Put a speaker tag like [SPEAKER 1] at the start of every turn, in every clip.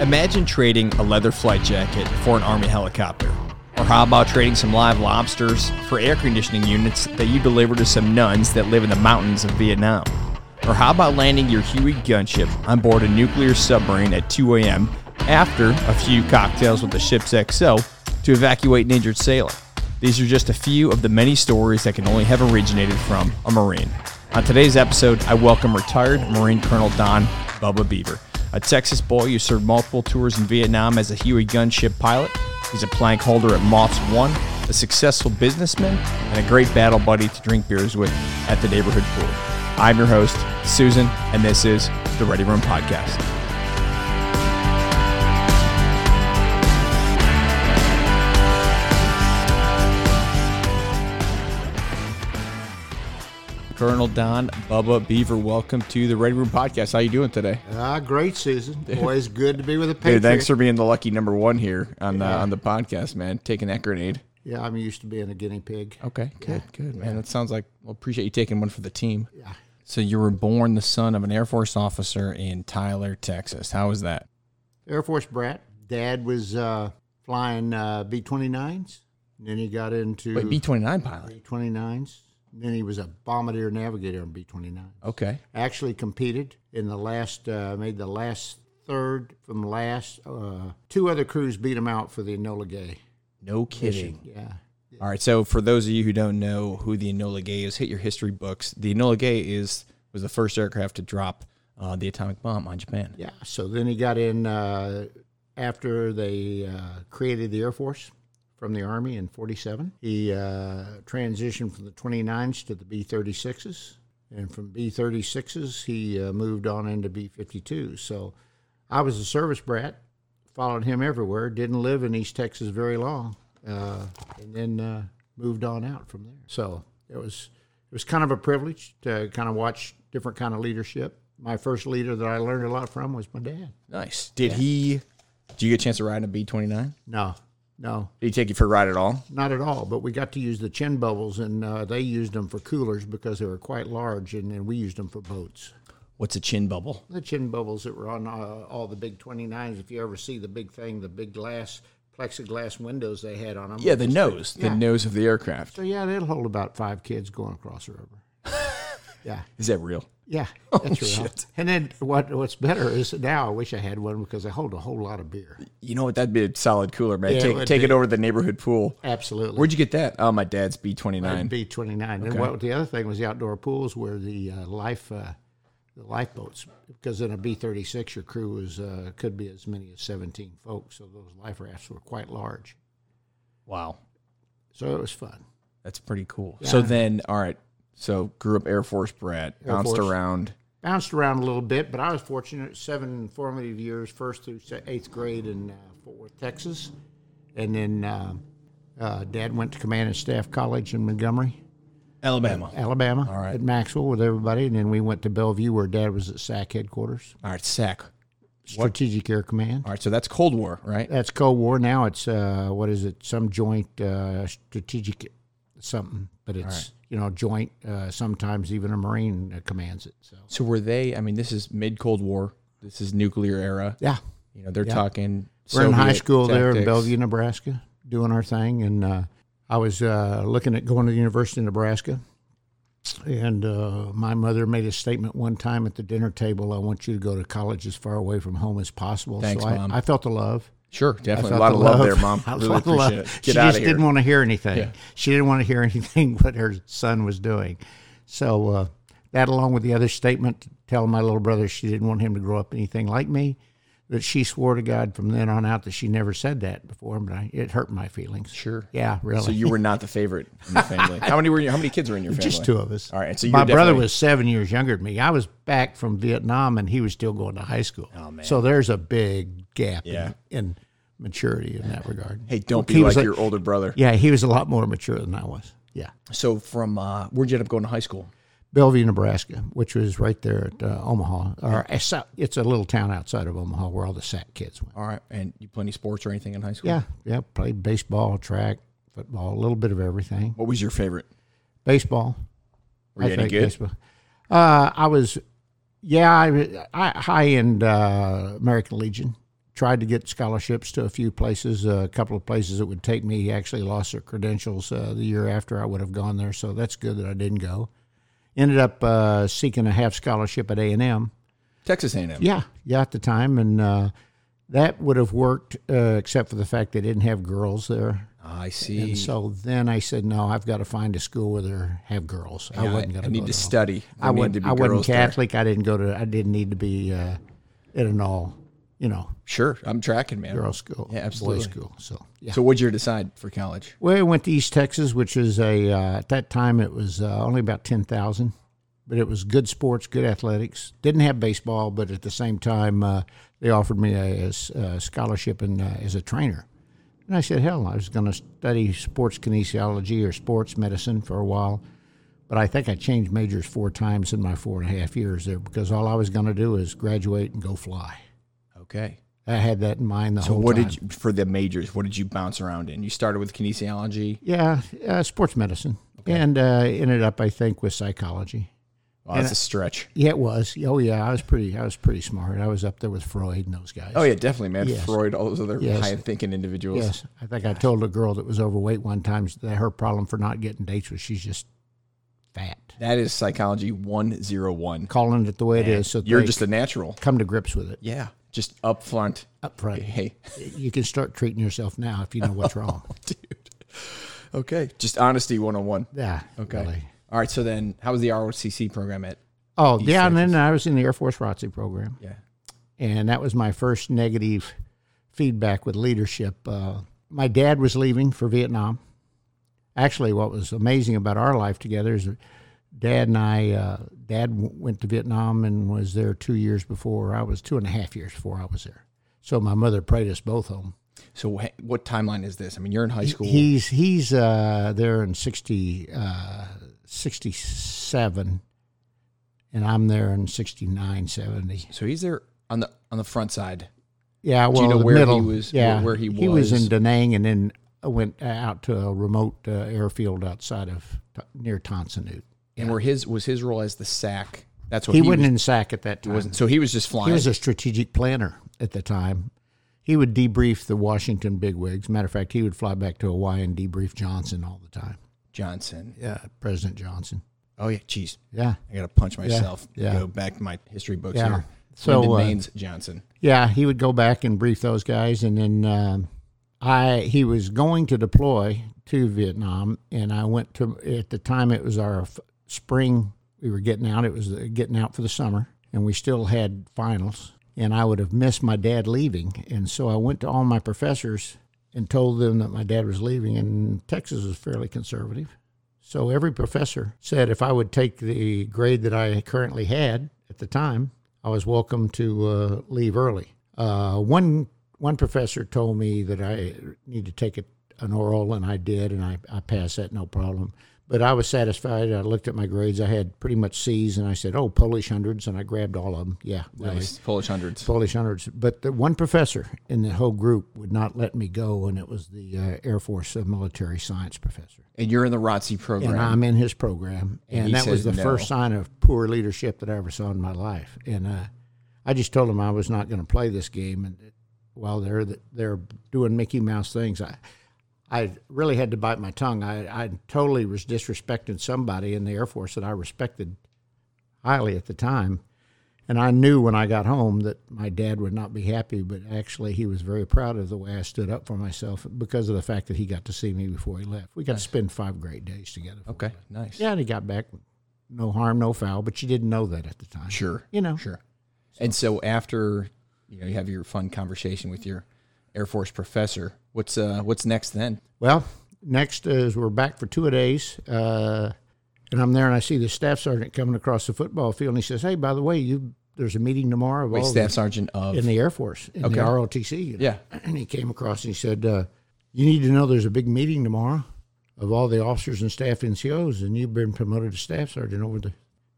[SPEAKER 1] Imagine trading a leather flight jacket for an Army helicopter. Or how about trading some live lobsters for air conditioning units that you deliver to some nuns that live in the mountains of Vietnam? Or how about landing your Huey gunship on board a nuclear submarine at 2 a.m. after a few cocktails with the ship's XO to evacuate an injured sailor? These are just a few of the many stories that can only have originated from a Marine. On today's episode, I welcome retired Marine Colonel Don Bubba Beaver, a Texas boy who served multiple tours in Vietnam as a Huey gunship pilot. He's a plank holder at Moths One, a successful businessman, and a great battle buddy to drink beers with at the neighborhood pool. I'm your host, Susan, and this is the Ready Room Podcast. Colonel Don Bubba Beaver, welcome to the Ready Room Podcast. How you doing today?
[SPEAKER 2] Ah, great, Susan. Always good to be with a Patriot.
[SPEAKER 1] Dude, thanks for being the lucky number one here on the on the podcast, man. Taking that grenade.
[SPEAKER 2] Yeah, I'm used to being a guinea pig.
[SPEAKER 1] Okay, good, good, man. That sounds like. Well, appreciate you taking one for the team.
[SPEAKER 2] Yeah.
[SPEAKER 1] So you were born the son of an Air Force officer in Tyler, Texas. How was that?
[SPEAKER 2] Air Force brat. Dad was uh, flying uh, B-29s. And Then he got into
[SPEAKER 1] Wait, B twenty nine pilot.
[SPEAKER 2] B-29s. Then he was a bombardier navigator on B-29.
[SPEAKER 1] Okay.
[SPEAKER 2] Actually competed in the last, uh, made the last third from last. Uh, two other crews beat him out for the Enola Gay.
[SPEAKER 1] No kidding.
[SPEAKER 2] Yeah.
[SPEAKER 1] All right. So for those of you who don't know who the Enola Gay is, hit your history books. The Enola Gay is was the first aircraft to drop uh, the atomic bomb on Japan.
[SPEAKER 2] Yeah. So then he got in uh, after they uh, created the Air Force from the Army in 47. He uh, transitioned from the 29s to the B 36s. And from B 36s, he uh, moved on into B 52s. So I was a service brat, followed him everywhere, didn't live in East Texas very long, uh, and then uh, moved on out from there. So it was. It was kind of a privilege to kind of watch different kind of leadership. My first leader that I learned a lot from was my dad.
[SPEAKER 1] Nice. Did he? Did you get a chance to ride in a B twenty nine?
[SPEAKER 2] No, no,
[SPEAKER 1] Did he take you for a ride at all?
[SPEAKER 2] not at all. But we got to use the chin bubbles, and uh, they used them for coolers because they were quite large, and then we used them for boats.
[SPEAKER 1] What's a chin bubble?
[SPEAKER 2] The chin bubbles that were on uh, all the big 29s, if you ever see the big thing, the big glass, plexiglass windows they had on them.
[SPEAKER 1] Yeah, the nose, the
[SPEAKER 2] Yeah.
[SPEAKER 1] nose of the aircraft.
[SPEAKER 2] So, yeah, they'll hold about five kids going across the river. yeah.
[SPEAKER 1] Is that real?
[SPEAKER 2] Yeah, that's real.
[SPEAKER 1] shit.
[SPEAKER 2] And then what? What's better is now I wish I had one because they hold a whole lot of beer.
[SPEAKER 1] You know what? That'd be a solid cooler, man.
[SPEAKER 2] Yeah,
[SPEAKER 1] take
[SPEAKER 2] would
[SPEAKER 1] take
[SPEAKER 2] be.
[SPEAKER 1] it over to the neighborhood pool.
[SPEAKER 2] Absolutely.
[SPEAKER 1] Where'd you get that? Oh, my dad's B twenty nine.
[SPEAKER 2] B twenty nine. And what the other thing was the outdoor pools were the uh, life uh, the lifeboats because in a B thirty six your crew was uh, could be as many as seventeen folks, so those life rafts were quite large.
[SPEAKER 1] Wow,
[SPEAKER 2] So it was fun.
[SPEAKER 1] that's pretty cool. So then, all right. So grew up Air Force brat,
[SPEAKER 2] Air
[SPEAKER 1] bounced
[SPEAKER 2] Force.
[SPEAKER 1] around.
[SPEAKER 2] Bounced around a little bit, but I was fortunate. Seven formative years, first through eighth grade in uh, Fort Worth, Texas, and then uh, uh, Dad went to Command and Staff College in Montgomery.
[SPEAKER 1] Alabama.
[SPEAKER 2] Alabama,
[SPEAKER 1] All right.
[SPEAKER 2] at Maxwell with everybody, and then we went to Bellevue where Dad was at SAC headquarters,
[SPEAKER 1] All right, SAC.
[SPEAKER 2] Strategic Air Command.
[SPEAKER 1] All right, so that's Cold War, right?
[SPEAKER 2] That's Cold War. Now it's uh, what is it? Some joint uh, strategic something, but it's you know joint. Uh, sometimes even a Marine uh, commands it. So
[SPEAKER 1] So were they? I mean, this is mid Cold War. This is nuclear era.
[SPEAKER 2] yeah,
[SPEAKER 1] You know, they're talking.
[SPEAKER 2] we're in high
[SPEAKER 1] Soviet
[SPEAKER 2] school there in. Bellevue, Nebraska, doing our thing, and uh, I was uh, looking at going to the University of Nebraska. And uh, my mother made a statement one time at the dinner table. I want you to go to college as far away from home as possible.
[SPEAKER 1] Thanks,
[SPEAKER 2] so I,
[SPEAKER 1] Mom.
[SPEAKER 2] I felt the love.
[SPEAKER 1] Sure, definitely a lot of love, there, Mom.
[SPEAKER 2] I
[SPEAKER 1] Really
[SPEAKER 2] the love.
[SPEAKER 1] appreciate it.
[SPEAKER 2] She
[SPEAKER 1] Get out
[SPEAKER 2] just didn't want to hear anything.
[SPEAKER 1] Yeah.
[SPEAKER 2] She didn't want to hear anything what her son was doing. So uh, that, along with the other statement, telling my little brother she didn't want him to grow up anything like me, that she swore to God from then on out that she never said that before, but I, it hurt my feelings.
[SPEAKER 1] Sure.
[SPEAKER 2] Yeah, really.
[SPEAKER 1] So you were not the favorite in the family. How many were you? How many kids were in your family?
[SPEAKER 2] just two of us.
[SPEAKER 1] All right. So you
[SPEAKER 2] my brother was seven years younger than me. I was back from Vietnam, and he was still going to high school. Oh
[SPEAKER 1] man.
[SPEAKER 2] So there's a big gap
[SPEAKER 1] Yeah.
[SPEAKER 2] in, in maturity in that regard.
[SPEAKER 1] Hey, don't
[SPEAKER 2] He
[SPEAKER 1] be
[SPEAKER 2] was
[SPEAKER 1] like
[SPEAKER 2] like-
[SPEAKER 1] your older brother.
[SPEAKER 2] Yeah, he was a lot more mature than I was. Yeah.
[SPEAKER 1] So from uh, where'd you end up going to high school?
[SPEAKER 2] Bellevue, Nebraska, which was right there at uh, Omaha. Or it's a- little town outside of Omaha where all the SAC kids went.
[SPEAKER 1] All right. And you play any sports or anything in high school?
[SPEAKER 2] Yeah, yeah. Played baseball, track, football, a little bit of everything.
[SPEAKER 1] What was your favorite?
[SPEAKER 2] Baseball.
[SPEAKER 1] Were you
[SPEAKER 2] I
[SPEAKER 1] any good?
[SPEAKER 2] baseball. Uh, I was, yeah, I, I high end uh, American Legion tried to get scholarships to a few places. Uh, a couple of places that would take me actually lost their credentials uh, the year after I would have gone there, so that's good that I didn't go. Ended up uh, seeking a half scholarship at A and M.
[SPEAKER 1] Texas A&M.
[SPEAKER 2] Yeah, yeah, at the time, and uh, that would have worked, uh, except for the fact they didn't have girls there.
[SPEAKER 1] I see.
[SPEAKER 2] And so then I said, no, I've got to find a school where there have girls. I
[SPEAKER 1] Yeah,
[SPEAKER 2] wasn't going
[SPEAKER 1] I need to
[SPEAKER 2] to
[SPEAKER 1] study.
[SPEAKER 2] I
[SPEAKER 1] There need
[SPEAKER 2] wasn't.
[SPEAKER 1] to be
[SPEAKER 2] I wasn't
[SPEAKER 1] girls there.
[SPEAKER 2] Catholic. I didn't go to. I didn't need to be uh, at an all, you know,
[SPEAKER 1] Sure, I'm tracking, man.
[SPEAKER 2] girls' school,
[SPEAKER 1] Yeah, absolutely.
[SPEAKER 2] boys' school. So yeah.
[SPEAKER 1] So what'd you decide for college?
[SPEAKER 2] Well, I went to East Texas, which is a uh, at that time it was uh, only about ten thousand, but it was good sports, good athletics. Didn't have baseball, but at the same time uh, they offered me a scholarship and uh, as a trainer. And I said, hell, I was going to study sports kinesiology or sports medicine for a while. But I think I changed majors four times in my four and a half years there because all I was going to do is graduate and go fly.
[SPEAKER 1] Okay.
[SPEAKER 2] I had that in mind the
[SPEAKER 1] So
[SPEAKER 2] whole
[SPEAKER 1] what
[SPEAKER 2] time.
[SPEAKER 1] did you for the majors? What did you bounce around in? You started with kinesiology.
[SPEAKER 2] Yeah, uh, sports medicine, and uh, ended up, I think, with psychology.
[SPEAKER 1] Wow, that's a stretch.
[SPEAKER 2] Yeah, it was. Oh, yeah, I was pretty. I was pretty smart. I was up there with Freud and those guys.
[SPEAKER 1] Oh yeah, definitely, man.
[SPEAKER 2] Yes.
[SPEAKER 1] Freud, all those other
[SPEAKER 2] Yes.
[SPEAKER 1] high thinking individuals.
[SPEAKER 2] Yes, I think I told a girl that was overweight one time that her problem for not getting dates was she's just fat.
[SPEAKER 1] That is psychology one zero one.
[SPEAKER 2] Calling it the way it is, so
[SPEAKER 1] You're just a natural.
[SPEAKER 2] come to grips with it
[SPEAKER 1] Yeah. Just up front.
[SPEAKER 2] up front.
[SPEAKER 1] Hey,
[SPEAKER 2] You can start treating yourself now if you know what's wrong.
[SPEAKER 1] dude. Okay. Just honesty one on one.
[SPEAKER 2] Yeah.
[SPEAKER 1] Okay.
[SPEAKER 2] really.
[SPEAKER 1] All right. So then, how was the ROTC program at?
[SPEAKER 2] Oh,
[SPEAKER 1] East
[SPEAKER 2] yeah, and then I was in the Air Force ROTC program.
[SPEAKER 1] Yeah.
[SPEAKER 2] and that was my first negative feedback with leadership. Uh, my dad was leaving for Vietnam. Actually, what was amazing about our life together is Dad and I, uh, Dad went to Vietnam and was there two years before I was two and a half years before I was there. So my mother prayed us both home.
[SPEAKER 1] So what timeline is this? I mean, you're in high school.
[SPEAKER 2] He's he's uh, there in 60, uh, 67, and I'm there in 69, 70.
[SPEAKER 1] so he's there on the on the front side.
[SPEAKER 2] Yeah, well,
[SPEAKER 1] you know where he was-
[SPEAKER 2] Yeah,
[SPEAKER 1] where he was.
[SPEAKER 2] He was in? Da Nang, and then went out to a remote uh, airfield outside of near Tan Son Nhut.
[SPEAKER 1] And where his was his role as the SAC. That's what
[SPEAKER 2] He,
[SPEAKER 1] he,
[SPEAKER 2] wasn't
[SPEAKER 1] was,
[SPEAKER 2] in SAC at that time.
[SPEAKER 1] wasn't. So he was just flying.
[SPEAKER 2] He was a strategic planner at the time. He would debrief the Washington bigwigs. Matter of fact, he would fly back to Hawaii and debrief Johnson all the time.
[SPEAKER 1] Johnson.
[SPEAKER 2] Yeah, President Johnson.
[SPEAKER 1] Oh yeah. Jeez.
[SPEAKER 2] Yeah,
[SPEAKER 1] I gotta punch myself.
[SPEAKER 2] yeah.
[SPEAKER 1] Go back to my history books
[SPEAKER 2] Yeah.
[SPEAKER 1] here.
[SPEAKER 2] So,
[SPEAKER 1] Lyndon
[SPEAKER 2] uh,
[SPEAKER 1] Johnson.
[SPEAKER 2] Yeah, he would go back and brief those guys, and then um I he was going to deploy to Vietnam, and I went to at the time it was our spring. We were getting out. It was uh, getting out for the summer, and we still had finals. And I would have missed my dad leaving, and so I went to all my professors and told them that my dad was leaving. And Texas was fairly conservative, so every professor said if I would take the grade that I currently had at the time, I was welcome to uh, leave early. Uh, one one professor told me that I need to take a, an oral, and I did, and I, I passed that no problem. But I was satisfied. I looked at my grades. I had pretty much C's, and I said, "Oh, Polish hundreds," and I grabbed all of them. Yeah, really.
[SPEAKER 1] Nice. Polish hundreds.
[SPEAKER 2] Polish hundreds. But the one professor in the whole group would not let me go, and it was the uh, Air Force uh, military science professor.
[SPEAKER 1] And you're in the ROTC program.
[SPEAKER 2] And I'm in his program,
[SPEAKER 1] And
[SPEAKER 2] and, that was the
[SPEAKER 1] no.
[SPEAKER 2] first sign of poor leadership that I ever saw in my life. And uh, I just told him I was not going to play this game, and while they're they're doing Mickey Mouse things, I I really had to bite my tongue. I I totally was disrespecting somebody in the Air Force that I respected highly at the time. And I knew when I got home that my dad would not be happy, but actually he was very proud of the way I stood up for myself because of the fact that he got to see me before he left. We got to spend five great days together.
[SPEAKER 1] okay. Nice.
[SPEAKER 2] Yeah, and he got back, no harm, no foul, but you didn't know that at the time.
[SPEAKER 1] Sure.
[SPEAKER 2] You know.
[SPEAKER 1] Sure. And so after you know you have your fun conversation with your Air Force professor, what's uh what's next then?
[SPEAKER 2] Well, next is we're back for two a days, uh, and I'm there and I see the staff sergeant coming across the football field, and he says, "Hey, by the way, you there's a meeting tomorrow of
[SPEAKER 1] Wait,
[SPEAKER 2] all
[SPEAKER 1] staff
[SPEAKER 2] the,
[SPEAKER 1] sergeant of
[SPEAKER 2] in the Air Force in
[SPEAKER 1] Okay.
[SPEAKER 2] the ROTC." you know.
[SPEAKER 1] Yeah.
[SPEAKER 2] and he came across and he said, uh, "You need to know there's a big meeting tomorrow of all the officers and staff NCOs, and you've been promoted to staff sergeant over the."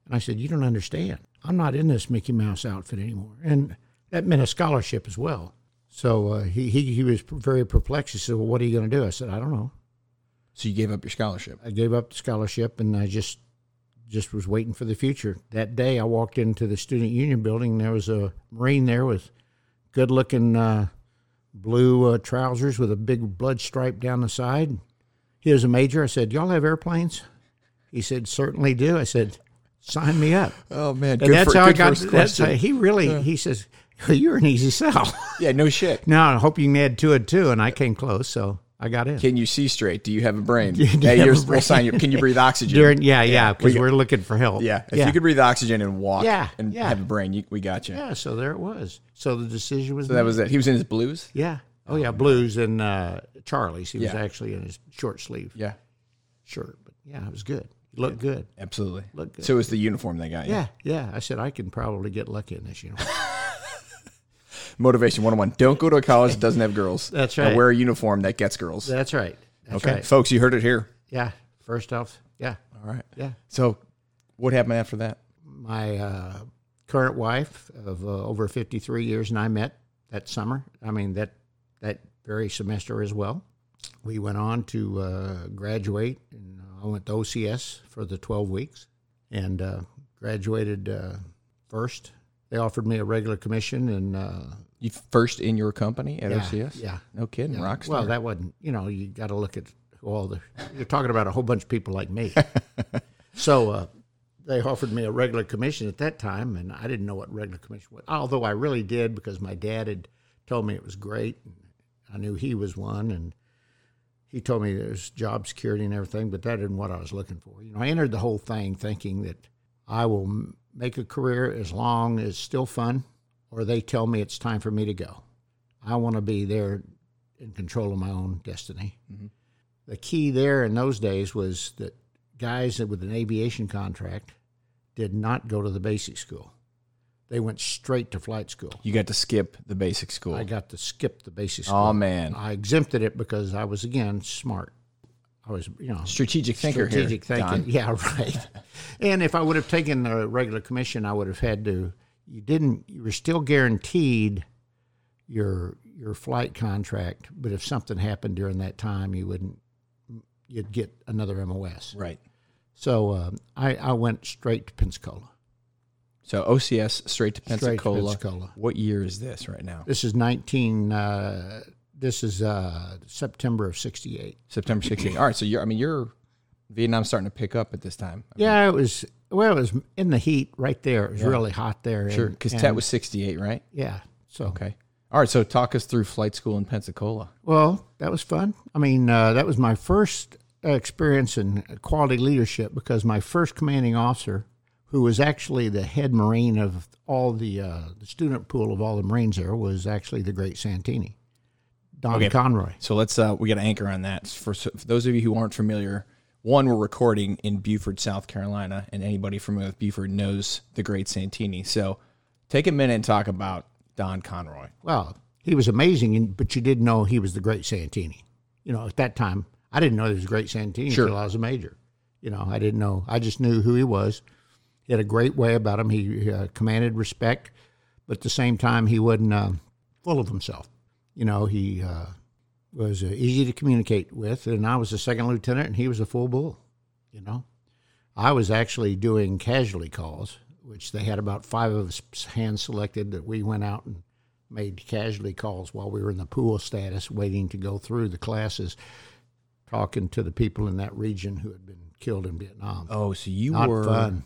[SPEAKER 2] And I said, "You don't understand. I'm not in this Mickey Mouse outfit anymore." And that meant a scholarship as well. So uh, he, he he was very perplexed. He said, "Well, what are you going to do?" I said, "I don't know."
[SPEAKER 1] So you gave up your scholarship.
[SPEAKER 2] I gave up the scholarship, and I just just was waiting for the future. That day, I walked into the student union building. And there was a marine there with good looking uh, blue uh, trousers with a big blood stripe down the side. He was a major. I said, "Y'all have airplanes?" He said, "Certainly do." I said, "Sign me up."
[SPEAKER 1] Oh man,
[SPEAKER 2] And that's how I got. That's how, he really. He says, "You're an easy sell."
[SPEAKER 1] yeah, no shit.
[SPEAKER 2] now I hope you can add two and two, and I came close, so I got in.
[SPEAKER 1] Can you see straight? Do you have a brain?
[SPEAKER 2] you
[SPEAKER 1] yeah,
[SPEAKER 2] have a brain?
[SPEAKER 1] we'll sign you. Can you breathe oxygen?
[SPEAKER 2] During, yeah, yeah, because
[SPEAKER 1] we
[SPEAKER 2] we're looking for help.
[SPEAKER 1] yeah, if
[SPEAKER 2] yeah.
[SPEAKER 1] you could breathe oxygen and walk,
[SPEAKER 2] Yeah,
[SPEAKER 1] and
[SPEAKER 2] yeah.
[SPEAKER 1] have a brain, you, we got you.
[SPEAKER 2] yeah. So there it was. So the decision was.
[SPEAKER 1] So that was it. He was in his blues.
[SPEAKER 2] Yeah. Oh yeah, blues and uh, Charlie's. He was actually in his short sleeve
[SPEAKER 1] Yeah,
[SPEAKER 2] shirt, but yeah, it was good. He looked good.
[SPEAKER 1] absolutely.
[SPEAKER 2] Look good.
[SPEAKER 1] So it was the uniform they got you.
[SPEAKER 2] Yeah, yeah. I said I can probably get lucky in this, know.
[SPEAKER 1] Motivation 101. Don't go to a college that doesn't have girls.
[SPEAKER 2] That's
[SPEAKER 1] And
[SPEAKER 2] right.
[SPEAKER 1] wear a uniform that gets girls.
[SPEAKER 2] That's right. That's
[SPEAKER 1] okay,
[SPEAKER 2] right.
[SPEAKER 1] folks, you heard it here.
[SPEAKER 2] Yeah. First off, yeah,
[SPEAKER 1] All right.
[SPEAKER 2] yeah.
[SPEAKER 1] So, what happened after that?
[SPEAKER 2] My uh, current wife of uh, over 53 years and I met that summer. I mean that that very semester as well. We went on to uh, graduate, and I went to OCS for the 12 weeks, and uh, graduated uh, first. They offered me a regular commission, and uh,
[SPEAKER 1] You first in your company at
[SPEAKER 2] yeah,
[SPEAKER 1] OCS?
[SPEAKER 2] yeah.
[SPEAKER 1] No kidding,
[SPEAKER 2] Yeah.
[SPEAKER 1] rock
[SPEAKER 2] Well, that wasn't. You know, you got to look at all the. You're talking about a whole bunch of people like me. so uh, they offered me a regular commission at that time, and I didn't know what regular commission was. Although I really did because my dad had told me it was great. And I knew he was one, and he told me there's job security and everything, but that isn't what I was looking for. You know, I entered the whole thing thinking that I will make a career as long as still fun, or they tell me it's time for me to go. I want to be there in control of my own destiny. Mm-hmm. The key there in those days was that guys with an aviation contract did not go to the basic school. They went straight to flight school.
[SPEAKER 1] you got to skip the basic school.
[SPEAKER 2] I got to skip the basic school.
[SPEAKER 1] oh man,
[SPEAKER 2] I exempted it because I was again smart. I was, you know,
[SPEAKER 1] strategic thinker
[SPEAKER 2] strategic
[SPEAKER 1] here.
[SPEAKER 2] thinking.
[SPEAKER 1] Don.
[SPEAKER 2] Yeah, right. and if I would have taken a regular commission, I would have had to. You didn't. You were still guaranteed your your flight contract, but if something happened during that time, you wouldn't. You'd get another MOS.
[SPEAKER 1] Right.
[SPEAKER 2] So um, I I went straight to Pensacola.
[SPEAKER 1] So OCS straight to
[SPEAKER 2] Straight to
[SPEAKER 1] Pensacola.
[SPEAKER 2] Pensacola.
[SPEAKER 1] What year is this right now?
[SPEAKER 2] This is nineteen. Uh, this is uh, September of '68.
[SPEAKER 1] September '68. All right. So you're. I mean, you're. Vietnam's starting to pick up at this time.
[SPEAKER 2] Yeah, it was. Well, it was in the heat right there. It was really hot there.
[SPEAKER 1] Sure. Because Tet was 68, right?
[SPEAKER 2] Yeah. So
[SPEAKER 1] Okay. All right. So talk us through flight school in Pensacola.
[SPEAKER 2] Well, that was fun. I mean, uh, that was my first experience in quality leadership because my first commanding officer, who was actually the head Marine of all the, uh, the student pool of all the Marines there, was actually the great Santini, Don
[SPEAKER 1] Okay.
[SPEAKER 2] Conroy.
[SPEAKER 1] So let's. Uh, we got to anchor on that. For, for those of you who aren't familiar, one, we're recording in Beaufort, South Carolina, and anybody familiar with Beaufort knows the great Santini. So take a minute and talk about Don Conroy.
[SPEAKER 2] Well, he was amazing, but you didn't know he was the great Santini. You know, at that time, I didn't know he was the great Santini
[SPEAKER 1] Sure.
[SPEAKER 2] until I was a major. You know, I didn't know. I just knew who he was. He had a great way about him. He uh, commanded respect, but at the same time, he wasn't uh, full of himself. You know, he uh, was uh, easy to communicate with, and I was a second lieutenant, and he was a full bull. You know, I was actually doing casualty calls, which they had about five of us hand selected that we went out and made casualty calls while we were in the pool status, waiting to go through the classes, talking to the people in that region who had been killed in Vietnam.
[SPEAKER 1] Oh, so you
[SPEAKER 2] Not
[SPEAKER 1] were.
[SPEAKER 2] fun.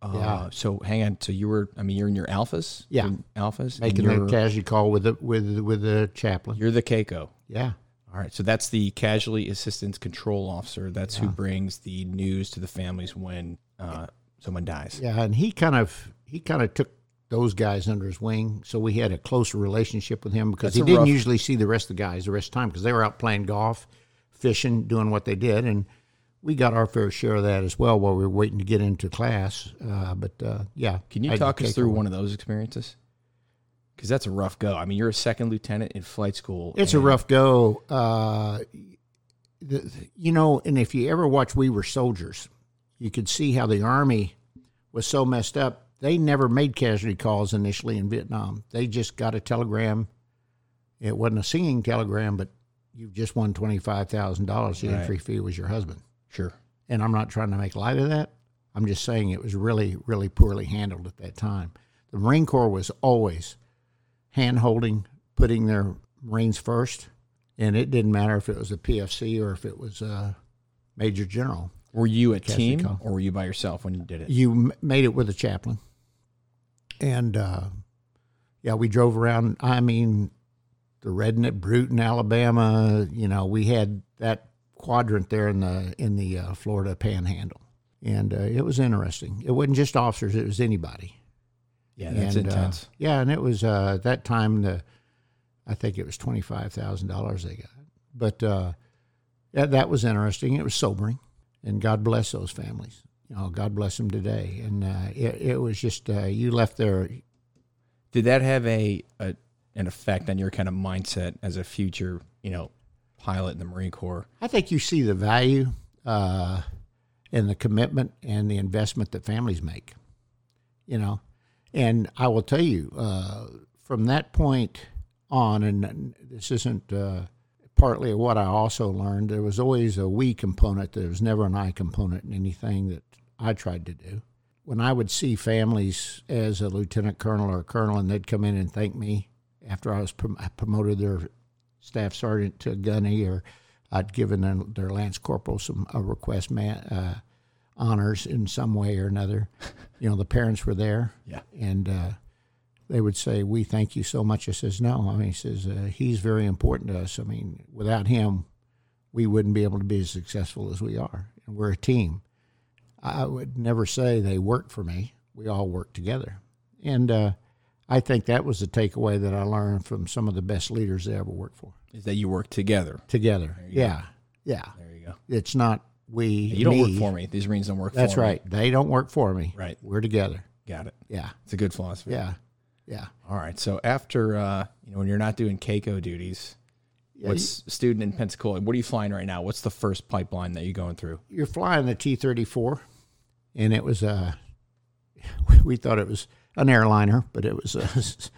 [SPEAKER 1] Uh,
[SPEAKER 2] Yeah.
[SPEAKER 1] So hang on. So you were. I mean, you're in your alphas.
[SPEAKER 2] Yeah.
[SPEAKER 1] Alphas.
[SPEAKER 2] Making
[SPEAKER 1] you're,
[SPEAKER 2] casualty call with the with with the chaplain.
[SPEAKER 1] You're the CACO.
[SPEAKER 2] Yeah,
[SPEAKER 1] All right. So that's the casualty assistance control officer. That's who brings the news to the families when uh, someone dies.
[SPEAKER 2] yeah, and he kind of he kind of took those guys under his wing, so we had a closer relationship with him because
[SPEAKER 1] That's
[SPEAKER 2] he didn't
[SPEAKER 1] rough-
[SPEAKER 2] usually see the rest of the guys the rest of the time because they were out playing golf, fishing, doing what they did, and we got our fair share of that as well while we were waiting to get into class. Uh, but uh, yeah,
[SPEAKER 1] Can you
[SPEAKER 2] I
[SPEAKER 1] talk us through one of those experiences? Because that's a rough go. I mean, you're a second lieutenant in flight school.
[SPEAKER 2] It's a rough go. Uh, the, you know, and if you ever watch We Were Soldiers, you could see how the Army was so messed up. They never made casualty calls initially in Vietnam. They just got a telegram. It wasn't a singing telegram, but you just won $25,000. The
[SPEAKER 1] Right.
[SPEAKER 2] entry fee was your husband.
[SPEAKER 1] Sure.
[SPEAKER 2] And I'm not trying to make light of that. I'm just saying it was really, really poorly handled at that time. The Marine Corps was always hand holding, putting their Marines first, and it didn't matter if it was a PFC or if it was a Major General.
[SPEAKER 1] Were you a team
[SPEAKER 2] call.
[SPEAKER 1] or were you by yourself when you did it?
[SPEAKER 2] You m- made it with a chaplain, and uh, yeah, we drove around. I mean, the Redneck Brute in Alabama. You know, we had that quadrant there in the in the uh, Florida Panhandle, and uh, it was interesting. It wasn't just officers; it was anybody.
[SPEAKER 1] Yeah, that's
[SPEAKER 2] and, uh,
[SPEAKER 1] intense.
[SPEAKER 2] yeah, and it was uh, that time the, I think it was twenty five thousand dollars they got, but uh, that that was interesting. It was sobering, and God bless those families. You know, God bless them today. And uh, it it was just uh, you left there.
[SPEAKER 1] Did that have a, a an effect on your kind of mindset as a future, you know, pilot in the Marine Corps?
[SPEAKER 2] I think you see the value uh, and the commitment and the investment that families make. You know, and I will tell you uh, from that point on, and this isn't uh, partly what I also learned. There was always a we component. There was never an I component in anything that I tried to do. When I would see families as a lieutenant colonel or a colonel, and they'd come in and thank me after I was prom- I promoted their staff sergeant to gunny, or I'd given them, their lance corporal some a request man, uh, honors in some way or another. You know, the parents were there,
[SPEAKER 1] Yeah.
[SPEAKER 2] and uh, they would say, "We thank you so much." I says, "No." I mean, he says uh, he's very important to us. I mean, without him, we wouldn't be able to be as successful as we are. And we're a team. I would never say they worked for me. We all work together, and uh, I think that was the takeaway that I learned from some of the best leaders I ever worked for.
[SPEAKER 1] Is that you work together?
[SPEAKER 2] Together, yeah, yeah.
[SPEAKER 1] There you go.
[SPEAKER 2] It's not we.
[SPEAKER 1] You don't work for me. These Marines don't work
[SPEAKER 2] That's
[SPEAKER 1] for me.
[SPEAKER 2] right. They don't work for me.
[SPEAKER 1] Right.
[SPEAKER 2] We're together.
[SPEAKER 1] Got it.
[SPEAKER 2] Yeah,
[SPEAKER 1] It's a good philosophy.
[SPEAKER 2] yeah, yeah.
[SPEAKER 1] All right. So after uh, you know when you're not doing CACO duties,
[SPEAKER 2] Yeah,
[SPEAKER 1] what's student in Pensacola? What are you flying right now? What's the first pipeline that you're going through?
[SPEAKER 2] you're flying the T thirty four, and it was a. We thought it was an airliner, but it was a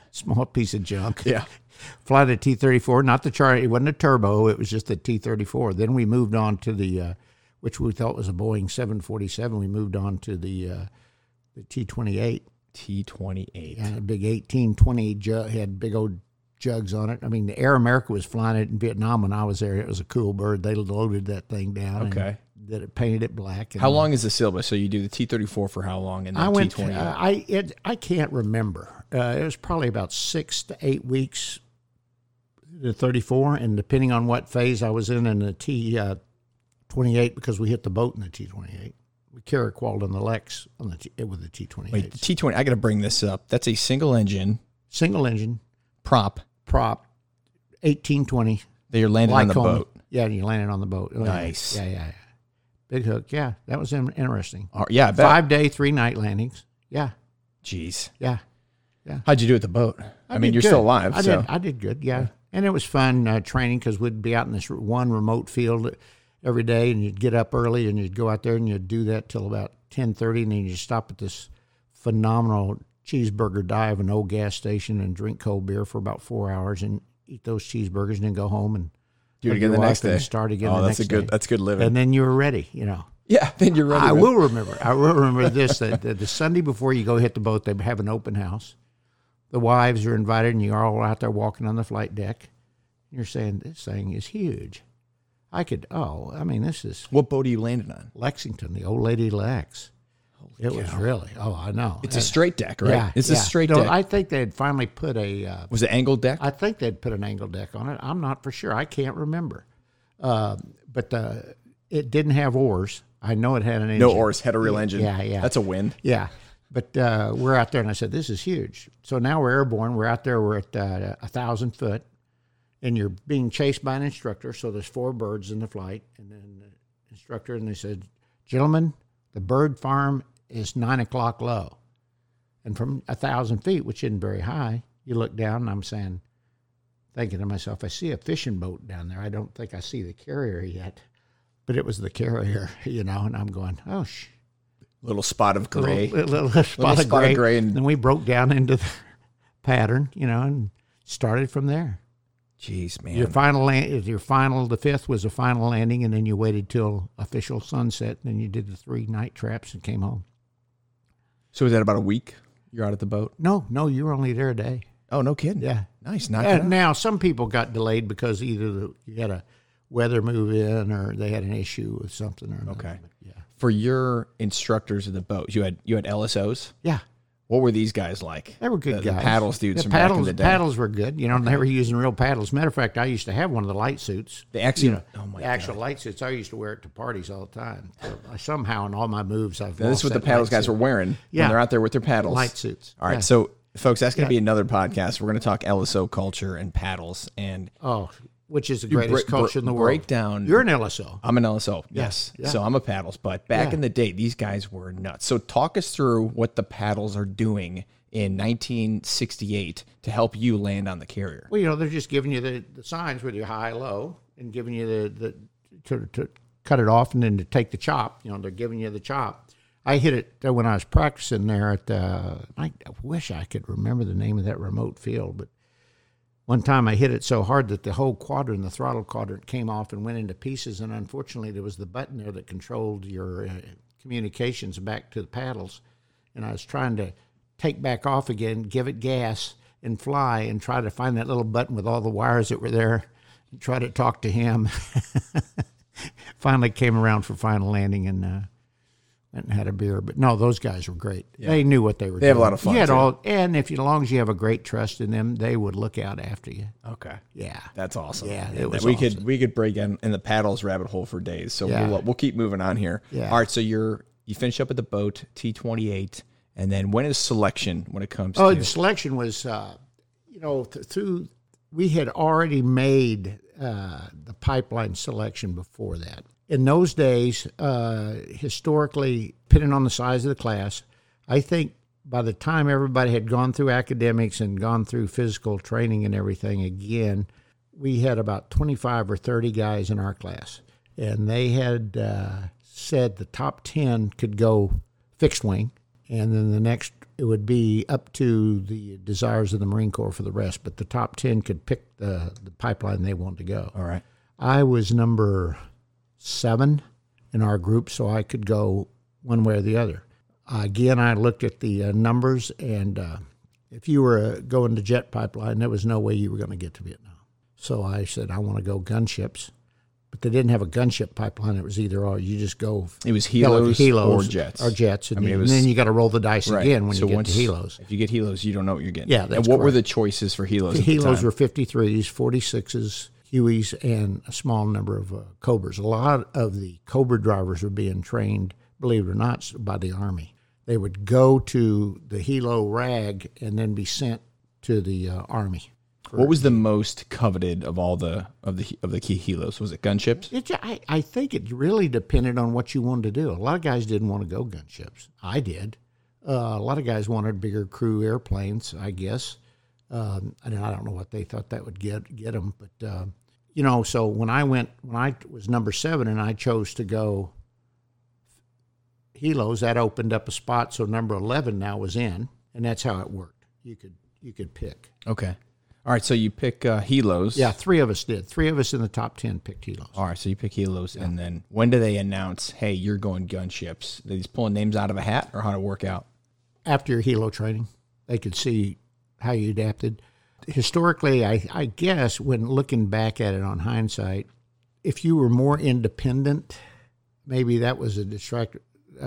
[SPEAKER 2] small piece of junk.
[SPEAKER 1] Yeah.
[SPEAKER 2] Fly the T thirty four, not the char. It wasn't a turbo. It was just the T thirty four. Then we moved on to the, uh, which we thought was a Boeing seven forty seven. We moved on to the uh, the T twenty eight.
[SPEAKER 1] T twenty eight.
[SPEAKER 2] Yeah, a big eighteen twenty jug had big old jugs on it. I mean, the Air America was flying it in Vietnam when I was there. It was a cool bird. They loaded that thing down. and
[SPEAKER 1] Okay.
[SPEAKER 2] Did it painted it black. And
[SPEAKER 1] How long is the syllabus? So you do the T thirty four for how long, and then
[SPEAKER 2] I
[SPEAKER 1] T
[SPEAKER 2] went.
[SPEAKER 1] twenty
[SPEAKER 2] Uh. I it, I can't remember. Uh, it was probably about six to eight weeks. The thirty four, and depending on what phase I was in, in the T uh, twenty eight, because we hit the boat in the T twenty eight. We carqualed on the Lex on the T, with the T twenty
[SPEAKER 1] Wait, the T twenty. I got to bring this up. That's a single engine
[SPEAKER 2] Single engine
[SPEAKER 1] prop
[SPEAKER 2] prop, eighteen twenty.
[SPEAKER 1] that you're landing on the boat.
[SPEAKER 2] Yeah, you landed on the boat. Oh.
[SPEAKER 1] Nice.
[SPEAKER 2] Yeah, yeah, yeah. Big hook. Yeah, that was interesting.
[SPEAKER 1] Oh, yeah, I bet.
[SPEAKER 2] Five day, three night landings. Yeah,
[SPEAKER 1] Jeez.
[SPEAKER 2] yeah. Yeah.
[SPEAKER 1] How'd you do with the boat? I, mean, you're
[SPEAKER 2] good.
[SPEAKER 1] still alive.
[SPEAKER 2] I
[SPEAKER 1] so
[SPEAKER 2] did. I did good. Yeah, and it was fun uh, training because we'd be out in this one remote field every day, and you'd get up early and you'd go out there and you'd do that till about ten thirty, and then you'd stop at this phenomenal cheeseburger dive, an old gas station, and drink cold beer for about four hours and eat those cheeseburgers, and then go home and
[SPEAKER 1] do it again the next day.
[SPEAKER 2] and Start again.
[SPEAKER 1] oh, that's a good.
[SPEAKER 2] day.
[SPEAKER 1] That's good living.
[SPEAKER 2] and then you were ready. You know.
[SPEAKER 1] yeah, then you're ready.
[SPEAKER 2] I will remember. I will remember this. That the, the Sunday before you go hit the boat, they have an open house. The wives are invited, and you're all out there walking on the flight deck. You're saying this thing is huge. I could. Oh, I mean, this is
[SPEAKER 1] What boat are you landing on?
[SPEAKER 2] Lexington, the old lady Lex. it was really. Oh, I know.
[SPEAKER 1] It's a straight deck, right?
[SPEAKER 2] yeah.
[SPEAKER 1] it's
[SPEAKER 2] yeah.
[SPEAKER 1] a straight
[SPEAKER 2] No,
[SPEAKER 1] deck.
[SPEAKER 2] I think they had finally put a. Uh,
[SPEAKER 1] Was it angled deck?
[SPEAKER 2] I think they'd put an angled deck on it. I'm not for sure. I can't remember. Uh, but uh, it didn't have oars. I know it had an engine.
[SPEAKER 1] no oars, had a real engine.
[SPEAKER 2] Yeah, yeah.
[SPEAKER 1] That's a win.
[SPEAKER 2] Yeah. But uh, we're out there, and I said, "This is huge." So now we're airborne. We're out there. We're at uh, a thousand foot, and you're being chased by an instructor. So there's four birds in the flight, and then the instructor, and they said, "Gentlemen, the bird farm is nine o'clock low." And from a thousand feet, which isn't very high, you look down, and I'm saying, thinking to myself, I see a fishing boat down there. I don't think I see the carrier yet, but it was the carrier, you know. And I'm going, "Oh, sh."
[SPEAKER 1] Little spot of gray.
[SPEAKER 2] little, little, little spot, of,
[SPEAKER 1] spot of
[SPEAKER 2] gray.
[SPEAKER 1] gray and-
[SPEAKER 2] then we broke down into the pattern, you know, and started from there.
[SPEAKER 1] Jeez, man.
[SPEAKER 2] Your final land, your final, the fifth was a final landing, and then you waited till official sunset, and then you did the three night traps and came home.
[SPEAKER 1] so was that about a week? You're out at the boat.
[SPEAKER 2] No, no, you were only there a day.
[SPEAKER 1] Oh, no kidding.
[SPEAKER 2] Yeah.
[SPEAKER 1] Nice. It
[SPEAKER 2] now some people got delayed because either the, you had a weather move in or they had an issue with something or another.
[SPEAKER 1] Okay.
[SPEAKER 2] Yeah.
[SPEAKER 1] For your instructors of the boat, you had you had LSOs.
[SPEAKER 2] Yeah.
[SPEAKER 1] What were these guys like?
[SPEAKER 2] They were good
[SPEAKER 1] The- the
[SPEAKER 2] guys.
[SPEAKER 1] paddles dudes
[SPEAKER 2] The
[SPEAKER 1] from back in
[SPEAKER 2] paddles,
[SPEAKER 1] the
[SPEAKER 2] paddles were good. You know, they were using real paddles. Matter of fact, I used to have one of the light suits.
[SPEAKER 1] They actually.
[SPEAKER 2] You know,
[SPEAKER 1] oh my
[SPEAKER 2] the actual light suits. I used to wear it to parties all the time. So uh, somehow, in all my moves, I've
[SPEAKER 1] Now, this is what the paddles guys were wearing
[SPEAKER 2] Yeah.
[SPEAKER 1] when they're out there with their paddles.
[SPEAKER 2] light suits.
[SPEAKER 1] All right,
[SPEAKER 2] Yeah.
[SPEAKER 1] so folks, that's going to be another podcast. We're going to talk LSO culture and paddles, and
[SPEAKER 2] Oh, which is the greatest
[SPEAKER 1] break-
[SPEAKER 2] culture in the world.
[SPEAKER 1] Breakdown.
[SPEAKER 2] You're an LSO.
[SPEAKER 1] I'm an LSO. Yes,
[SPEAKER 2] yeah.
[SPEAKER 1] so I'm a paddles. But back
[SPEAKER 2] Yeah.
[SPEAKER 1] in the day, these guys were nuts. So talk us through what the paddles are doing in 1968 to help you land on the carrier.
[SPEAKER 2] Well, you know, they're just giving you the, the signs with your high, low, and giving you the, the to, to cut it off and then to take the chop. You know, they're giving you the chop. I hit it uh, when I was practicing there at. Uh, I, I wish I could remember the name of that remote field, but one time I hit it so hard that the whole quadrant, the throttle quadrant, came off and went into pieces. And unfortunately, there was the button there that controlled your uh, communications back to the paddles. And I was trying to take back off again, give it gas, and fly, and try to find that little button with all the wires that were there, and try to talk to him. Finally, came around for final landing and. Uh, and had a beer, but no, those guys were great. They knew what they were.
[SPEAKER 1] They
[SPEAKER 2] doing.
[SPEAKER 1] have a lot of fun,
[SPEAKER 2] You had all, and if you, as long as you have a great trust in them, they would look out after you.
[SPEAKER 1] Okay.
[SPEAKER 2] Yeah.
[SPEAKER 1] That's awesome.
[SPEAKER 2] Yeah, it was
[SPEAKER 1] we could we could break in, in the paddles rabbit hole for days. So
[SPEAKER 2] Yeah.
[SPEAKER 1] we'll we'll keep moving on here.
[SPEAKER 2] Yeah.
[SPEAKER 1] All right. So you're you finish up at the boat T twenty eight, and then when is selection when it comes
[SPEAKER 2] Oh,
[SPEAKER 1] to
[SPEAKER 2] the selection was, uh, you know, th- through we had already made uh, the pipeline selection before that. In those days, uh, historically, depending on the size of the class, I think by the time everybody had gone through academics and gone through physical training and everything again, we had about 25 or 30 guys in our class. And they had uh, said the top 10 could go fixed wing, and then the next it would be up to the desires of the Marine Corps for the rest. But the top 10 could pick the, the pipeline they wanted to go.
[SPEAKER 1] all right.
[SPEAKER 2] I was number seven in our group, so I could go one way or the other. Uh, again, I looked at the uh, numbers, and uh, if you were uh, going to jet pipeline, there was no way you were going to get to Vietnam. So I said, I want to go gunships. But they didn't have a gunship pipeline. It was either or. You just go
[SPEAKER 1] It was
[SPEAKER 2] heli-
[SPEAKER 1] helos, or jets.
[SPEAKER 2] Or jets. And,
[SPEAKER 1] mean, it
[SPEAKER 2] then-
[SPEAKER 1] was-
[SPEAKER 2] and then you got to roll the dice
[SPEAKER 1] Right.
[SPEAKER 2] again when
[SPEAKER 1] So
[SPEAKER 2] you get
[SPEAKER 1] once-
[SPEAKER 2] to helos.
[SPEAKER 1] If you get helos, you don't know what you're getting.
[SPEAKER 2] Yeah,
[SPEAKER 1] And what were the choices for helos?
[SPEAKER 2] The
[SPEAKER 1] at the
[SPEAKER 2] helos were 53s, 46s, Hueys, and a small number of uh, Cobras. A lot of the Cobra drivers were being trained, believe it or not, by the Army. They would go to the helo rag and then be sent to the uh, Army.
[SPEAKER 1] What was the most coveted of all the of the of the key helos? Was it gunships?
[SPEAKER 2] It, I, I think it really depended on what you wanted to do. A lot of guys didn't want to go gunships. I did. Uh, a lot of guys wanted bigger crew airplanes, I guess. Um, and I don't know what they thought that would get get them, but uh, you know. So when I went, when I was number seven, and I chose to go helos, that opened up a spot. So number eleven now was in, and that's how it worked. You could you could pick.
[SPEAKER 1] Okay. All right. So you pick uh, helos.
[SPEAKER 2] Yeah, three of us did. Three of us in the top ten picked helos.
[SPEAKER 1] All right. So you pick helos, and then when do they announce, "Hey, you're going gunships"? Are these pulling names out of a hat, or how to work out?
[SPEAKER 2] after your helo training, they could see how you adapted. Historically, I, I guess when looking back at it on hindsight, if you were more independent, maybe that was a distract, uh,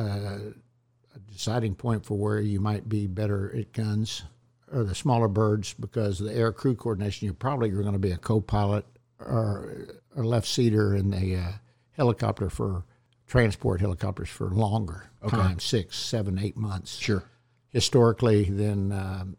[SPEAKER 2] a deciding point for where you might be better at guns or the smaller birds because the air crew coordination. You're probably going to be a co-pilot or a left seater in the uh, helicopter for transport helicopters for longer time, six, seven, eight months
[SPEAKER 1] Sure.
[SPEAKER 2] historically, then um,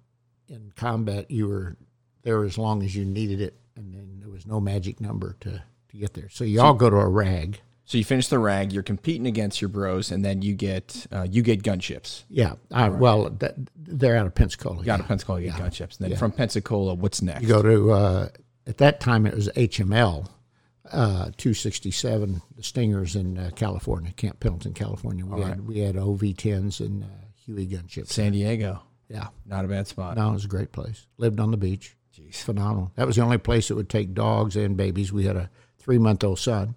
[SPEAKER 2] in combat you were there as long as you needed it, and then there was no magic number to, to get there. So you all go to a rag.
[SPEAKER 1] So you finish the rag. You're competing against your bros, and then you get uh, you get gunships.
[SPEAKER 2] Yeah, I, well, that, they're out of Pensacola.
[SPEAKER 1] You got
[SPEAKER 2] yeah.
[SPEAKER 1] to Pensacola, you get gunships. And then from Pensacola, what's next?
[SPEAKER 2] You go to uh, at that time it was HML. Uh, 267, the Stingers in uh, California, Camp Pendleton, California. We had we had OV10s and uh, Huey gunships.
[SPEAKER 1] San Diego.
[SPEAKER 2] Yeah,
[SPEAKER 1] Not a bad spot.
[SPEAKER 2] no, it was a great place. Lived on the beach.
[SPEAKER 1] Jeez.
[SPEAKER 2] phenomenal. That was the only place that would take dogs and babies. We had a three month old son.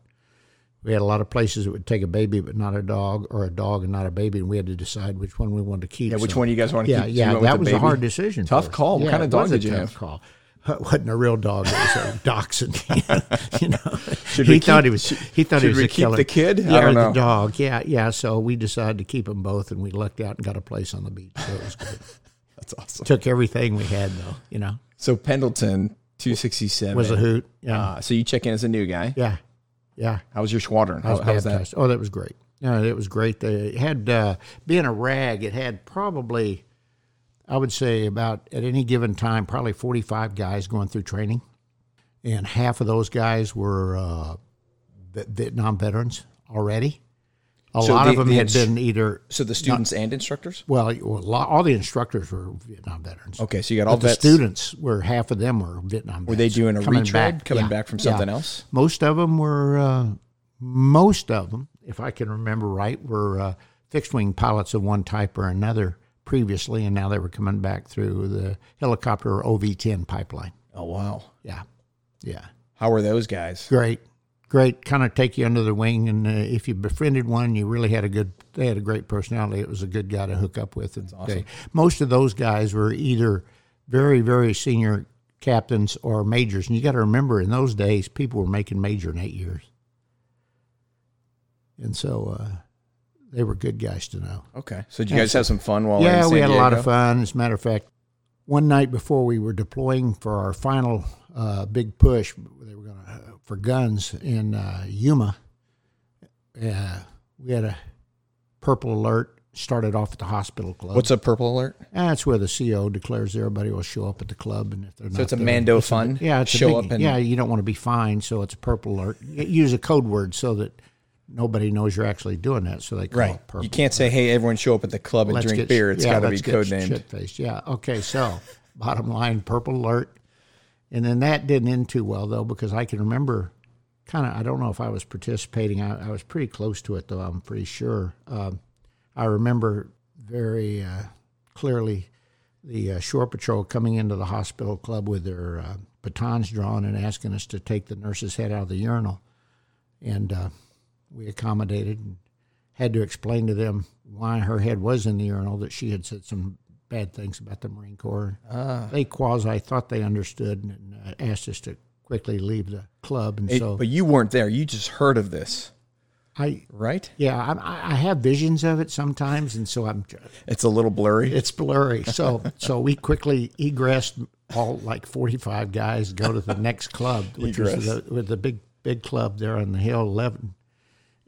[SPEAKER 2] We had a lot of places that would take a baby but not a dog, or a dog and not a baby, and we had to decide which one we wanted to keep.
[SPEAKER 1] Yeah, which
[SPEAKER 2] So-
[SPEAKER 1] one you guys want to
[SPEAKER 2] Yeah,
[SPEAKER 1] keep?
[SPEAKER 2] Yeah,
[SPEAKER 1] went
[SPEAKER 2] that was a hard decision.
[SPEAKER 1] Tough call. What
[SPEAKER 2] Yeah,
[SPEAKER 1] kind of dog
[SPEAKER 2] was
[SPEAKER 1] did you have?
[SPEAKER 2] Call. It wasn't a real dog. It was a dachshund. you know,
[SPEAKER 1] Should
[SPEAKER 2] he
[SPEAKER 1] we
[SPEAKER 2] thought he was. He thought he
[SPEAKER 1] should
[SPEAKER 2] was
[SPEAKER 1] we
[SPEAKER 2] a
[SPEAKER 1] keep
[SPEAKER 2] killer.
[SPEAKER 1] the kid?
[SPEAKER 2] Yeah, or
[SPEAKER 1] know.
[SPEAKER 2] the dog. Yeah, yeah. So we decided to keep them both, and we lucked out and got a place on the beach. So it was good.
[SPEAKER 1] That's awesome.
[SPEAKER 2] Took everything we had, though. You know,
[SPEAKER 1] So Pendleton, 267.
[SPEAKER 2] was a hoot. Yeah,
[SPEAKER 1] Uh, so you check in as a new guy.
[SPEAKER 2] yeah, yeah.
[SPEAKER 1] How was your squadron?
[SPEAKER 2] I was
[SPEAKER 1] How, how was that?
[SPEAKER 2] Oh, that was great. Yeah, it was great. They had uh, being a rag. It had probably, I would say, about at any given time, probably forty-five guys going through training, and half of those guys were uh, Vietnam veterans already. A
[SPEAKER 1] So
[SPEAKER 2] lot of them
[SPEAKER 1] the
[SPEAKER 2] had been either
[SPEAKER 1] So the students and instructors?
[SPEAKER 2] well, all the instructors were Vietnam veterans.
[SPEAKER 1] Okay, so you got all
[SPEAKER 2] the students were half of them were Vietnam.
[SPEAKER 1] Were they doing a
[SPEAKER 2] coming
[SPEAKER 1] retread,
[SPEAKER 2] back.
[SPEAKER 1] coming
[SPEAKER 2] Yeah,
[SPEAKER 1] back from
[SPEAKER 2] yeah.
[SPEAKER 1] something else?
[SPEAKER 2] Most of them were, uh, most of them, if I can remember right, were uh, fixed wing pilots of one type or another previously, and now they were coming back through the helicopter OV 10 pipeline.
[SPEAKER 1] Oh wow!
[SPEAKER 2] Yeah. Yeah.
[SPEAKER 1] How were those guys?
[SPEAKER 2] Great. Great. Kind of take you under the wing. And uh, if you befriended one, you really had a good, they had a great personality. It was a good guy to hook up with. And they, most of those guys were either very, very senior captains or majors. And you got to remember, in those days, people were making major in eight years. And so uh, they were good guys to know.
[SPEAKER 1] Okay, so did you guys have some fun while? in
[SPEAKER 2] Yeah, we had a lot of fun. As a matter of fact, one night before we were deploying for our final uh, big push, they were going to for guns in uh, Yuma. Uh, we had a purple alert. Started off at the hospital club.
[SPEAKER 1] What's a purple alert?
[SPEAKER 2] That's where the CO declares everybody will show up at the club, and if they're not,
[SPEAKER 1] So it's a
[SPEAKER 2] there-
[SPEAKER 1] Mando
[SPEAKER 2] it's a-
[SPEAKER 1] fun.
[SPEAKER 2] yeah, it's a
[SPEAKER 1] show
[SPEAKER 2] big-
[SPEAKER 1] up and
[SPEAKER 2] yeah. You don't want to be fined, so it's a purple alert. Use a code word so that nobody knows you're actually doing that. So they call
[SPEAKER 1] right.
[SPEAKER 2] it purple.
[SPEAKER 1] You can't say, "Hey, everyone, show up at the club and
[SPEAKER 2] Let's
[SPEAKER 1] drink
[SPEAKER 2] get-
[SPEAKER 1] beer." It's
[SPEAKER 2] yeah,
[SPEAKER 1] got to be
[SPEAKER 2] let's
[SPEAKER 1] code named.
[SPEAKER 2] Shit faced. Yeah. Okay. So, bottom line, purple alert, and then that didn't end too well though because I can remember, kind of. I don't know if I was participating. I, I was pretty close to it though. I'm pretty sure. Um, I remember very uh, clearly the uh, shore patrol coming into the hospital club with their uh, batons drawn and asking us to take the nurse's head out of the urinal, and uh, we accommodated and had to explain to them why her head was in the urinal, that she had said some bad things about the Marine Corps.
[SPEAKER 1] Ah.
[SPEAKER 2] They quasi thought they understood and uh, asked us to quickly leave the club. And
[SPEAKER 1] Hey,
[SPEAKER 2] so
[SPEAKER 1] but you weren't there. You just heard of this,
[SPEAKER 2] I,
[SPEAKER 1] right?
[SPEAKER 2] yeah, I, I have visions of it sometimes, and so I'm,
[SPEAKER 1] It's a little blurry.
[SPEAKER 2] it's blurry. So, so we quickly egressed all like 45 guys, go to the next club, which was the, with the big, big club there on the hill, 11.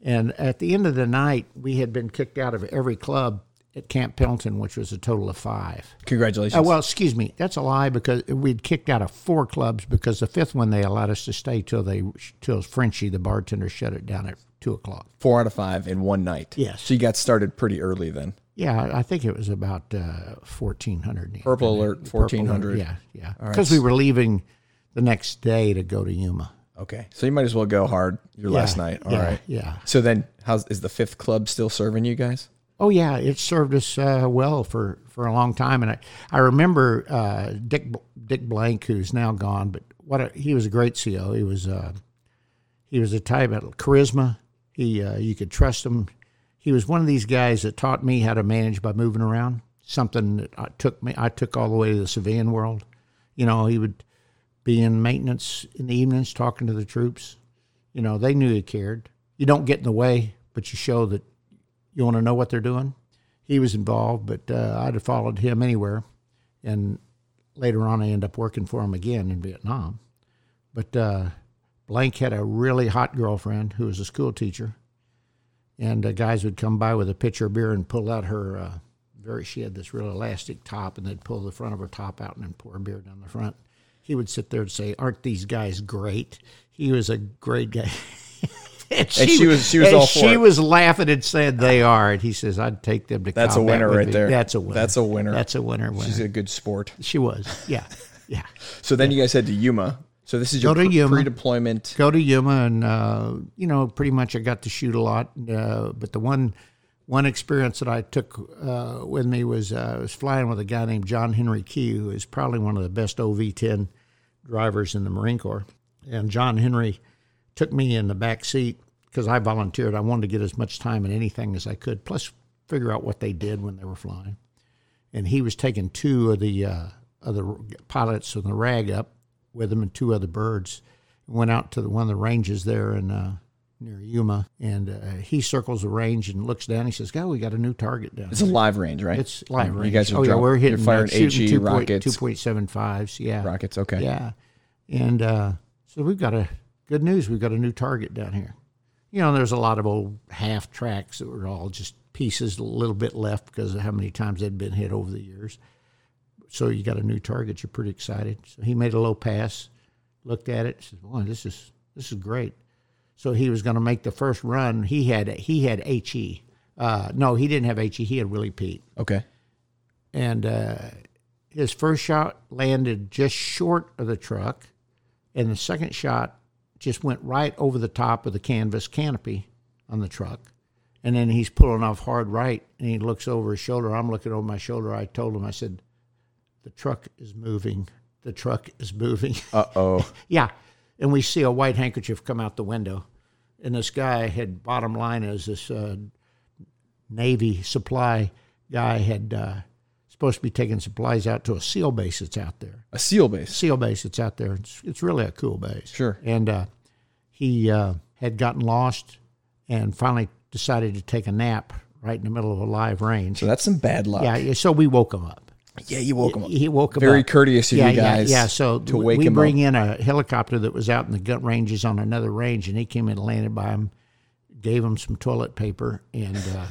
[SPEAKER 2] And at the end of the night, we had been kicked out of every club at Camp Pendleton, which was a total of five.
[SPEAKER 1] Congratulations.
[SPEAKER 2] Uh, well, excuse me, that's a lie because we'd kicked out of four clubs because the fifth one they allowed us to stay till they till Frenchie, the bartender, shut it down at two o'clock.
[SPEAKER 1] Four out of five in one night.
[SPEAKER 2] Yes.
[SPEAKER 1] So you got started pretty early then.
[SPEAKER 2] Yeah, I think it was about uh, fourteen hundred.
[SPEAKER 1] Purple alert, 1400.
[SPEAKER 2] Yeah, yeah. Because we were leaving the next day to go to Yuma.
[SPEAKER 1] Okay. So you might as well go hard your last night. All right.
[SPEAKER 2] yeah, Yeah.
[SPEAKER 1] So then, how's is the fifth club still serving you guys?
[SPEAKER 2] Oh yeah, it served us uh, well for, for a long time, and I I remember uh, Dick Dick Blank, who's now gone, but what a, he was a great CEO. He was uh, he was a type of charisma. He uh, you could trust him. He was one of these guys that taught me how to manage by moving around. Something that I took me I took all the way to the civilian world. You know, he would be in maintenance in the evenings talking to the troops. You know, they knew he cared. You don't get in the way, but you show that you want to know what they're doing. He was involved, but uh, I'd have followed him anywhere. And later on, I ended up working for him again in Vietnam. But uh, Blank had a really hot girlfriend who was a school teacher. And uh, guys would come by with a pitcher of beer and pull out her uh, very, she had this real elastic top, and they'd pull the front of her top out and then pour beer down the front. He would sit there and say, Aren't these guys great? He was a great guy. and
[SPEAKER 1] she was- she was
[SPEAKER 2] and
[SPEAKER 1] all for
[SPEAKER 2] she
[SPEAKER 1] it.
[SPEAKER 2] was laughing and said they are. And he says, I'd take them to
[SPEAKER 1] That's a winner right
[SPEAKER 2] me."
[SPEAKER 1] there.
[SPEAKER 2] That's a winner.
[SPEAKER 1] That's a winner.
[SPEAKER 2] That's a winner. winner.
[SPEAKER 1] She's a good sport.
[SPEAKER 2] she was. Yeah. Yeah.
[SPEAKER 1] So then you guys head to Yuma. So this is your
[SPEAKER 2] Go to
[SPEAKER 1] pre-
[SPEAKER 2] Yuma.
[SPEAKER 1] pre-deployment.
[SPEAKER 2] go to Yuma and uh, you know pretty much I got to shoot a lot. Uh, but the one one experience that I took uh, with me was uh, I was flying with a guy named John Henry Key, who is probably one of the best OV10 drivers in the Marine Corps. And John Henry took me in the back seat because I volunteered. I wanted to get as much time in anything as I could, plus figure out what they did when they were flying. And he was taking two of the uh, other pilots on the rag up with him and two other birds. Went out to the, one of the ranges there in uh, near Yuma, and uh, he circles the range and looks down. He says, "God, we got a new target down."
[SPEAKER 1] It's a live range, right?
[SPEAKER 2] It's live range.
[SPEAKER 1] You guys are
[SPEAKER 2] oh yeah, we're
[SPEAKER 1] you're
[SPEAKER 2] hitting
[SPEAKER 1] firing
[SPEAKER 2] uh,
[SPEAKER 1] HE
[SPEAKER 2] 2.
[SPEAKER 1] rockets.
[SPEAKER 2] two point seven fives. Yeah,
[SPEAKER 1] Rockets, okay.
[SPEAKER 2] yeah, and uh, so we've got a good news. We've got a new target down here. You know, there's a lot of old half tracks that were all just pieces, a little bit left because of how many times they'd been hit over the years. So you got a new target. You're pretty excited. So he made a low pass, looked at it, said, "Boy, this is this is great." So he was going to make the first run. He had he had he. Uh, no, he didn't have he. He had Willie Pete
[SPEAKER 1] Okay.
[SPEAKER 2] and uh, his first shot landed just short of the truck, and the second shot just went right over the top of the canvas canopy on the truck. And then he's pulling off hard right, and he looks over his shoulder. I'm looking over my shoulder. I told him, I said, "The truck is moving. The truck is moving."
[SPEAKER 1] Uh oh.
[SPEAKER 2] Yeah. And we see a white handkerchief come out the window. And this guy had, bottom line is this uh, Navy supply guy had uh, supposed to be taking supplies out to a SEAL base that's out there.
[SPEAKER 1] A seal base.
[SPEAKER 2] SEAL base that's out there. It's, it's really a cool base.
[SPEAKER 1] Sure.
[SPEAKER 2] And uh, he uh, had gotten lost and finally decided to take a nap right in the middle of a live range.
[SPEAKER 1] So that's some bad luck.
[SPEAKER 2] yeah, yeah, so we woke him up.
[SPEAKER 1] Yeah, you woke him up.
[SPEAKER 2] He woke him
[SPEAKER 1] Very
[SPEAKER 2] up.
[SPEAKER 1] courteous of
[SPEAKER 2] yeah,
[SPEAKER 1] you guys
[SPEAKER 2] Yeah, yeah. So
[SPEAKER 1] to
[SPEAKER 2] we-
[SPEAKER 1] wake
[SPEAKER 2] we
[SPEAKER 1] him
[SPEAKER 2] bring
[SPEAKER 1] up.
[SPEAKER 2] in a helicopter that was out in the gut ranges on another range, and he came in and landed by him, gave him some toilet paper, and uh,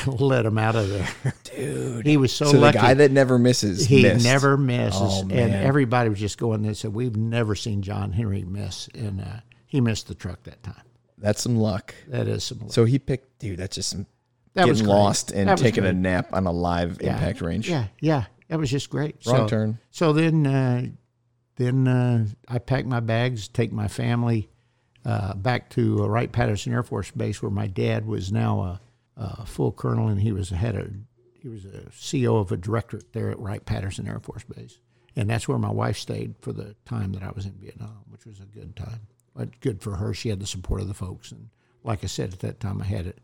[SPEAKER 2] let him out of there.
[SPEAKER 1] Dude.
[SPEAKER 2] He was so,
[SPEAKER 1] So
[SPEAKER 2] lucky.
[SPEAKER 1] the guy that never misses
[SPEAKER 2] he
[SPEAKER 1] missed.
[SPEAKER 2] never misses,
[SPEAKER 1] Oh,
[SPEAKER 2] and everybody was just going there and said, "We've never seen John Henry miss," and uh, he missed the truck that time.
[SPEAKER 1] That's some luck.
[SPEAKER 2] That is some.
[SPEAKER 1] So he picked, dude. That's just some
[SPEAKER 2] that
[SPEAKER 1] getting
[SPEAKER 2] great.
[SPEAKER 1] lost and
[SPEAKER 2] That was
[SPEAKER 1] taking a nap on a live
[SPEAKER 2] Yeah.
[SPEAKER 1] impact range.
[SPEAKER 2] Yeah, yeah, that was just great.
[SPEAKER 1] Wrong
[SPEAKER 2] so,
[SPEAKER 1] turn.
[SPEAKER 2] So then, uh, then uh, I pack my bags, take my family uh, back to uh, Wright Patterson Air Force Base, where my dad was now a full colonel, and he was a head of, he was a CEO of a directorate there at Wright Patterson Air Force Base, and that's where my wife stayed for the time that I was in Vietnam, which was a good time. But good for her; she had the support of the folks, and like I said at that time, I had it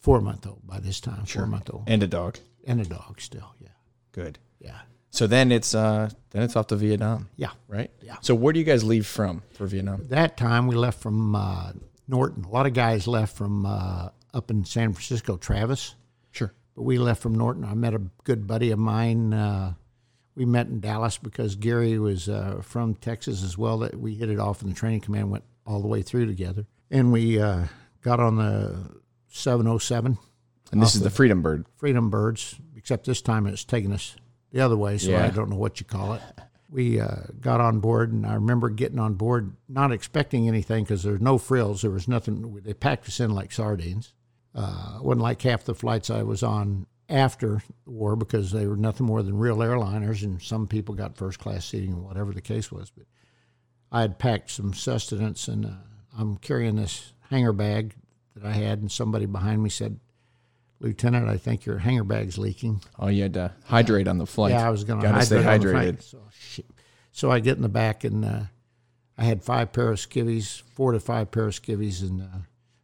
[SPEAKER 2] four month old by this time, four month old,
[SPEAKER 1] And a dog.
[SPEAKER 2] and a dog still. Yeah,
[SPEAKER 1] Good.
[SPEAKER 2] yeah,
[SPEAKER 1] So then it's uh then it's off to Vietnam,
[SPEAKER 2] yeah.
[SPEAKER 1] right?
[SPEAKER 2] Yeah.
[SPEAKER 1] So where do you guys leave from for Vietnam?
[SPEAKER 2] that time we left from uh, Norton. A lot of guys left from uh, up in San Francisco, Travis,
[SPEAKER 1] Sure.
[SPEAKER 2] but we left from Norton. I met a good buddy of mine. Uh, we met in Dallas because Gary was uh, from Texas as well. That we hit it off in the training command, went all the way through together, and we uh, got on the 707
[SPEAKER 1] And this is the Freedom Bird.
[SPEAKER 2] Freedom Birds, except this time it's taking us the other way, so
[SPEAKER 1] Yeah.
[SPEAKER 2] I don't know what you call it. We uh, got on board, and I remember getting on board, not expecting anything because there's no frills. There was nothing. They packed us in like sardines. Uh, wasn't like half the flights I was on after the war because they were nothing more than real airliners, and some people got first class seating or whatever the case was. But I had packed some sustenance, and uh, I'm carrying this hanger bag that I had, and somebody behind me said, Lieutenant, I think your hanger bag's leaking.
[SPEAKER 1] Oh, you had to hydrate on the flight.
[SPEAKER 2] Yeah, I was going to
[SPEAKER 1] stay
[SPEAKER 2] hydrate. on the
[SPEAKER 1] hydrated.
[SPEAKER 2] So, shit. so I get in the back and uh, I had five pair of skivvies, four to five pair of skivvies, and uh,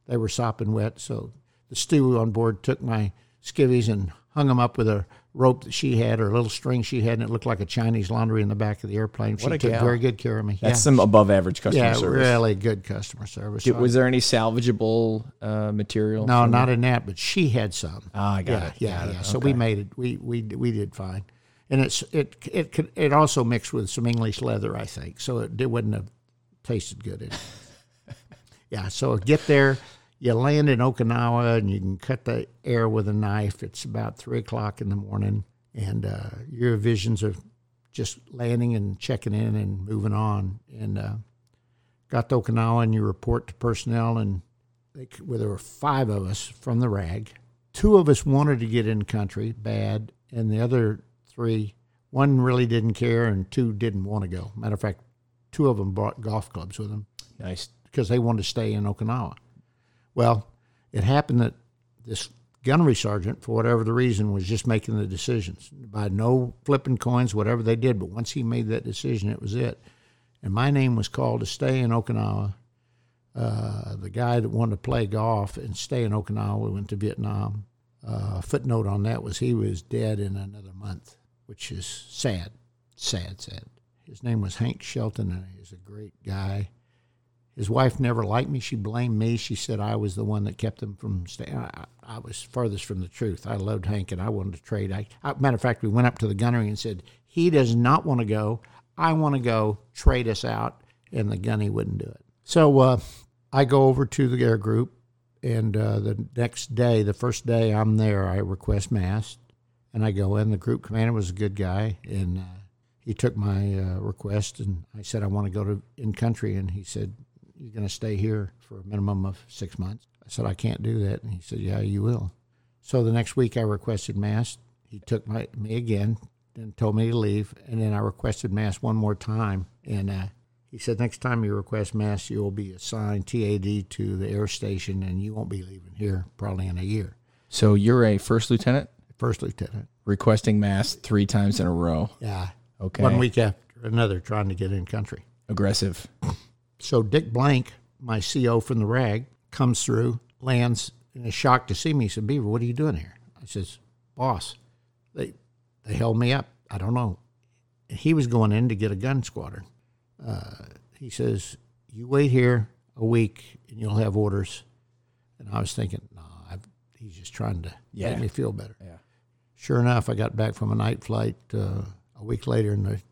[SPEAKER 2] they were sopping wet. So the stew on board took my skivvies and hung them up with a rope that she had or a little string she had, and it looked like a Chinese laundry in the back of the airplane. She
[SPEAKER 1] What a
[SPEAKER 2] took
[SPEAKER 1] gal.
[SPEAKER 2] very good care of me.
[SPEAKER 1] That's
[SPEAKER 2] yeah.
[SPEAKER 1] some above average customer
[SPEAKER 2] yeah,
[SPEAKER 1] service.
[SPEAKER 2] really good customer service.
[SPEAKER 1] Did- was there any salvageable uh, material?
[SPEAKER 2] no, not in that, but she had some.
[SPEAKER 1] Ah, I got
[SPEAKER 2] yeah,
[SPEAKER 1] it.
[SPEAKER 2] Yeah,
[SPEAKER 1] Got it.
[SPEAKER 2] yeah. So we made it. We we we did fine, and it's it it could it also mixed with some English leather, I think. So it, it wouldn't have tasted good. Yeah. So get there. You land in Okinawa, and you can cut the air with a knife. It's about three o'clock in the morning, and uh, your visions are just landing and checking in and moving on. And uh, got to Okinawa, and you report to personnel, and they, well, there were five of us from the RAG. Two of us wanted to get in country bad, and the other three, one really didn't care, and two didn't want to go. Matter of fact, two of them brought golf clubs with them
[SPEAKER 1] Nice.
[SPEAKER 2] because they wanted to stay in Okinawa. Well, it happened that this gunnery sergeant, for whatever the reason, was just making the decisions by no flipping coins, whatever they did. But once he made that decision, it was it. And my name was called to stay in Okinawa Uh, the guy that wanted to play golf and stay in Okinawa went to Vietnam. Uh, footnote on that was he was dead in another month, which is sad, sad, sad. His name was Hank Shelton, and he was a great guy. His wife never liked me. She blamed me. She said I was the one that kept them from staying. I, I was farthest from the truth. I loved Hank, and I wanted to trade. I, I, matter of fact, we went up to the gunnery and said he does not want to go. I want to go. Trade us out, and the gunny wouldn't do it. So uh, I go over to the air group, and uh, the next day, the first day I'm there, I request mast, and I go in. The group commander was a good guy, and uh, he took my uh, request, and I said I want to go to in country, and he said you're going to stay here for a minimum of six months. I said, I can't do that. And he said, Yeah, you will. So the next week I requested Mast. He took my, me again and told me to leave. And then I requested Mast one more time. And uh, he said, Next time you request Mast, you will be assigned TAD to the air station and you won't be leaving here probably in a year.
[SPEAKER 1] So you're a first lieutenant?
[SPEAKER 2] First lieutenant.
[SPEAKER 1] Requesting Mast three times in a row.
[SPEAKER 2] Yeah.
[SPEAKER 1] Okay.
[SPEAKER 2] One week after another trying to get in country.
[SPEAKER 1] Aggressive.
[SPEAKER 2] So Dick Blank, my CO from the RAG, comes through, lands, and is shocked to see me. He said, Beaver, what are you doing here? I says, Boss, they they held me up. I don't know. He was going in to get a gun squadron. Uh, he says, You wait here a week and you'll have orders. And I was thinking, no, nah, he's just trying to
[SPEAKER 1] Yeah.
[SPEAKER 2] make me feel better.
[SPEAKER 1] Yeah.
[SPEAKER 2] Sure enough, I got back from a night flight uh, a week later, and the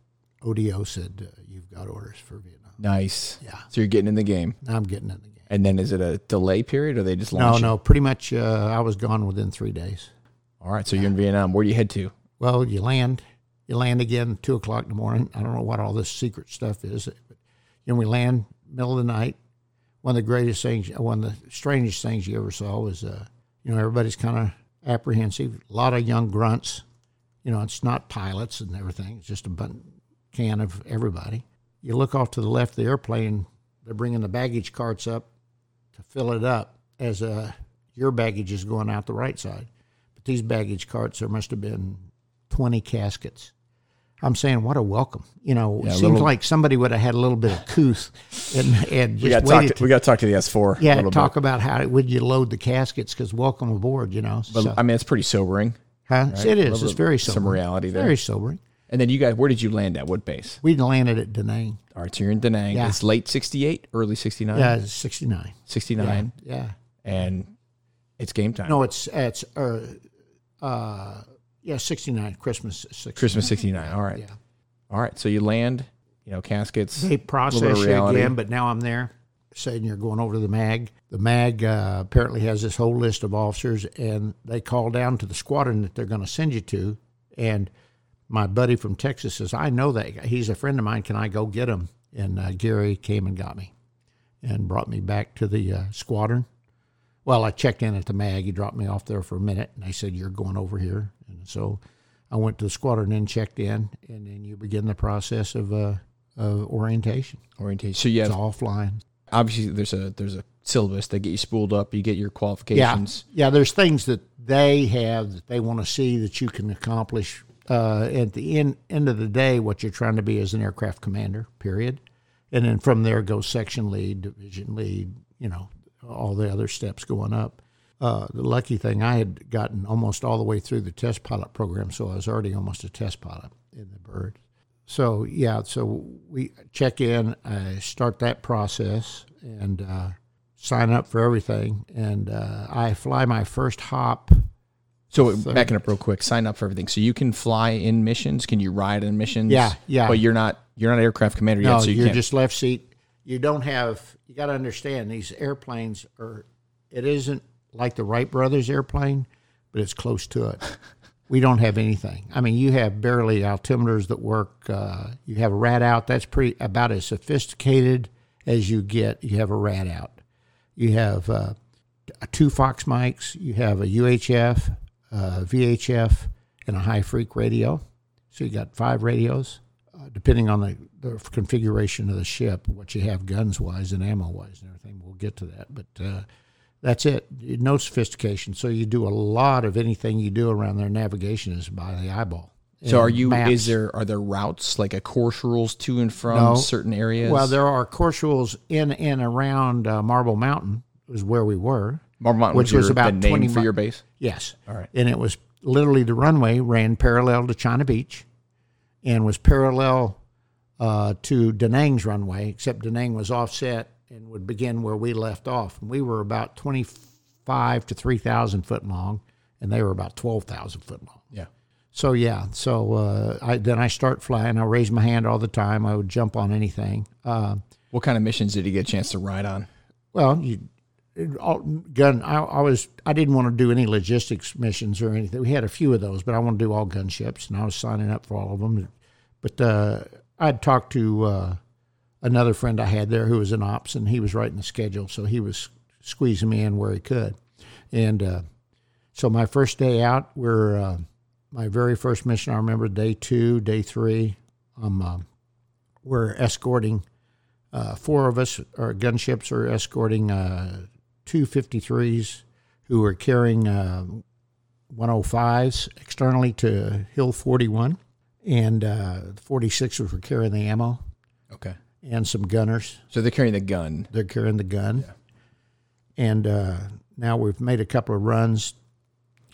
[SPEAKER 2] ODO said, uh, You've got orders for Vietnam.
[SPEAKER 1] Nice.
[SPEAKER 2] Yeah.
[SPEAKER 1] So you're getting in the game.
[SPEAKER 2] I'm getting in the game.
[SPEAKER 1] And then is it a delay period or they just
[SPEAKER 2] No,
[SPEAKER 1] launch? you?
[SPEAKER 2] no, pretty much uh, I was gone within three days.
[SPEAKER 1] All right. So you're in Vietnam. Where do you head to?
[SPEAKER 2] Well, you land, you land again two o'clock in the morning. I don't know what all this secret stuff is, but you know we land middle of the night. One of the greatest things, one of the strangest things you ever saw was, uh, you know, everybody's kind of apprehensive. A lot of young grunts. You know, it's not pilots and everything. It's just a bun- can of everybody. You look off to the left of the airplane. They're bringing the baggage carts up to fill it up as uh, your baggage is going out the right side. But these baggage carts, there must have been 20 caskets. I'm saying, what a welcome. You know,
[SPEAKER 1] Yeah,
[SPEAKER 2] it seems
[SPEAKER 1] little-
[SPEAKER 2] like somebody would have had a little bit of couth and, and
[SPEAKER 1] We got to. To, we got to talk to the S4. a
[SPEAKER 2] yeah,
[SPEAKER 1] little
[SPEAKER 2] talk
[SPEAKER 1] bit.
[SPEAKER 2] about how would you load the caskets because welcome aboard, you know.
[SPEAKER 1] But
[SPEAKER 2] so,
[SPEAKER 1] I mean, it's pretty sobering.
[SPEAKER 2] huh? It is. It's very
[SPEAKER 1] some reality there.
[SPEAKER 2] Very sobering.
[SPEAKER 1] And then you guys, where did you land at? What base?
[SPEAKER 2] We landed at Da Nang.
[SPEAKER 1] All right. So you're in Da Nang.
[SPEAKER 2] Yeah.
[SPEAKER 1] It's late '68, early '69.
[SPEAKER 2] Yeah, it's 69.
[SPEAKER 1] '69,
[SPEAKER 2] Yeah.
[SPEAKER 1] and it's game time.
[SPEAKER 2] No, it's, it's, uh, uh, yeah, 69, Christmas 69.
[SPEAKER 1] Christmas '69. All right.
[SPEAKER 2] Yeah.
[SPEAKER 1] All right. So you land. You know, caskets.
[SPEAKER 2] They process you again, but now I'm there. Saying you're going over to the mag. The mag uh, apparently has this whole list of officers, and they call down to the squadron that they're going to send you to. And my buddy from Texas says, "I know that guy. he's a friend of mine. Can I go get him?" And uh, Gary came and got me, and brought me back to the uh, squadron. Well, I checked in at the mag. He dropped me off there for a minute, and they said, "You're going over here." And so I went to the squadron and checked in, and then you begin the process of uh, of orientation.
[SPEAKER 1] Orientation. So you
[SPEAKER 2] It's
[SPEAKER 1] have
[SPEAKER 2] all flying.
[SPEAKER 1] obviously there's a there's a syllabus They get you spooled up. You get your qualifications.
[SPEAKER 2] Yeah,
[SPEAKER 1] qualifications.
[SPEAKER 2] yeah. There's things that they have that they want to see that you can accomplish. Uh, at the end end of the day, what you're trying to be is an aircraft commander. Period. And then from there goes section lead, division lead. You know, all the other steps going up. Uh, the lucky thing, I had gotten almost all the way through the test pilot program, so I was already almost a test pilot in the bird. So yeah, so we check in, I start that process, and uh, sign up for everything, and uh, I fly my first hop.
[SPEAKER 1] So backing up real quick, sign up for everything. So you can fly in missions. Can you ride in missions?
[SPEAKER 2] Yeah, yeah.
[SPEAKER 1] But you're not you're not an aircraft commander
[SPEAKER 2] No,
[SPEAKER 1] yet, so you
[SPEAKER 2] you're
[SPEAKER 1] can't.
[SPEAKER 2] just left seat. You don't have. You got to understand these airplanes are. It isn't like the Wright brothers airplane, but it's close to it. we don't have anything. I mean, you have barely altimeters that work. Uh, you have a radalt. That's pretty about as sophisticated as you get. You have a radalt. You have uh, two Fox mics. You have a UHF, uh, VHF, and a high freq radio. So you got five radios, uh, depending on the, the configuration of the ship, what you have guns wise and ammo wise and everything. We'll get to that, but uh, that's it. No sophistication. So you do a lot of anything you do around there. Navigation is by the eyeball,
[SPEAKER 1] So are you?
[SPEAKER 2] maps.
[SPEAKER 1] Is there are there routes like a course rules to and from
[SPEAKER 2] No.
[SPEAKER 1] certain areas?
[SPEAKER 2] Well, there are course rules in and around uh, Marble Mountain, is where we were.
[SPEAKER 1] Marble Mountain
[SPEAKER 2] which
[SPEAKER 1] was, your,
[SPEAKER 2] about
[SPEAKER 1] the name
[SPEAKER 2] 20
[SPEAKER 1] for your base.
[SPEAKER 2] Yes.
[SPEAKER 1] All right.
[SPEAKER 2] And it was literally the runway ran parallel to China Beach and was parallel uh, to Da Nang's runway, except Da Nang was offset and would begin where we left off. And we were about 25 to 3,000 foot long, and they were about 12,000 foot long.
[SPEAKER 1] Yeah.
[SPEAKER 2] So yeah, so uh, I then I start flying. I raise my hand all the time. I would jump on anything. Uh,
[SPEAKER 1] What kind of missions did you get a chance to ride on?
[SPEAKER 2] well, you gun. I, I was. I didn't want to do any logistics missions or anything. We had a few of those, but I want to do all gunships, and I was signing up for all of them. But uh, I'd talked to uh, another friend I had there who was in ops, and he was writing the schedule, so he was squeezing me in where he could. And uh, so my first day out, we're uh, my very first mission. I remember day two, day three. Um, we're escorting uh, four of us, our gunships, are escorting uh, two 53s who were carrying uh, 105s externally to Hill 41, and uh, the 46ers were carrying the ammo
[SPEAKER 1] Okay.
[SPEAKER 2] and some gunners.
[SPEAKER 1] So they're carrying the gun.
[SPEAKER 2] They're carrying the gun. Yeah. And uh, now we've made a couple of runs.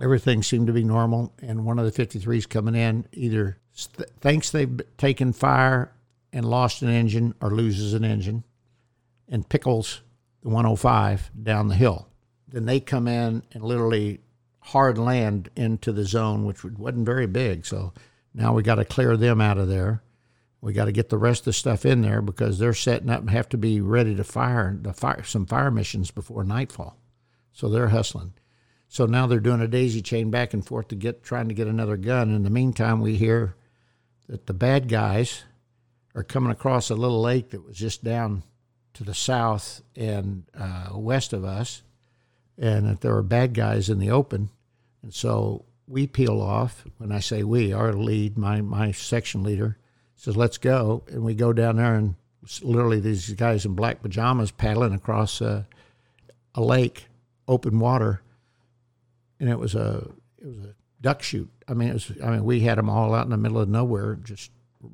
[SPEAKER 2] Everything seemed to be normal. And one of the 53s coming in either th- thinks they've taken fire and lost an engine or loses an engine and pickles the 105 down the hill. Then they come in and literally hard land into the zone, which wasn't very big. So now we got to clear them out of there. We got to get the rest of the stuff in there because they're setting up and have to be ready to fire the fire some fire missions before nightfall. So they're hustling. So now they're doing a daisy chain back and forth to get trying to get another gun. In the meantime, we hear that the bad guys are coming across a little lake that was just down to the south and uh, west of us, and that there were bad guys in the open. And so we peel off. When I say we, our lead, my my section leader, says, "Let's go," and we go down there, and literally these guys in black pajamas paddling across uh, a lake, open water, and it was a it was a duck shoot. I mean, it was. I mean, we had them all out in the middle of nowhere, just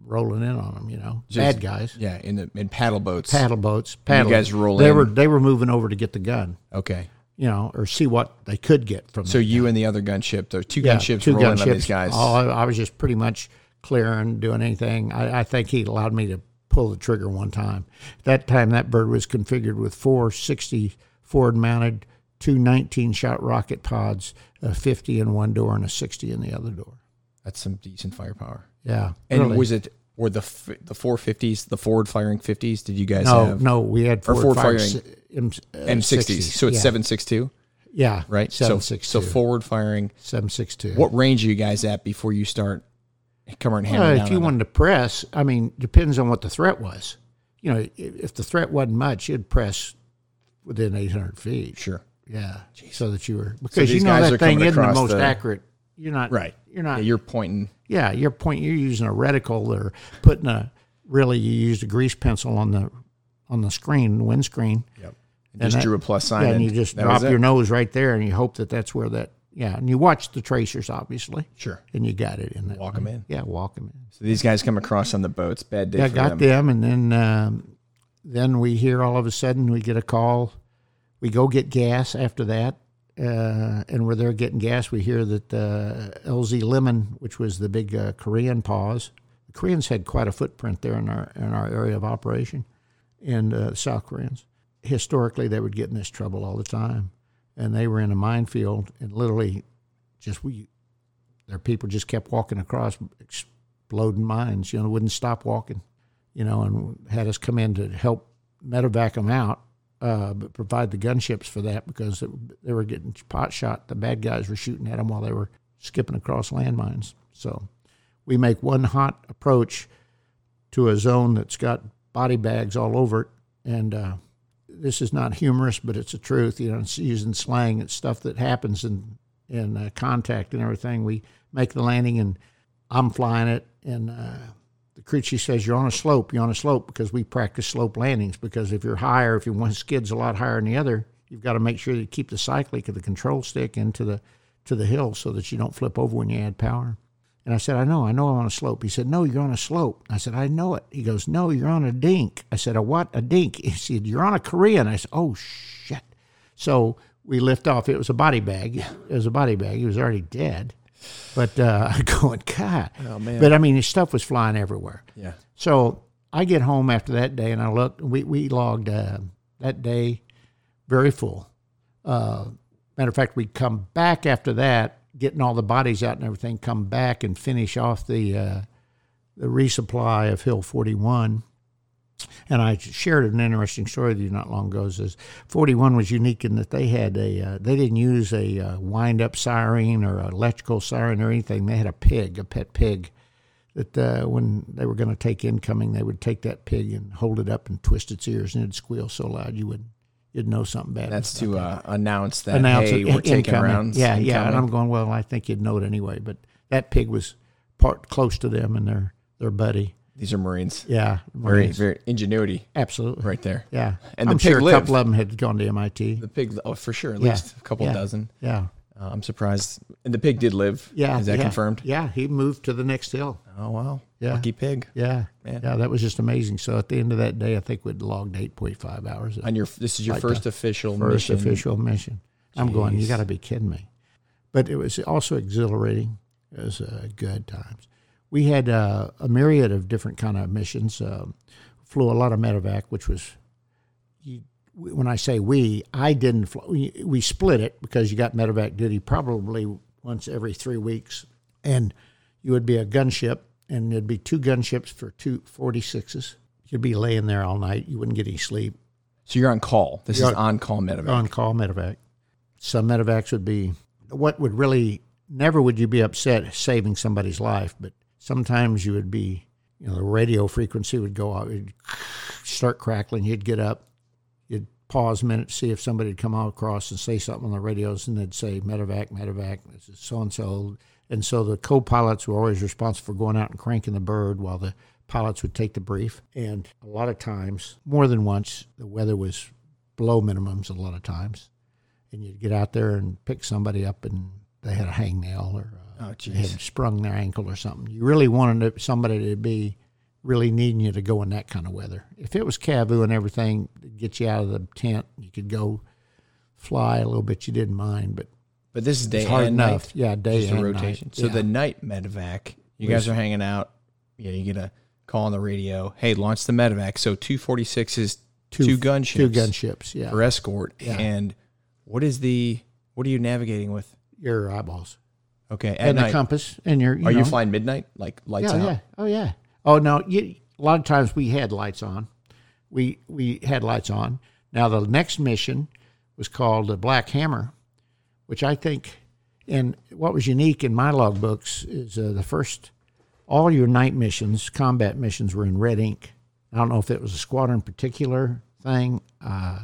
[SPEAKER 2] rolling in on them. You know,
[SPEAKER 1] Just-
[SPEAKER 2] bad guys,
[SPEAKER 1] Yeah, in the in paddle boats.
[SPEAKER 2] paddle boats, paddle.
[SPEAKER 1] guys roll
[SPEAKER 2] They
[SPEAKER 1] in.
[SPEAKER 2] were they were moving over to get the gun.
[SPEAKER 1] Okay.
[SPEAKER 2] You know, or see what they could get from.
[SPEAKER 1] So you and the other gunship, the two
[SPEAKER 2] yeah,
[SPEAKER 1] gunships
[SPEAKER 2] two
[SPEAKER 1] rolling on
[SPEAKER 2] gunships.
[SPEAKER 1] these guys.
[SPEAKER 2] Oh, I, I was just pretty much clearing, doing anything. I, I think he allowed me to pull the trigger one time. That time, that bird was configured with four 60 forward mounted, two 19 shot rocket pods, a 50 in one door and a 60 in the other door.
[SPEAKER 1] That's some decent firepower.
[SPEAKER 2] Yeah.
[SPEAKER 1] And
[SPEAKER 2] really.
[SPEAKER 1] was it or the the four fifties, the forward firing fifties? Did you guys
[SPEAKER 2] no,
[SPEAKER 1] have
[SPEAKER 2] no, we had
[SPEAKER 1] Or
[SPEAKER 2] forward
[SPEAKER 1] forward firing
[SPEAKER 2] M, uh,
[SPEAKER 1] sixties? So it's
[SPEAKER 2] yeah.
[SPEAKER 1] seven six two,
[SPEAKER 2] Yeah.
[SPEAKER 1] right?
[SPEAKER 2] Seven
[SPEAKER 1] so
[SPEAKER 2] six
[SPEAKER 1] so forward firing.
[SPEAKER 2] 762.
[SPEAKER 1] What range are you guys at before you start coming and hammering
[SPEAKER 2] if you wanted to press, I mean, depends on what the threat was. You know, if the threat wasn't much, you'd press within 800 feet.
[SPEAKER 1] Sure.
[SPEAKER 2] Yeah, so that you were because
[SPEAKER 1] these
[SPEAKER 2] you know
[SPEAKER 1] guys
[SPEAKER 2] that
[SPEAKER 1] are
[SPEAKER 2] thing isn't the most
[SPEAKER 1] the-
[SPEAKER 2] accurate. You're not
[SPEAKER 1] Right.
[SPEAKER 2] You're not.
[SPEAKER 1] Yeah, you're pointing.
[SPEAKER 2] Yeah, you're point. You're using a reticle or putting a. Really, you used a grease pencil on the on the screen, the windscreen.
[SPEAKER 1] Yep. And just
[SPEAKER 2] that-
[SPEAKER 1] drew a plus sign.
[SPEAKER 2] Yeah, and
[SPEAKER 1] and
[SPEAKER 2] you just drop your nose right there, and you hope that that's where that. Yeah, and you watch the tracers, obviously,
[SPEAKER 1] Sure.
[SPEAKER 2] and you got it in that.
[SPEAKER 1] Walk 'em in.
[SPEAKER 2] Yeah, walk them in.
[SPEAKER 1] So these guys come across on the boats. Bad day
[SPEAKER 2] Yeah, got
[SPEAKER 1] them.
[SPEAKER 2] them, and then um, then we hear all of a sudden we get a call. We go get gas after that, uh, and we're there getting gas. We hear that uh, LZ Lemon, which was the big uh, Korean pause, the Koreans had quite a footprint there in our in our area of operation, and uh, South Koreans. Historically, they would get in this trouble all the time, and they were in a minefield, and literally, just we, their people just kept walking across, exploding mines. You know, wouldn't stop walking you know, and had us come in to help medevac them out, uh, but provide the gunships for that because it, they were getting pot shot. The bad guys were shooting at them while they were skipping across landmines. So we make one hot approach to a zone that's got body bags all over it, and uh, this is not humorous, but it's the truth. You know, it's using slang. It's stuff that happens in in uh, contact and everything. We make the landing, and I'm flying it, and chief says you're on a slope. You're on a slope because we practice slope landings. Because if you're higher, if you one skid's a lot higher than the other, you've got to make sure that you keep the cyclic of the control stick into the to the hill so that you don't flip over when you add power. And I said, I know, I know I'm on a slope. He said, No, you're on a slope. I said, I know it. He goes, No, you're on a dink. I said, A what? A dink. He said, You're on a Korean. I said, Oh, shit. So we lift off. It was a body bag. It was a body bag. He was already dead. But uh, I going, God.
[SPEAKER 1] Oh, man.
[SPEAKER 2] But I mean, his stuff was flying everywhere.
[SPEAKER 1] Yeah.
[SPEAKER 2] So I get home after that day and I looked. We we logged uh, that day very full. Uh, matter of fact, we come back after that, getting all the bodies out and everything. Come back and finish off the uh, the resupply of Hill Forty One. And I shared an interesting story with you not long ago. Is 41 was unique in that they had a uh, they didn't use a uh, wind up siren or electrical siren or anything. They had a pig, a pet pig, that uh, when they were going to take incoming, they would take that pig and hold it up and twist its ears, and it'd squeal so loud you would you'd know something bad.
[SPEAKER 1] That's to uh, announce that
[SPEAKER 2] announce
[SPEAKER 1] hey,
[SPEAKER 2] it,
[SPEAKER 1] we're taking rounds.
[SPEAKER 2] Yeah, yeah. And. I'm going, well, I think you'd know it anyway. But that pig was part close to them and their their buddy.
[SPEAKER 1] These are Marines.
[SPEAKER 2] Yeah, Marines.
[SPEAKER 1] very ingenuity
[SPEAKER 2] absolutely.
[SPEAKER 1] right there.
[SPEAKER 2] Yeah,
[SPEAKER 1] And the
[SPEAKER 2] I'm
[SPEAKER 1] pig
[SPEAKER 2] sure a
[SPEAKER 1] lived.
[SPEAKER 2] couple of them had gone to MIT.
[SPEAKER 1] The pig, oh, for sure, at
[SPEAKER 2] Yeah.
[SPEAKER 1] least a couple
[SPEAKER 2] Yeah.
[SPEAKER 1] dozen.
[SPEAKER 2] Yeah,
[SPEAKER 1] Uh, I'm surprised. And the pig did live.
[SPEAKER 2] yeah.
[SPEAKER 1] Is that
[SPEAKER 2] yeah.
[SPEAKER 1] confirmed?
[SPEAKER 2] Yeah, he moved to the next hill.
[SPEAKER 1] Oh, wow.
[SPEAKER 2] Yeah.
[SPEAKER 1] Lucky pig.
[SPEAKER 2] Yeah,
[SPEAKER 1] Man.
[SPEAKER 2] yeah. That was just amazing. So at the end of that day, I think we'd logged 8.5 hours.
[SPEAKER 1] On your, this is your
[SPEAKER 2] Right
[SPEAKER 1] first official
[SPEAKER 2] first
[SPEAKER 1] mission.
[SPEAKER 2] official mission. I'm going, you got to be kidding me. But it was also exhilarating. It was uh, good times. We had uh, a myriad of different kind of missions. Um, flew a lot of medevac, which was, you, when I say we, I didn't. Fly, we, we split it because you got medevac duty probably once every three weeks, and you would be a gunship, and there'd be two gunships for two 46s. You'd be laying there all night. You wouldn't get any sleep
[SPEAKER 1] So you're on call. This
[SPEAKER 2] You're
[SPEAKER 1] is on call medevac.
[SPEAKER 2] on call medevac. Some medevacs would be what would really never would you be upset saving somebody's life, but sometimes you would be you know the radio frequency would go out, it'd start crackling. You'd get up, you'd pause a minute, see if somebody would come out across and say something on the radios, and they'd say medevac, medevac, this is so and so. And so the co-pilots were always responsible for going out and cranking the bird while the pilots would take the brief. And a lot of times, more than once, the weather was below minimums a lot of times. And you'd get out there and pick somebody up and they had a hangnail or uh,
[SPEAKER 1] Oh,
[SPEAKER 2] had sprung their ankle or something. You really wanted somebody to be really needing you to go in that kind of weather. If it was Cavu and everything, to get you out of the tent, you could go fly a little bit. You didn't mind, but
[SPEAKER 1] But this is day
[SPEAKER 2] hard
[SPEAKER 1] and
[SPEAKER 2] enough.
[SPEAKER 1] night.
[SPEAKER 2] Yeah, day
[SPEAKER 1] Just
[SPEAKER 2] and
[SPEAKER 1] a rotation.
[SPEAKER 2] Night.
[SPEAKER 1] So
[SPEAKER 2] yeah.
[SPEAKER 1] the night medevac, you guys are hanging out. Yeah, you get a call on the radio. Hey, launch the medevac. So 246 is two, gunships
[SPEAKER 2] two gunships. Yeah,
[SPEAKER 1] for escort.
[SPEAKER 2] Yeah.
[SPEAKER 1] And what is the what are you navigating with?
[SPEAKER 2] your eyeballs
[SPEAKER 1] Okay, at
[SPEAKER 2] and
[SPEAKER 1] night.
[SPEAKER 2] the compass and your. You
[SPEAKER 1] are
[SPEAKER 2] know,
[SPEAKER 1] you flying midnight? Like lights
[SPEAKER 2] yeah,
[SPEAKER 1] out?
[SPEAKER 2] yeah. Oh yeah. Oh no. You, a lot of times we had lights on. We we had lights on. Now the next mission was called the Black Hammer, which I think, and what was unique in my logbooks is uh, the first, all your night missions, combat missions, were in red ink. I don't know if it was a squadron particular thing uh,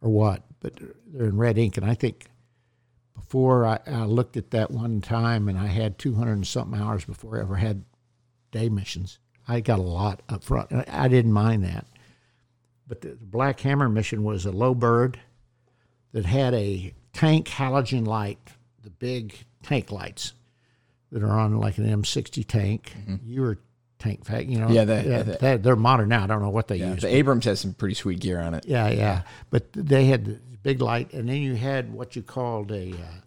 [SPEAKER 2] or what, but they're in red ink, and I think before I, I looked at that one time and I had 200 and something hours before I ever had day missions. I got a lot up front. and I, didn't mind that. But the, Black Hammer mission was a low bird that had a tank halogen light, the big tank lights that are on like an M60 tank. You were tank fact, you know.
[SPEAKER 1] Mm-hmm. Yeah, the- the-
[SPEAKER 2] they- they're modern now. I don't know what they
[SPEAKER 1] Yeah,
[SPEAKER 2] use.
[SPEAKER 1] the Abrams has some pretty sweet gear on it.
[SPEAKER 2] Yeah, yeah. But they had the big light, and then you had what you called a. Uh,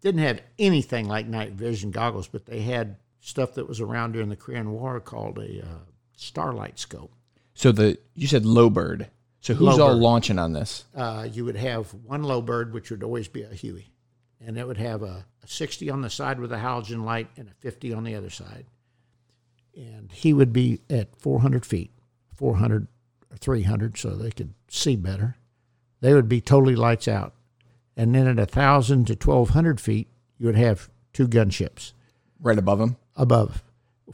[SPEAKER 2] didn't have anything like night vision goggles, but they had stuff that was around during the Korean War called a uh, starlight scope.
[SPEAKER 1] So the you said low bird. So who's
[SPEAKER 2] Low
[SPEAKER 1] all
[SPEAKER 2] bird.
[SPEAKER 1] launching on this?
[SPEAKER 2] Uh, you would have one low bird, which would always be a Huey, and it would have a, a 60 on the side with a halogen light and a 50 on the other side. And he would be at 400 feet, 400 or 300, so they could see better. They would be totally lights out. And then at 1,000 to 1,200 feet, you would have two gunships
[SPEAKER 1] Right above them?
[SPEAKER 2] above,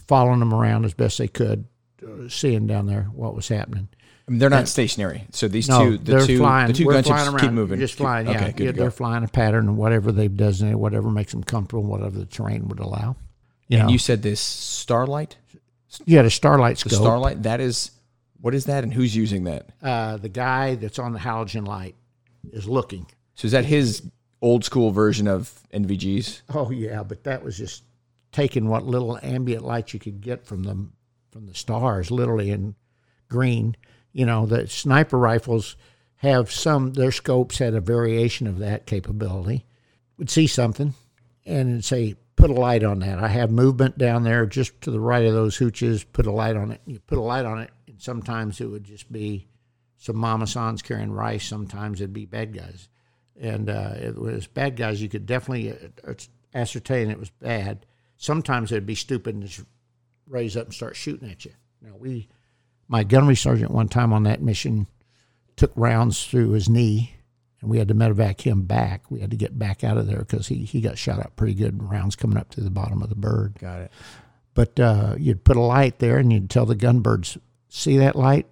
[SPEAKER 2] following them around as best they could, uh, seeing down there what was happening.
[SPEAKER 1] I mean, they're not stationary. So these
[SPEAKER 2] No,
[SPEAKER 1] two, the
[SPEAKER 2] they're
[SPEAKER 1] two,
[SPEAKER 2] flying.
[SPEAKER 1] the two gunships
[SPEAKER 2] flying around.
[SPEAKER 1] keep moving.
[SPEAKER 2] Just
[SPEAKER 1] Keep-
[SPEAKER 2] flying. Yeah,
[SPEAKER 1] Okay, good. to
[SPEAKER 2] they're flying a pattern and whatever they've designated, whatever makes them comfortable, whatever the terrain would allow. You know,
[SPEAKER 1] And you said this starlight,
[SPEAKER 2] you had a starlight
[SPEAKER 1] the
[SPEAKER 2] scope.
[SPEAKER 1] starlight. That is, what is that, and who's using that?
[SPEAKER 2] uh, the guy that's on the halogen light is looking.
[SPEAKER 1] So is that his old school version of NVGs?
[SPEAKER 2] Oh yeah, but that was just taking what little ambient light you could get from the from the stars, literally in green. You know, the sniper rifles have some. Their scopes had a variation of that capability. Would see something, and say, put a light on that. I have movement down there just to the right of those hooches. Put a light on it. You put a light on it, sometimes it would just be some mama sans carrying rice. Sometimes it'd be bad guys, and uh, it was bad guys. You could definitely uh, ascertain it was bad. Sometimes it'd be stupid and just raise up and start shooting at you. Now we, my gunnery sergeant, one time on that mission, took rounds through his knee, and we had to medevac him back. We had to get back out of there because he he got shot up pretty good. Rounds coming up to the bottom of the bird.
[SPEAKER 1] Got it.
[SPEAKER 2] But uh, you'd put a light there, and you'd tell the gunbirds, "See that light?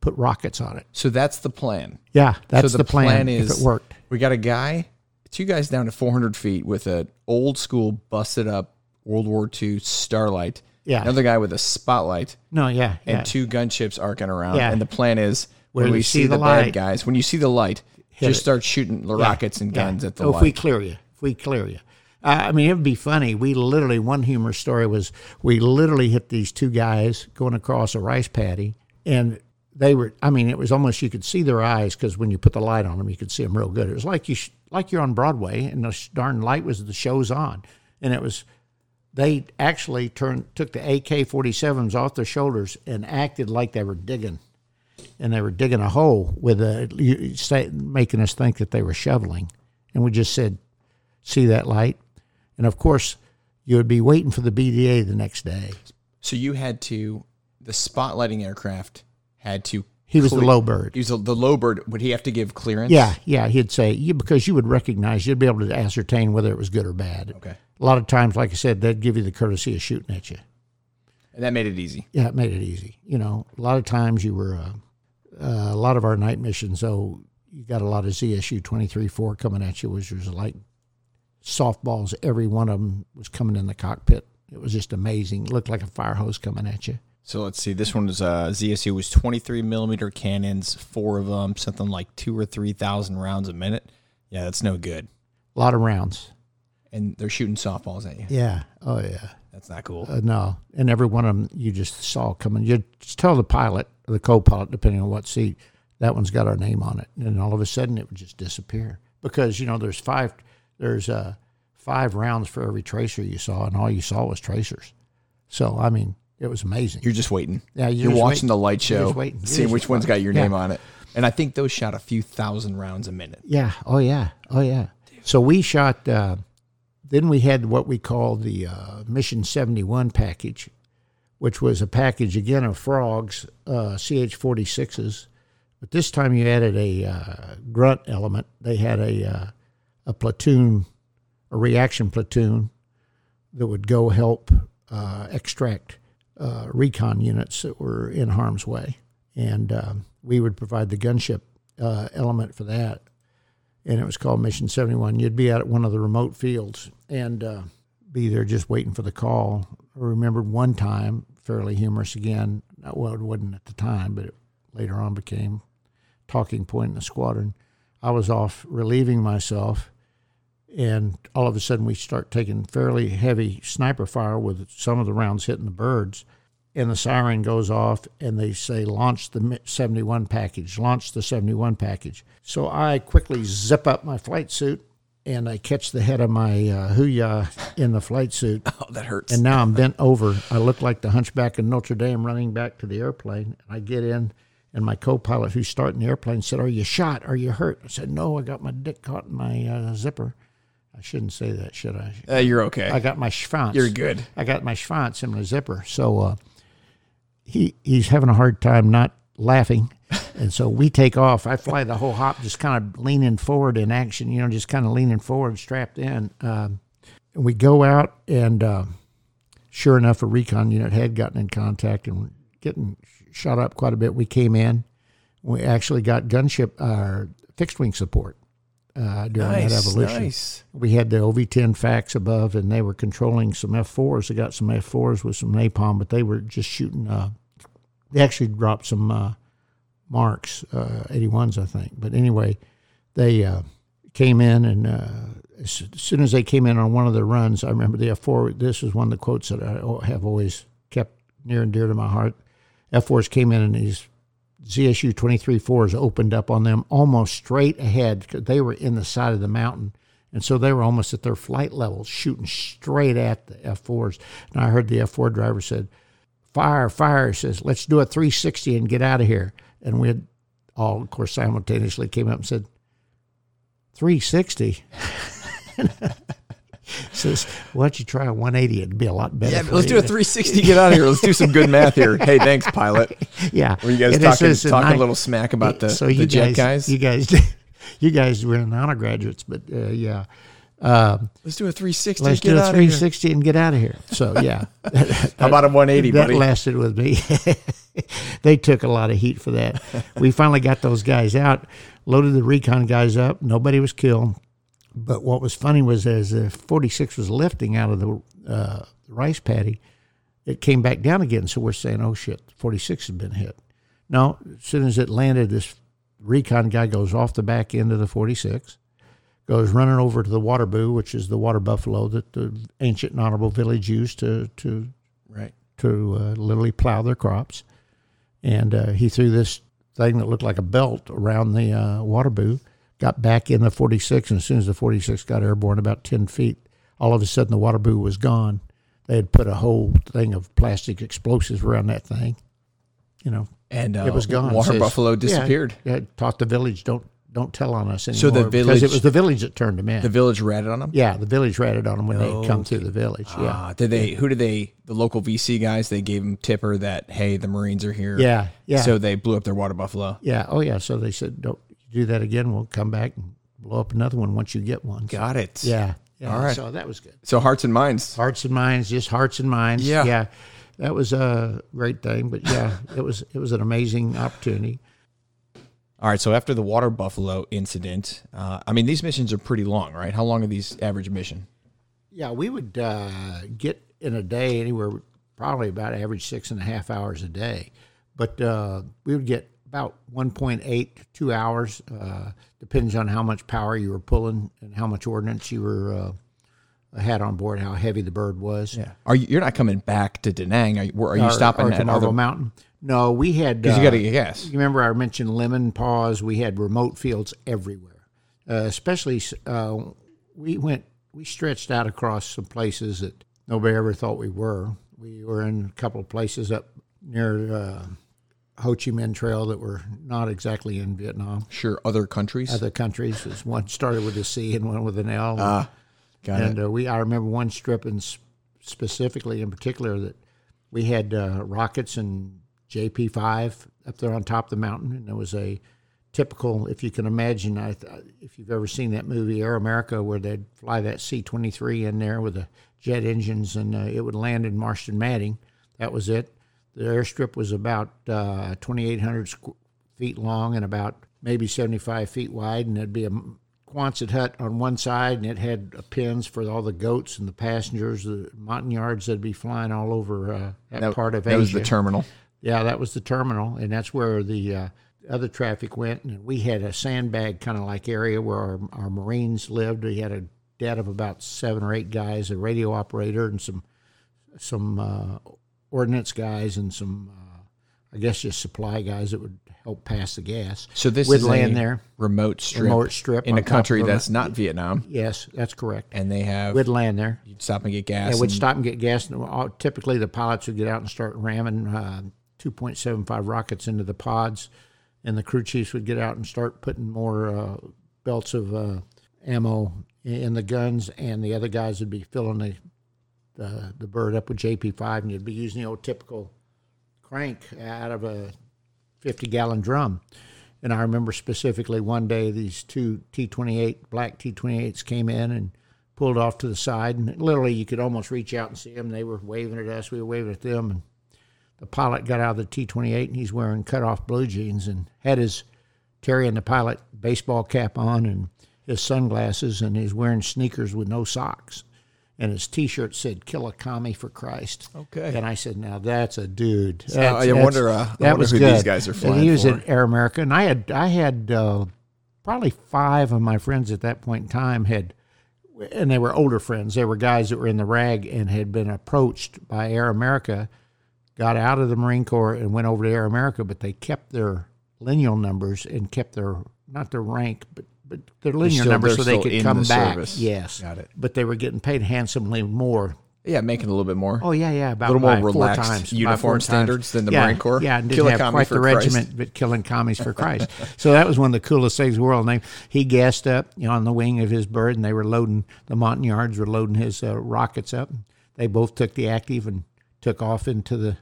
[SPEAKER 2] Put rockets on it."
[SPEAKER 1] So that's the plan.
[SPEAKER 2] Yeah, that's
[SPEAKER 1] the
[SPEAKER 2] the, plan.
[SPEAKER 1] plan
[SPEAKER 2] if
[SPEAKER 1] is-
[SPEAKER 2] it worked.
[SPEAKER 1] We got a guy, two guys down to 400 feet with an old school busted up World War II Starlight.
[SPEAKER 2] Yeah.
[SPEAKER 1] Another guy with a spotlight
[SPEAKER 2] No, yeah,
[SPEAKER 1] and
[SPEAKER 2] yeah.
[SPEAKER 1] two gunships arcing around.
[SPEAKER 2] Yeah.
[SPEAKER 1] And the plan is when
[SPEAKER 2] Where
[SPEAKER 1] we
[SPEAKER 2] you
[SPEAKER 1] see,
[SPEAKER 2] see
[SPEAKER 1] the,
[SPEAKER 2] the
[SPEAKER 1] bad
[SPEAKER 2] light,
[SPEAKER 1] guys, when you see the light, just
[SPEAKER 2] it.
[SPEAKER 1] start shooting the rockets and guns at the
[SPEAKER 2] oh,
[SPEAKER 1] light.
[SPEAKER 2] If we clear you, if we clear you. Uh, I mean, it would be funny. We literally, one humorous story was we literally hit these two guys going across a rice paddy, and they were. I mean, it was almost you could see their eyes because when you put the light on them, you could see them real good. It was like you, sh- like you're on Broadway, and the darn light was the show's on, and it was. They actually turned took the AK-47s off their shoulders and acted like they were digging and they were digging a hole with a making us think that they were shoveling, and we just said, "See that light?" And of course, you would be waiting for the BDA the next day.
[SPEAKER 1] so you had to, the spotlighting aircraft had to.
[SPEAKER 2] He was the low bird.
[SPEAKER 1] He was the, the low bird. Would he have to give clearance?
[SPEAKER 2] Yeah, yeah, he'd say you because you would recognize, you'd be able to ascertain whether it was good or bad.
[SPEAKER 1] Okay.
[SPEAKER 2] A lot of times, like I said, they'd give you the courtesy of shooting at you.
[SPEAKER 1] And that made it easy.
[SPEAKER 2] yeah, it made it easy. You know, a lot of times you were, uh, uh, a lot of our night missions, though, you got a lot of ZSU 23 4 coming at you, which was like softballs. Every one of them was coming in the cockpit. It was just amazing. It looked like a fire hose coming at you.
[SPEAKER 1] So let's see. This one was uh, ZSU was 23 millimeter cannons, four of them, something like two or three thousand rounds a minute. Yeah, that's no good.
[SPEAKER 2] A lot of rounds.
[SPEAKER 1] And they're shooting softballs at you.
[SPEAKER 2] Yeah. Oh, yeah.
[SPEAKER 1] That's not cool.
[SPEAKER 2] Uh, no. And every one of them you just saw coming. You just tell the pilot, or the co pilot, depending on what seat, that one's got our name on it. And all of a sudden it would just disappear. Because, you know, there's five, there's uh, five rounds for every tracer you saw, and all you saw was tracers. So, I mean, it was amazing.
[SPEAKER 1] You're just waiting.
[SPEAKER 2] Yeah, you're
[SPEAKER 1] you're,
[SPEAKER 2] just
[SPEAKER 1] watching
[SPEAKER 2] waiting.
[SPEAKER 1] the light show,
[SPEAKER 2] waiting.
[SPEAKER 1] Seeing which one's got your
[SPEAKER 2] yeah.
[SPEAKER 1] name on it. And I think those shot a few thousand rounds a minute.
[SPEAKER 2] Yeah. Oh yeah. Oh yeah. So we shot. Uh, then we had what we call the uh, Mission Seventy One package, which was a package again of frogs, uh, CH forty sixes, but this time you added a uh, grunt element. They had a uh, a platoon, a reaction platoon, that would go help uh, extract uh, recon units that were in harm's way, and um, we would provide the gunship uh, element for that and it was called Mission 71. You'd be out at one of the remote fields and uh, be there just waiting for the call. I remembered one time, fairly humorous again. Well, it wasn't at the time, but it later on became talking point in the squadron. I was off relieving myself, and all of a sudden we start taking fairly heavy sniper fire with some of the rounds hitting the birds. And the siren goes off, and they say, Launch the 71 package, launch the 71 package. So I quickly zip up my flight suit, and I catch the head of my uh, Huya in the flight suit.
[SPEAKER 1] Oh, that hurts.
[SPEAKER 2] And now I'm bent over. I look like the hunchback in Notre Dame running back to the airplane. And I get in, and my co pilot, who's starting the airplane, said, Are you shot? Are you hurt? I said, No, I got my dick caught in my uh, zipper. I shouldn't say that, should I?
[SPEAKER 1] uh, you're okay.
[SPEAKER 2] I got my schwanz.
[SPEAKER 1] you're good.
[SPEAKER 2] I got my schwanz in my zipper. So uh, he he's having a hard time not laughing. And so we take off. I fly the whole hop, just kind of leaning forward in action, you know, just kind of leaning forward, strapped in. Um, and we go out, and uh, sure enough, a recon unit had gotten in contact and getting shot up quite a bit. We came in. We actually got gunship, uh, fixed wing support uh, during that evolution
[SPEAKER 1] nice.
[SPEAKER 2] we had the OV10 FACs above, and they were controlling some F4s. They got some F4s with some napalm, but they were just shooting. Uh, they actually dropped some uh, marks, uh, 81s, I think. But anyway, they uh, came in and uh, as soon as they came in on one of the runs, I remember the F four. This was one of the quotes that I have always kept near and dear to my heart. F fours came in and these ZSU twenty three fours opened up on them almost straight ahead they were in the side of the mountain. And so they were almost at their flight level, shooting straight at the F fours. And I heard the F four driver said, "Fire, fire!" Says, "Let's do a 360 and get out of here." And we had all, of course, simultaneously came up and said, 360. says, why don't you try a 180? It'd be a lot better.
[SPEAKER 1] Yeah,
[SPEAKER 2] for
[SPEAKER 1] let's
[SPEAKER 2] you."
[SPEAKER 1] do a 360. Get out of here. Let's do some good math here. Hey, thanks, pilot.
[SPEAKER 2] Yeah.
[SPEAKER 1] Were you guys
[SPEAKER 2] And
[SPEAKER 1] talking,
[SPEAKER 2] says in
[SPEAKER 1] talking a
[SPEAKER 2] nine-
[SPEAKER 1] little smack about the,
[SPEAKER 2] so
[SPEAKER 1] the
[SPEAKER 2] you
[SPEAKER 1] jet guys?
[SPEAKER 2] You guys, you guys were honor graduates, but uh, yeah. Um,
[SPEAKER 1] let's do a 360.
[SPEAKER 2] let's
[SPEAKER 1] get
[SPEAKER 2] do a
[SPEAKER 1] out
[SPEAKER 2] 360 and get out of here. So yeah,
[SPEAKER 1] How about a 180,
[SPEAKER 2] that
[SPEAKER 1] buddy?
[SPEAKER 2] lasted with me. they took a lot of heat for that. we finally got those guys out, loaded the recon guys up. Nobody was killed. But what was funny was as the 46 was lifting out of the uh, rice paddy, it came back down again. So we're saying, oh shit, 46 has been hit. No, as soon as it landed, this recon guy goes off the back end of the 46, goes running over to the water boo, which is the water buffalo that the ancient and honorable village used to, to
[SPEAKER 1] right.
[SPEAKER 2] to uh, literally plow their crops. And uh, he threw this thing that looked like a belt around the uh, water boo, got back in the 46, and as soon as the 46 got airborne about 10 feet, all of a sudden the water boo was gone. They had put a whole thing of plastic explosives around that thing. You know,
[SPEAKER 1] And uh,
[SPEAKER 2] it was gone.
[SPEAKER 1] Water
[SPEAKER 2] Says-
[SPEAKER 1] buffalo disappeared.
[SPEAKER 2] Yeah, taught the village don't don't tell on us anymore.
[SPEAKER 1] So the
[SPEAKER 2] because
[SPEAKER 1] village-
[SPEAKER 2] it was the village that turned them in.
[SPEAKER 1] The village ratted on them.
[SPEAKER 2] yeah, the village ratted on them when they come through the village. Yeah,
[SPEAKER 1] Ah, did they? Who did they? The local VC guys. They gave them tipper that hey, the Marines are here.
[SPEAKER 2] yeah, yeah.
[SPEAKER 1] So they blew up their water buffalo.
[SPEAKER 2] Yeah. Oh, yeah. So they said, don't do that again. We'll come back and blow up another one once you get one.
[SPEAKER 1] Got it.
[SPEAKER 2] yeah. Yeah.
[SPEAKER 1] All right.
[SPEAKER 2] So that was good.
[SPEAKER 1] So hearts and minds.
[SPEAKER 2] Hearts and minds, just hearts and minds.
[SPEAKER 1] Yeah.
[SPEAKER 2] Yeah. That was a great thing. But yeah, it was it was an amazing opportunity.
[SPEAKER 1] All right. So after the water buffalo incident, uh, I mean these missions are pretty long, right? How long are these average mission?
[SPEAKER 2] Yeah, we would uh, get in a day anywhere probably about average six and a half hours a day, but uh, we would get about 1.8 to two hours, uh, depends on how much power you were pulling and how much ordnance you were uh, had on board, how heavy the bird was.
[SPEAKER 1] Yeah. Are you? You're not coming back to Da Nang? Are you, are you
[SPEAKER 2] Or-
[SPEAKER 1] stopping
[SPEAKER 2] or
[SPEAKER 1] at
[SPEAKER 2] Marble
[SPEAKER 1] other?
[SPEAKER 2] Mountain? No, we had
[SPEAKER 1] Because
[SPEAKER 2] uh,
[SPEAKER 1] you got to gas.
[SPEAKER 2] you remember I mentioned lemon paws. We had remote fields everywhere, uh, especially uh, we went we stretched out across some places that nobody ever thought we were. We were in a couple of places up near uh, Ho Chi Minh Trail that were not exactly in Vietnam.
[SPEAKER 1] Sure. Other countries.
[SPEAKER 2] Other countries, There's one started with a C and one with an L.
[SPEAKER 1] Ah, got
[SPEAKER 2] and
[SPEAKER 1] it.
[SPEAKER 2] uh, we I remember one strip s- specifically in particular that we had uh, rockets and JP5 up there on top of the mountain, and there was a typical, if you can imagine, I, th- if you've ever seen that movie Air America, where they'd fly that C-23 in there with the jet engines, and uh, it would land in Marston Matting. That was it. The airstrip was about uh, 2,800 squ- feet long and about maybe 75 feet wide, and there'd be a Quonset hut on one side, and it had uh, pins for all the goats and the passengers, the Montagnards that'd be flying all over uh, that,
[SPEAKER 1] That,
[SPEAKER 2] part of
[SPEAKER 1] that
[SPEAKER 2] Asia.
[SPEAKER 1] was the terminal.
[SPEAKER 2] Yeah, that was the terminal, and that's where the uh, other traffic went. And we had a sandbag kind of like area where our, our Marines lived. We had a det of about seven or eight guys, a radio operator, and some some uh, ordnance guys, and some uh, I guess just supply guys that would help pass the gas.
[SPEAKER 1] So this
[SPEAKER 2] We'd
[SPEAKER 1] is
[SPEAKER 2] land there.
[SPEAKER 1] remote strip,
[SPEAKER 2] Remote strip
[SPEAKER 1] in a country that's not Vietnam,
[SPEAKER 2] Yes, that's correct.
[SPEAKER 1] and they have
[SPEAKER 2] We'd land there.
[SPEAKER 1] you'd stop and get gas.
[SPEAKER 2] Yeah, we'd stop and get gas. And all- typically, the pilots would get out and start ramming uh, 2.75 rockets into the pods, and the crew chiefs would get out and start putting more uh, belts of uh, ammo in the guns, and the other guys would be filling the the, the bird up with JP5, and you'd be using the old typical crank out of a 50 gallon drum. And I remember specifically one day these two T28 black T28s came in and pulled off to the side, and literally you could almost reach out and see them. They were waving at us, we were waving at them, and the pilot got out of the T28 and he's wearing cut off blue jeans and had his Terry and the pilot baseball cap on and his sunglasses, and he's wearing sneakers with no socks. And his T-shirt said "Kill a commie for Christ."
[SPEAKER 1] Okay.
[SPEAKER 2] And I said, "Now that's a dude."
[SPEAKER 1] I
[SPEAKER 2] That's- that's-
[SPEAKER 1] wonder, uh, I
[SPEAKER 2] that
[SPEAKER 1] wonder
[SPEAKER 2] was
[SPEAKER 1] who
[SPEAKER 2] good.
[SPEAKER 1] these guys are
[SPEAKER 2] And
[SPEAKER 1] flying
[SPEAKER 2] he was
[SPEAKER 1] for.
[SPEAKER 2] in Air America, and I had I had uh, probably five of my friends at that point in time had and they were older friends. They were guys that were in the rag and had been approached by Air America, got out of the Marine Corps and went over to Air America, but they kept their lineal numbers and kept their not their rank, but but their
[SPEAKER 1] still-
[SPEAKER 2] numbers
[SPEAKER 1] they're
[SPEAKER 2] so they could come
[SPEAKER 1] the
[SPEAKER 2] back.
[SPEAKER 1] service.
[SPEAKER 2] Yes,
[SPEAKER 1] Got it.
[SPEAKER 2] But they were getting paid handsomely more.
[SPEAKER 1] Yeah, making a little bit more.
[SPEAKER 2] Oh yeah, yeah, about
[SPEAKER 1] little more relaxed
[SPEAKER 2] times,
[SPEAKER 1] uniform
[SPEAKER 2] four times.
[SPEAKER 1] standards than the
[SPEAKER 2] yeah,
[SPEAKER 1] Marine Corps?
[SPEAKER 2] Yeah, and didn't
[SPEAKER 1] a
[SPEAKER 2] have quite the
[SPEAKER 1] Christ.
[SPEAKER 2] regiment, but killing commies for Christ. so that was one of the coolest things in the world. And they, he gassed up you know, on the wing of his bird, and they were loading the Montagnards were loading his uh, rockets up. They both took the active and took off into the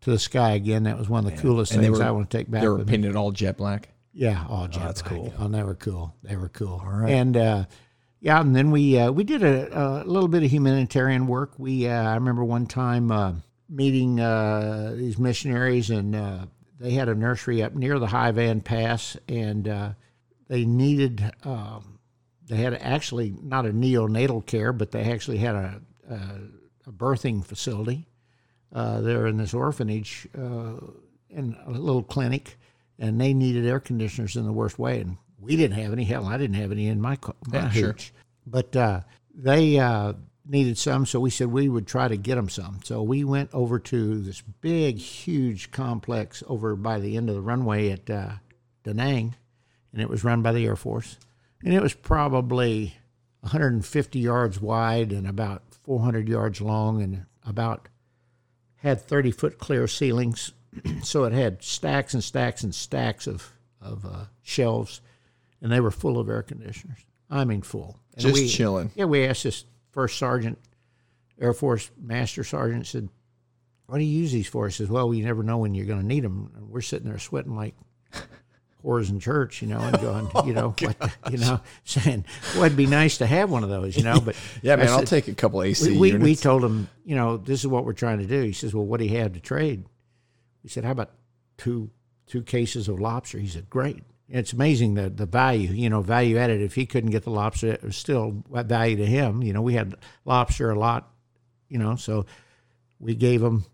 [SPEAKER 2] to the sky again. That was one of the coolest
[SPEAKER 1] And
[SPEAKER 2] things
[SPEAKER 1] were-
[SPEAKER 2] I want to take back.
[SPEAKER 1] They were painted all jet black.
[SPEAKER 2] Yeah, oh, jet
[SPEAKER 1] that's
[SPEAKER 2] black.
[SPEAKER 1] cool.
[SPEAKER 2] Oh, they were cool. They were cool. All right. And uh, yeah, and then we uh, we did a, a little bit of humanitarian work. We uh, I remember one time uh, meeting uh, these missionaries, and uh, they had a nursery up near the Hai Van Pass, and uh, they needed. Um, they had actually not a neonatal care, but they actually had a, a, a birthing facility uh, there in this orphanage uh, in a little clinic, and they needed air conditioners in the worst way. And we didn't have any. Hell, I didn't have any in my, my
[SPEAKER 1] Yeah, sure.
[SPEAKER 2] But uh, they uh, needed some, so we said we would try to get them some. So we went over to this big, huge complex over by the end of the runway at uh, Da Nang, and it was run by the Air Force. And it was probably 150 yards wide and about 400 yards long and about had 30 foot clear ceilings. so it had stacks and stacks and stacks of, of uh, shelves, and they were full of air conditioners. I mean, full. And
[SPEAKER 1] Just
[SPEAKER 2] we-
[SPEAKER 1] chilling.
[SPEAKER 2] Yeah, we asked this first sergeant, Air Force Master Sergeant, said, What do you use these for? He says, Well, you never know when you're going to need them. And we're sitting there sweating like whores in church, you know, and going, you know, what, you know, saying, well, it'd be nice to have one of those, you know, but
[SPEAKER 1] Yeah, man,
[SPEAKER 2] I
[SPEAKER 1] I'll take a couple AC
[SPEAKER 2] we, we, we told him, you know, this is what we're trying to do. He says, well, what do you have to trade? We said, how about two two cases of lobster? He said, great. It's amazing the the value, you know, value added. If he couldn't get the lobster, it was still value to him. You know, we had lobster a lot, you know, so we gave him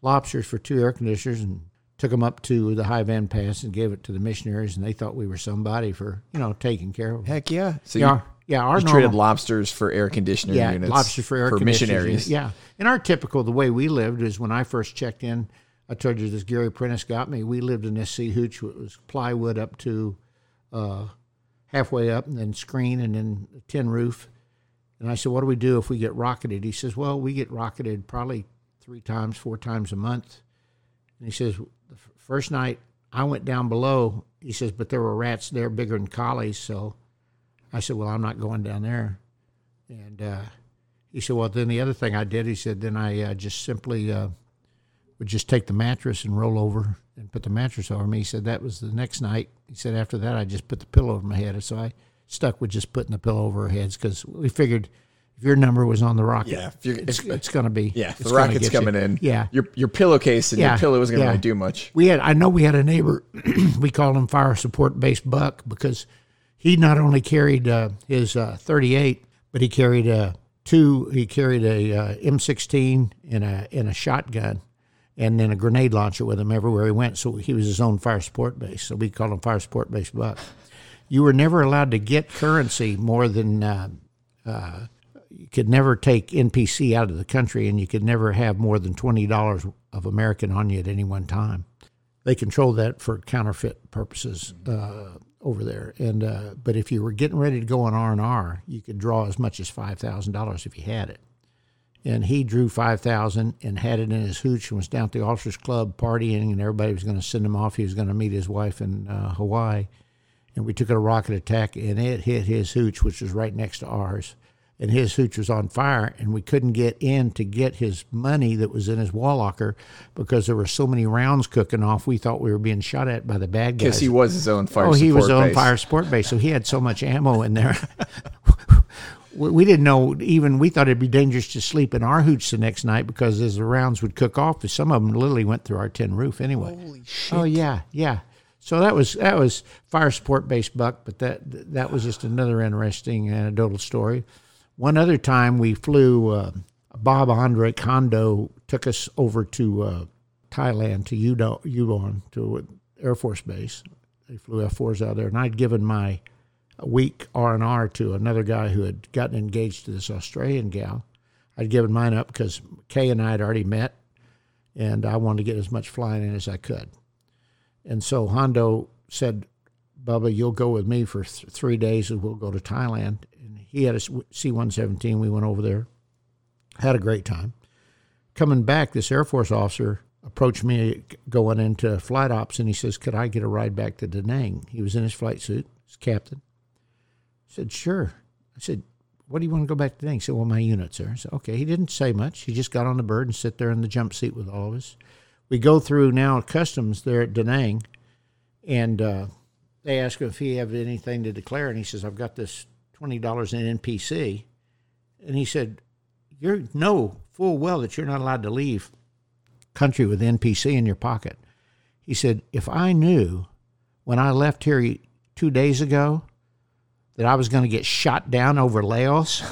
[SPEAKER 2] lobsters for two air conditioners and took them up to the Hai Van Pass and gave it to the missionaries, and they thought we were somebody for you know taking care of them.
[SPEAKER 1] Heck yeah. So
[SPEAKER 2] yeah,
[SPEAKER 1] you,
[SPEAKER 2] yeah, our
[SPEAKER 1] you
[SPEAKER 2] normal,
[SPEAKER 1] traded lobsters for air conditioner
[SPEAKER 2] yeah,
[SPEAKER 1] units.
[SPEAKER 2] lobster for air conditioners.
[SPEAKER 1] missionaries.
[SPEAKER 2] Yeah, and our typical the way we lived is when I first checked in. I told you this Gary Prentice got me. We lived in this sea hooch. It was plywood up to uh, halfway up, and then screen, and then tin roof. And I said, "What do we do if we get rocketed?" He says, "Well, we get rocketed probably three times, four times a month." And he says, "The first night I went down below." He says, "But there were rats there bigger than collies." So I said, "Well, I'm not going down there." And uh, he said, "Well, then the other thing I did," he said, "then I uh, just simply uh, would just take the mattress and roll over and put the mattress over me." He said that was the next night. He said after that I just put the pillow over my head. So I stuck with just putting the pillow over our heads because we figured if your number was on the rocket,
[SPEAKER 1] Yeah, if you're-
[SPEAKER 2] it's, it's going to be
[SPEAKER 1] Yeah,
[SPEAKER 2] it's
[SPEAKER 1] the rocket's
[SPEAKER 2] get you.
[SPEAKER 1] coming in.
[SPEAKER 2] Yeah,
[SPEAKER 1] Your your pillowcase and
[SPEAKER 2] Yeah,
[SPEAKER 1] your pillow isn't going to
[SPEAKER 2] yeah.
[SPEAKER 1] really do much.
[SPEAKER 2] we had I know we had a neighbor we called him fire support base buck because he not only carried uh, his uh, 38 but he carried a two he carried a uh, M16 and a and a shotgun and then a grenade launcher with him everywhere he went so he was his own fire support base so we called him fire support base buck you were never allowed to get currency more than uh, uh, you could never take MPC out of the country, and you could never have more than twenty dollars of American on you at any one time. They control that for counterfeit purposes uh, over there. And uh, but if you were getting ready to go on R and R, you could draw as much as five thousand dollars if you had it. And he drew five thousand and had it in his hooch and was down at the officers club partying, and everybody was going to send him off. He was going to meet his wife in uh, Hawaii and we took a rocket attack and it hit his hooch which was right next to ours and his hooch was on fire and we couldn't get in to get his money that was in his wall locker because there were so many rounds cooking off we thought we were being shot at by the bad guys
[SPEAKER 1] Because he was his own fire
[SPEAKER 2] oh he was
[SPEAKER 1] support
[SPEAKER 2] on
[SPEAKER 1] base.
[SPEAKER 2] fire support base so he had so much ammo in there we didn't know even we thought it'd be dangerous to sleep in our hooch the next night because as the rounds would cook off some of them literally went through our tin roof anyway
[SPEAKER 1] Holy shit.
[SPEAKER 2] Oh yeah, yeah. So that was that was fire support based buck, but that that was just another interesting anecdotal story. One other time we flew. Uh, Bob Andre Hondo took us over to uh, Thailand to Udon, Udon to Air Force Base. They flew F fours out there, and I'd given my a week R and R to another guy who had gotten engaged to this Australian gal. I'd given mine up because Kay and I had already met, and I wanted to get as much flying in as I could. And so Hondo said, "Bubba, you'll go with me for th- three days, and we'll go to Thailand." And he had a C one seventeen. We went over there, had a great time. Coming back, this Air Force officer approached me going into flight ops, and he says, "Could I get a ride back to Da Nang?" He was in his flight suit, his captain. I said, "Sure." I said, "What do you want to go back to Da Nang?" He said, "Well, my unit's there." I said, "Okay." He didn't say much. He just got on the bird and sit there in the jump seat with all of us. We go through now customs there at Da Nang, and uh, they ask him if he have anything to declare, and he says, "I've got this twenty dollars in MPC," and he said, "You know full well that you're not allowed to leave country with MPC in your pocket." He said, "If I knew when I left here two days ago that I was going to get shot down over Laos,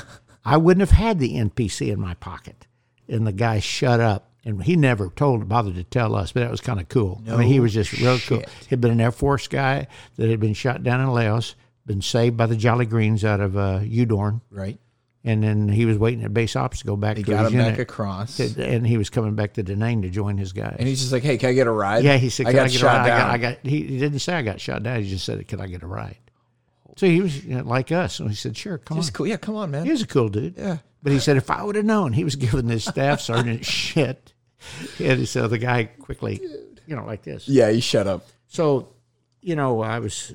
[SPEAKER 2] I wouldn't have had the MPC in my pocket." And the guy shut up and he never told bothered to tell us, but that was kind of cool. I mean, he was just real cool. He'd been an Air Force guy that had been shot down in Laos, been saved by the Jolly Greens out of uh, Udorn,
[SPEAKER 1] Right.
[SPEAKER 2] and then he was waiting at base ops to go back
[SPEAKER 1] He
[SPEAKER 2] to
[SPEAKER 1] got him back
[SPEAKER 2] unit.
[SPEAKER 1] across.
[SPEAKER 2] and he was coming back to Da Nang to join his guys.
[SPEAKER 1] And he's just like, hey, can I get a ride?
[SPEAKER 2] yeah, he said,
[SPEAKER 1] I
[SPEAKER 2] "Can
[SPEAKER 1] got
[SPEAKER 2] I get
[SPEAKER 1] shot
[SPEAKER 2] a ride?"
[SPEAKER 1] down.
[SPEAKER 2] I got, I got. He, he didn't say I got shot down. He just said, "Can I get a ride?" So he was you know, like us, and he said, "Sure, come on.
[SPEAKER 1] He's
[SPEAKER 2] on."
[SPEAKER 1] cool. Yeah, come on, man.
[SPEAKER 2] He was a cool dude.
[SPEAKER 1] Yeah.
[SPEAKER 2] But he said, if I would have known, he was giving this staff sergeant shit. And so the guy quickly, you know, like this.
[SPEAKER 1] Yeah, you shut up.
[SPEAKER 2] So, you know, I was,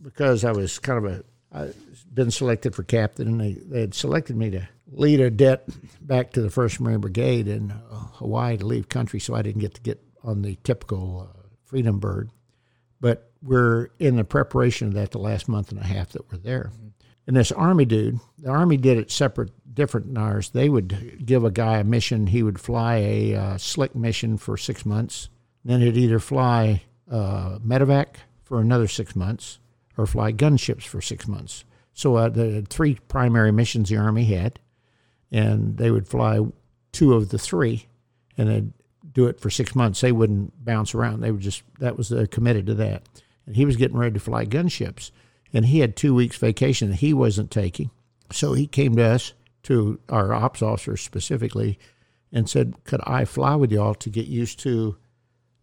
[SPEAKER 2] because I was kind of a, I been selected for captain, and they, they had selected me to lead a det back to the 1st Marine Brigade in uh, Hawaii to leave country, so I didn't get to get on the typical uh, Freedom Bird. But we're in the preparation of that the last month and a half that we're there. And this Army dude, the Army did it separate, different than ours. They would give a guy a mission. He would fly a uh, slick mission for six months. Then he'd either fly uh, medevac for another six months or fly gunships for six months. So uh, the three primary missions the Army had, and they would fly two of the three, and they'd do it for six months. They wouldn't bounce around. They would just that was they're committed to that. And he was getting ready to fly gunships, and he had two weeks vacation that he wasn't taking. So he came to us, to our ops officer specifically, and said, "Could I fly with y'all to get used to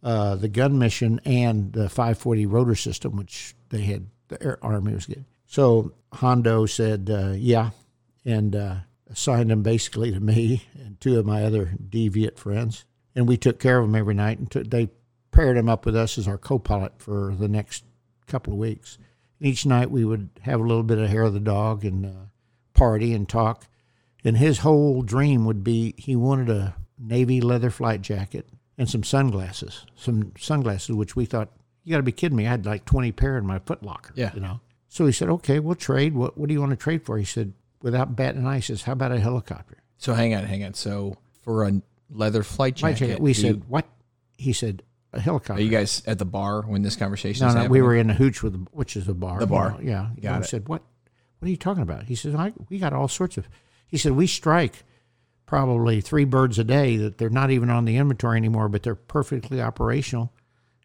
[SPEAKER 2] uh, the gun mission and the 540 rotor system, which they had the Air Army was getting?" So Hondo said, uh, "Yeah," and uh, assigned him basically to me and two of my other deviant friends, and we took care of him every night. And took, they paired him up with us as our co-pilot for the next couple of weeks. And each night we would have a little bit of hair of the dog and uh, party and talk. And his whole dream would be he wanted a navy leather flight jacket and some sunglasses, some sunglasses, which we thought you got to be kidding me. I had like twenty pair in my foot locker.
[SPEAKER 1] Yeah.
[SPEAKER 2] you know. So he said, "Okay, we'll trade. What What do you want to trade for?" He said, without batting an eye, he says, "How about a helicopter?"
[SPEAKER 1] So hang on, hang on. So for a leather flight
[SPEAKER 2] Flight
[SPEAKER 1] jacket,
[SPEAKER 2] jacket. We
[SPEAKER 1] do
[SPEAKER 2] said, "What?" He said, "A helicopter."
[SPEAKER 1] are you guys at the bar when this conversation
[SPEAKER 2] No, no,
[SPEAKER 1] happening?
[SPEAKER 2] we were in the hooch with, which is a bar.
[SPEAKER 1] The
[SPEAKER 2] you
[SPEAKER 1] bar.
[SPEAKER 2] know, yeah.
[SPEAKER 1] Got
[SPEAKER 2] I
[SPEAKER 1] it.
[SPEAKER 2] said, what? What are you talking about? He says, I, we got all sorts of. He said, we strike probably three birds a day that they're not even on the inventory anymore, but they're perfectly operational.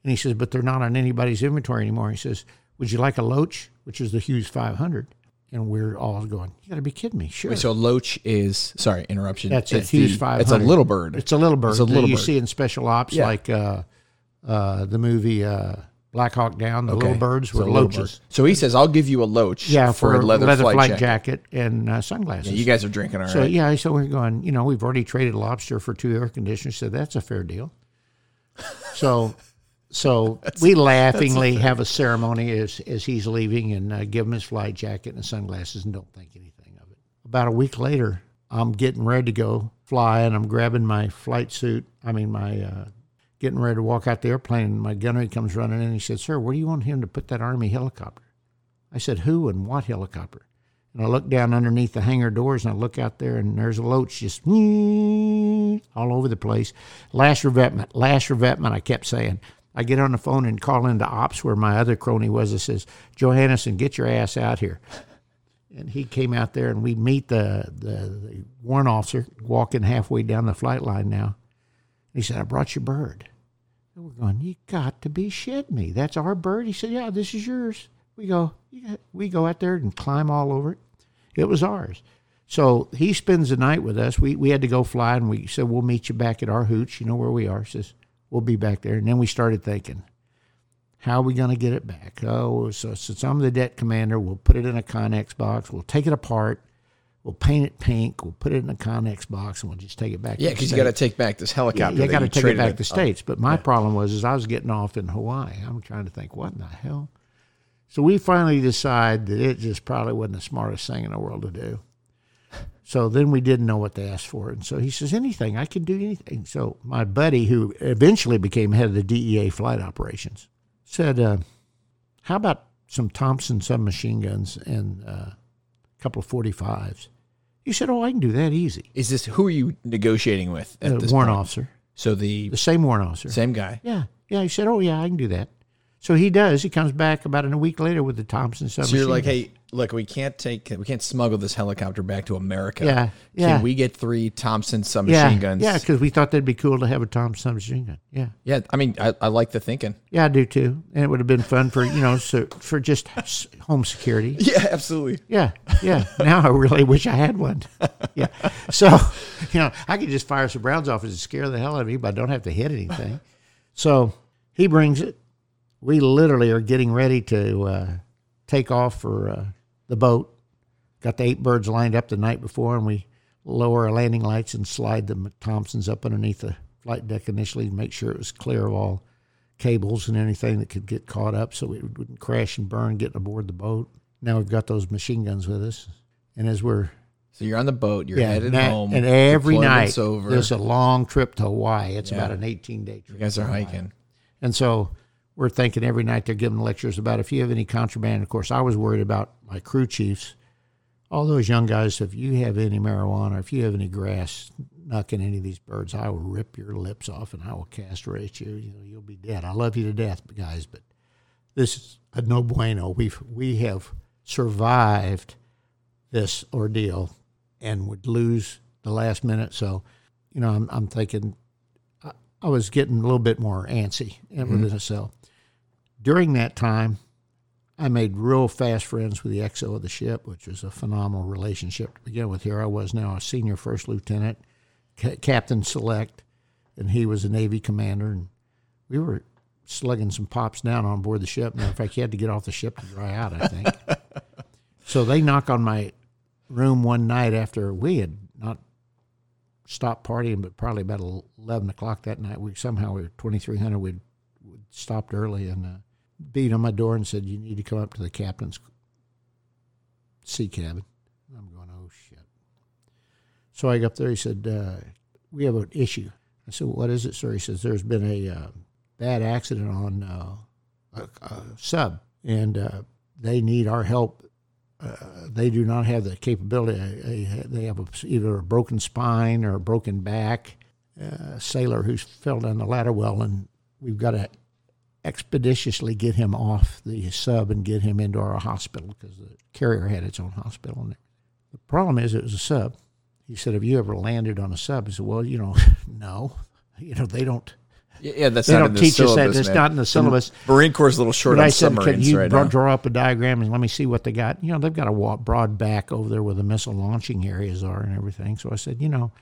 [SPEAKER 2] And he says, but they're not on anybody's inventory anymore. He says, would you like a Loach, which is the Hughes 500? And we're all going, you got to be kidding me. Sure.
[SPEAKER 1] Wait, so Loach is sorry, interruption.
[SPEAKER 2] That's a Hughes 500.
[SPEAKER 1] It's a little bird.
[SPEAKER 2] It's a little bird
[SPEAKER 1] It's a
[SPEAKER 2] that
[SPEAKER 1] little
[SPEAKER 2] you see in special ops,
[SPEAKER 1] Yeah.
[SPEAKER 2] like uh, uh, the movie uh, Black Hawk Down. The
[SPEAKER 1] Okay.
[SPEAKER 2] little birds were
[SPEAKER 1] a little
[SPEAKER 2] loaches.
[SPEAKER 1] bird. So he says, "I'll give you a Loach,
[SPEAKER 2] Yeah,
[SPEAKER 1] for, a leather, flight, jacket."
[SPEAKER 2] and uh, sunglasses.
[SPEAKER 1] Yeah, you guys are drinking all right.
[SPEAKER 2] so yeah, so we're going. You know, we've already traded lobster for two air conditioners, so that's a fair deal. So, so we laughingly have a ceremony as as he's leaving and uh, give him his flight jacket and sunglasses and don't think anything of it. About a week later, I'm getting ready to go fly and I'm grabbing my flight suit. I mean my. Uh, Getting ready to walk out the airplane, and my gunnery comes running in. He said, "Sir, where do you want him to put that Army helicopter?" I said, "Who and what helicopter?" And I look down underneath the hangar doors and I look out there and there's a loach just all over the place. Last revetment, last revetment, I kept saying. I get on the phone and call into ops where my other crony was and says, Johannesson, get your ass out here. And he came out there and we meet the, the, the warrant officer walking halfway down the flight line now. He said, I brought your bird. And we're going, you got to be shitting me. That's our bird? He said, yeah, this is yours. We go, we go out there and climb all over it. It was ours. So he spends the night with us. We we had to go fly, and we said we'll meet you back at our hooch. You know where we are. He says we'll be back there. And then we started thinking, how are we going to get it back? Oh, so since I'm the det commander, we'll put it in a Connex box. We'll take it apart. We'll paint it pink. We'll put it in a Connex box, and we'll just take it back.
[SPEAKER 1] Yeah, because you got to take back this
[SPEAKER 2] Yeah,
[SPEAKER 1] helicopter.
[SPEAKER 2] you got to take it back to states. But my problem was, is I was getting off in Hawaii. I'm trying to think, what in the hell? So we finally decide that it just probably wasn't the smartest thing in the world to do. So then we didn't know what to ask for, and so he says, "Anything, I can do anything." So my buddy, who eventually became head of the DEA flight operations, said, uh, "How about some Thompson submachine guns and uh, a couple of 45s?" He said, "Oh, I can do that easy."
[SPEAKER 1] Is this who are you negotiating with at this
[SPEAKER 2] warrant
[SPEAKER 1] point?
[SPEAKER 2] officer,
[SPEAKER 1] So the
[SPEAKER 2] the same warrant officer.
[SPEAKER 1] same guy.
[SPEAKER 2] Yeah, yeah. He said, "Oh, yeah, I can do that." So he does. He comes back about a week later with the Thompson submachine.
[SPEAKER 1] So you're like, hey, look, we can't take, we can't smuggle this helicopter back to America.
[SPEAKER 2] Yeah, yeah.
[SPEAKER 1] Can we get three Thompson
[SPEAKER 2] yeah,
[SPEAKER 1] submachine guns?
[SPEAKER 2] yeah, because we thought that'd be cool to have a Thompson submachine gun. Yeah,
[SPEAKER 1] yeah. I mean, I, I like the thinking.
[SPEAKER 2] yeah, I do too. And it would have been fun for you know, so for just home security.
[SPEAKER 1] Yeah, absolutely.
[SPEAKER 2] Yeah, yeah. now I really wish I had one. Yeah. So, you know, I could just fire some rounds off and scare the hell out of me, but I don't have to hit anything. So he brings it. We literally are getting ready to uh, take off for uh, the boat. Got the eight birds lined up the night before, and we lower our landing lights and slide the Thompsons up underneath the flight deck initially to make sure it was clear of all cables and anything that could get caught up so we wouldn't crash and burn getting aboard the boat. Now we've got those machine guns with us. And as we're
[SPEAKER 1] So you're on the boat. You're
[SPEAKER 2] yeah,
[SPEAKER 1] headed
[SPEAKER 2] na-
[SPEAKER 1] home.
[SPEAKER 2] and every night
[SPEAKER 1] over.
[SPEAKER 2] there's a long trip to Hawaii. It's
[SPEAKER 1] Yeah.
[SPEAKER 2] about an 18 day trip.
[SPEAKER 1] you guys are hiking.
[SPEAKER 2] And so we're thinking every night they're giving lectures about if you have any contraband. Of course, I was worried about my crew chiefs. All those young guys, if you have any marijuana, if you have any grass knocking any of these birds, I will rip your lips off and I will castrate you. You know, you'll be dead. I love you to death, guys, but this is a no bueno. We've we have survived this ordeal and would lose the last minute. So, you know, I'm, I'm thinking I, was getting a little bit more antsy within mm-hmm. a cell. During that time, I made real fast friends with the XO of the ship, which was a phenomenal relationship to begin with. Here I was now a senior first lieutenant, ca- captain select, and he was a Navy commander, and we were slugging some pops down on board the ship. Matter of fact, he had to get off the ship to dry out, I think. so they knock on my room one night after we had not stopped partying, but probably about eleven o'clock that night. We somehow we were twenty three hundred. We'd, we'd stopped early and uh, beat on my door and said, "You need to come up to the captain's sea cabin." I'm going, "Oh shit!" So I go up there. He said, uh, "We have an issue." I said, "What is it, sir?" He says, "There's been a uh, bad accident on uh, a, a sub, and uh, they need our help uh, they do not have the capability. They they have a, either a broken spine or a broken back. Uh, a sailor who's fell down the ladder well, and we've got to expeditiously get him off the sub and get him into our hospital because the carrier had its own hospital. And the problem is, it was a sub. He said, "Have you ever landed on a sub?" I said, "Well, you know, no. You know, they don't."
[SPEAKER 1] Yeah, that's
[SPEAKER 2] They
[SPEAKER 1] not
[SPEAKER 2] don't
[SPEAKER 1] in the
[SPEAKER 2] teach us that.
[SPEAKER 1] syllabus,
[SPEAKER 2] It's
[SPEAKER 1] man.
[SPEAKER 2] not in the syllabus.
[SPEAKER 1] Marine Corps is a little short
[SPEAKER 2] But
[SPEAKER 1] on
[SPEAKER 2] I said, can you
[SPEAKER 1] right
[SPEAKER 2] draw,
[SPEAKER 1] now.
[SPEAKER 2] draw up a diagram and let me see what they got? You know, they've got a broad back over there where the missile launching areas are and everything. So I said, you know,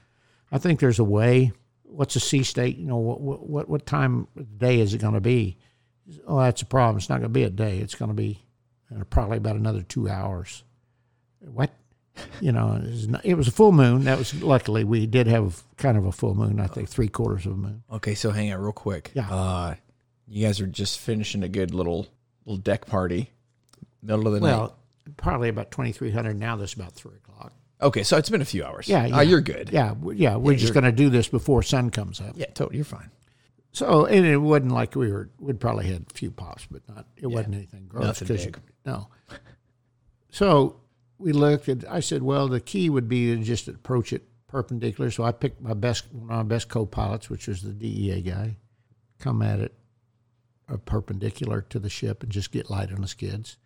[SPEAKER 2] I think there's a way. What's a sea state? You know, what what what, what time of day is it going to be? Oh, that's a problem. It's not going to be a day. It's going to be uh, probably about another two hours. What? You know, it was, not, it was a full moon. That was luckily we did have kind of a full moon. I think three quarters of a moon.
[SPEAKER 1] Okay, so hang on real quick.
[SPEAKER 2] Yeah.
[SPEAKER 1] Uh, you guys are just finishing a good little little deck party, middle of the night.
[SPEAKER 2] Well, probably about twenty three hundred now. This about three o'clock.
[SPEAKER 1] Okay, so it's been a few hours.
[SPEAKER 2] Yeah,
[SPEAKER 1] Oh,
[SPEAKER 2] yeah.
[SPEAKER 1] you're good.
[SPEAKER 2] Yeah, yeah, we're just going to do this before sun comes up.
[SPEAKER 1] Yeah, totally. You're fine.
[SPEAKER 2] So, and it wasn't like we were. We'd probably had a few pops, but not. It wasn't anything gross.
[SPEAKER 1] Nothing big.
[SPEAKER 2] No. So we looked at. I said, well, the key would be to just approach it perpendicular. So I picked my best, one of my best co-pilots, which was the DEA guy, come at it uh, perpendicular to the ship and just get light on the skids.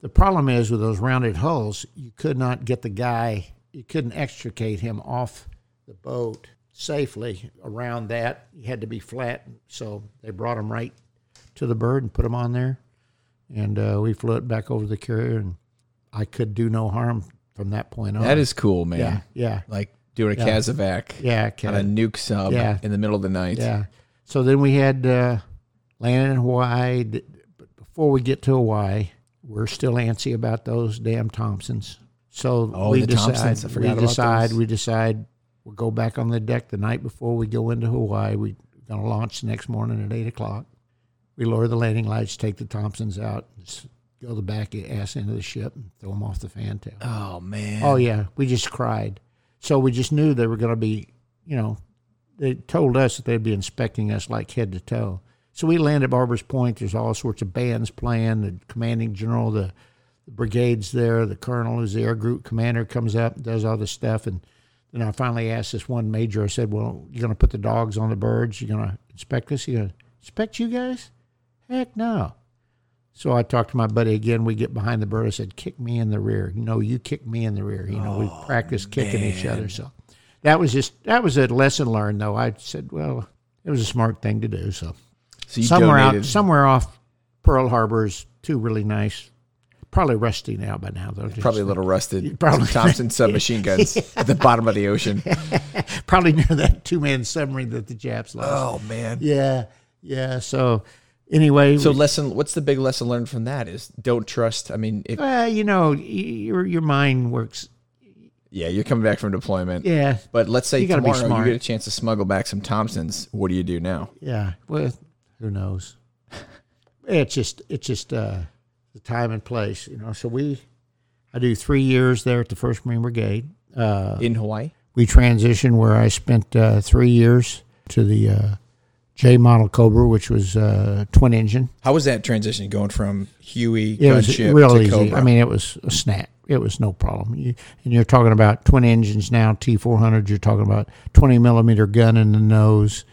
[SPEAKER 2] The problem is with those rounded hulls, you could not get the guy. You couldn't extricate him off the boat safely around that. He had to be flat. So they brought him right to the bird and put him on there. and uh, we flew it back over the carrier, and I could do no harm from that point on.
[SPEAKER 1] That is cool, man.
[SPEAKER 2] yeah, yeah,
[SPEAKER 1] Like doing a
[SPEAKER 2] Yeah.
[SPEAKER 1] CASEVAC
[SPEAKER 2] yeah.
[SPEAKER 1] on a nuke sub
[SPEAKER 2] Yeah.
[SPEAKER 1] in the middle of the night.
[SPEAKER 2] Yeah. So then we had uh, landed in Hawaii. But before we get to Hawaii, we're still antsy about those damn Thompsons. So
[SPEAKER 1] Oh,
[SPEAKER 2] we decide. We decide.
[SPEAKER 1] those.
[SPEAKER 2] We decide. We'll go back on the deck the night before we go into Hawaii. We're going to launch the next morning at eight o'clock. We lower the landing lights, take the Thompsons out, go the back ass into the ship, and throw them off the fantail.
[SPEAKER 1] Oh man.
[SPEAKER 2] Oh yeah, we just cried. So we just knew they were going to be, you know, they told us that they'd be inspecting us like head to toe. So we land at Barber's Point. There's all sorts of bands playing. The commanding general, the, the brigade's there. The colonel, who's the air group commander, comes up, does all this stuff, and then I finally asked this one major. I said, "Well, you're going to put the dogs on the birds? You're going to inspect us? You're going to inspect you guys? Heck no." So I talked to my buddy again. We get behind the bird. I said, "Kick me in the rear." You know, you kick me in the rear. You know, we oh, practice kicking each other. So that was just that was a lesson learned. Though I said, "Well, it was a smart thing to do." So
[SPEAKER 1] so you
[SPEAKER 2] somewhere
[SPEAKER 1] donated.
[SPEAKER 2] out, somewhere off Pearl Harbor is two really nice. Probably rusty now by now though.
[SPEAKER 1] Probably a little rusted.
[SPEAKER 2] Probably.
[SPEAKER 1] Thompson submachine guns at the bottom of the ocean.
[SPEAKER 2] probably near that two man submarine that the Japs lost.
[SPEAKER 1] Oh man.
[SPEAKER 2] Yeah, yeah. So anyway,
[SPEAKER 1] So
[SPEAKER 2] we-
[SPEAKER 1] lesson. What's the big lesson learned from that? Is don't trust. I mean, if,
[SPEAKER 2] uh, you know, your your mind works.
[SPEAKER 1] yeah, you're coming back from deployment.
[SPEAKER 2] Yeah,
[SPEAKER 1] But let's say
[SPEAKER 2] You
[SPEAKER 1] tomorrow you get a chance to smuggle back some Thompsons. What do you do now?
[SPEAKER 2] yeah. Well, who knows? It's just it's just uh, the time and place, you know. So we, I do three years there at the First Marine Brigade. Uh,
[SPEAKER 1] In Hawaii.
[SPEAKER 2] we transitioned where I spent uh, three years to the uh, J model Cobra, which was uh, twin engine.
[SPEAKER 1] How was that transition going from Huey
[SPEAKER 2] It was
[SPEAKER 1] gunship
[SPEAKER 2] real
[SPEAKER 1] to
[SPEAKER 2] easy.
[SPEAKER 1] Cobra?
[SPEAKER 2] I mean, it was a snap. It was no problem. You, and you're talking about twin engines now, T400. You're talking about 20 millimeter gun in the nose.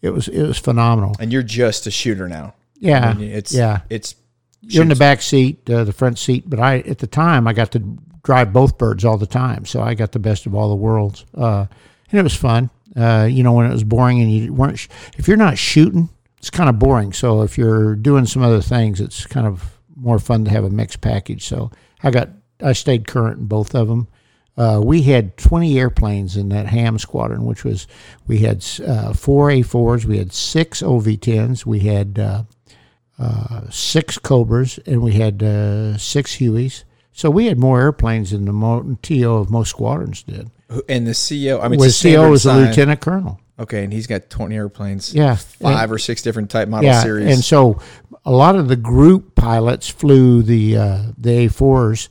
[SPEAKER 2] It was it was phenomenal.
[SPEAKER 1] and you're just a shooter now.
[SPEAKER 2] Yeah,
[SPEAKER 1] I mean, it's
[SPEAKER 2] yeah.
[SPEAKER 1] It's
[SPEAKER 2] You're in the back seat, uh, the front seat. But I, at the time, I got to drive both birds all the time, so I got the best of all the worlds, uh, and it was fun. Uh, you know, when it was boring and you weren't, sh- if you're not shooting, it's kind of boring. So if you're doing some other things, it's kind of more fun to have a mixed package. So I got, I stayed current in both of them. Uh, we had 20 airplanes in that ham squadron, which was we had uh, four A4s, we had six OV10s, we had uh, uh, six Cobras, and we had six Hueys. So we had more airplanes than the TO of most squadrons did.
[SPEAKER 1] And the CEO. I mean,
[SPEAKER 2] Was
[SPEAKER 1] CEO a
[SPEAKER 2] CO was a lieutenant colonel.
[SPEAKER 1] Okay, and he's got 20 airplanes.
[SPEAKER 2] Yeah,
[SPEAKER 1] five or six different type model
[SPEAKER 2] yeah,
[SPEAKER 1] series.
[SPEAKER 2] and so a lot of the group pilots flew the uh, the A4s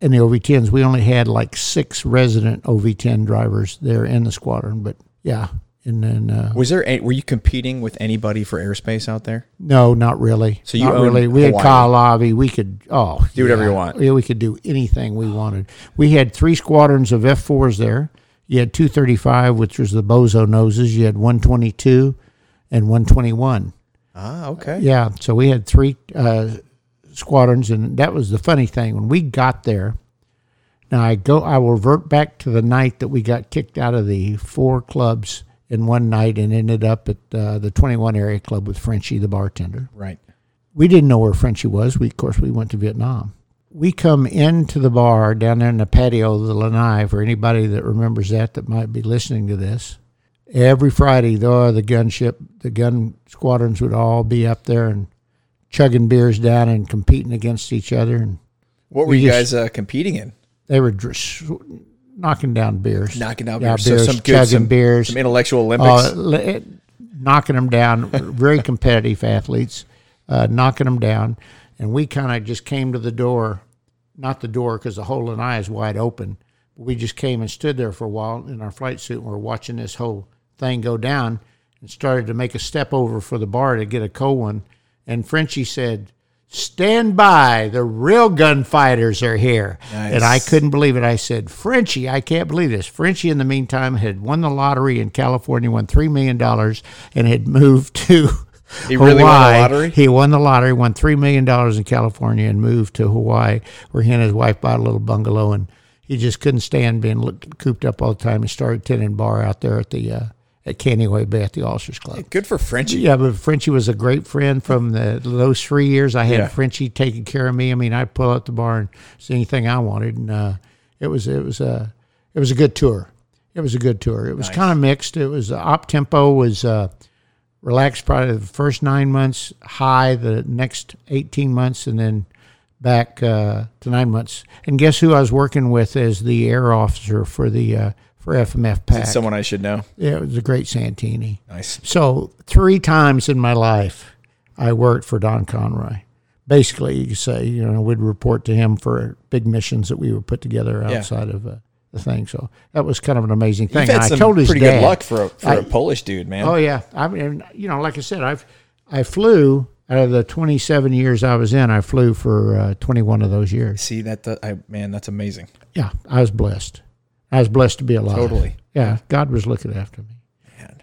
[SPEAKER 2] and the OV10s. We only had like six resident OV10 drivers there in the squadron, but yeah, and then uh,
[SPEAKER 1] was there? Any, were you competing with anybody for airspace out there?
[SPEAKER 2] no, not really.
[SPEAKER 1] So you
[SPEAKER 2] not really. We had
[SPEAKER 1] Hawaii.
[SPEAKER 2] Kahoolawe. We could oh
[SPEAKER 1] Do whatever
[SPEAKER 2] yeah.
[SPEAKER 1] you want.
[SPEAKER 2] Yeah, we could do anything we wanted. We had three squadrons of F4s there. You had 235, which was the bozo noses. You had 122 and 121.
[SPEAKER 1] Ah, okay.
[SPEAKER 2] Yeah, so we had three uh, squadrons, and that was the funny thing when we got there. Now I go, I will revert back to the night that we got kicked out of the four clubs in one night and ended up at uh, the 21 area club with Frenchie, the bartender.
[SPEAKER 1] Right.
[SPEAKER 2] We didn't know where Frenchie was. We, of course, we went to Vietnam. We come into the bar down there in the patio of the Lanai. For anybody that remembers that, that might be listening to this, every Friday, though, the gunship, the gun squadrons would all be up there and chugging beers down and competing against each other, and
[SPEAKER 1] What were
[SPEAKER 2] We
[SPEAKER 1] you
[SPEAKER 2] just-
[SPEAKER 1] guys uh, competing in?
[SPEAKER 2] they were dr- knocking down beers,
[SPEAKER 1] Knocking down
[SPEAKER 2] Yeah,
[SPEAKER 1] beers. So
[SPEAKER 2] beers,
[SPEAKER 1] some good,
[SPEAKER 2] chugging
[SPEAKER 1] some,
[SPEAKER 2] beers,
[SPEAKER 1] some intellectual Olympics.
[SPEAKER 2] uh, knocking them down. very competitive athletes, uh, knocking them down, and we kind of just came to the door, not the door because the hole in the eye is wide open. But we just came and stood there for a while in our flight suit, and we're watching this whole thing go down, and started to make a step over for the bar to get a cold one, and Frenchie said. Stand by, the real gunfighters are here. And I couldn't believe it. I said, Frenchie, I can't believe this. Frenchie, in the meantime, had won the lottery in California, won $3 million, and had moved to
[SPEAKER 1] He really won the lottery?
[SPEAKER 2] He won the lottery, won $3 million in California, and moved to Hawaii, where he and his wife bought a little bungalow. And he just couldn't stand being looked, cooped up all the time and started tending bar out there at the uh, at Kaneohe Bay at the Officers Club.
[SPEAKER 1] Good for Frenchie.
[SPEAKER 2] Yeah, but Frenchie was a great friend from the those three years. I had
[SPEAKER 1] Yeah.
[SPEAKER 2] Frenchie taking care of me. I mean, I'd pull out the bar and see anything I wanted, and uh, it was it was a it was a good tour. It was a good tour. It was kind of mixed. It was uh, op tempo was uh, relaxed probably the first nine months, high the next eighteen months, and then back uh, to nine months. And guess who I was working with as the air officer for the uh, for FMF PAC?
[SPEAKER 1] Someone I should know.
[SPEAKER 2] yeah, it was a great Santini.
[SPEAKER 1] Nice.
[SPEAKER 2] So three times in my life, I worked for Don Conroy. Basically, you could say, you know, we'd report to him for big missions that we would put together
[SPEAKER 1] Yeah.
[SPEAKER 2] outside of uh, the thing. So that was kind of an amazing thing.
[SPEAKER 1] You've had some
[SPEAKER 2] I told his
[SPEAKER 1] pretty
[SPEAKER 2] dad,
[SPEAKER 1] good luck for a, for a
[SPEAKER 2] I-
[SPEAKER 1] Polish dude, man.
[SPEAKER 2] Oh yeah, I mean, you know, like I said, I've I flew out of the 27 years I was in. I flew for uh, 21 of those years.
[SPEAKER 1] See that? that- I man, that's amazing.
[SPEAKER 2] Yeah, I was blessed. I was blessed to be alive.
[SPEAKER 1] Totally.
[SPEAKER 2] Yeah, God was looking after me.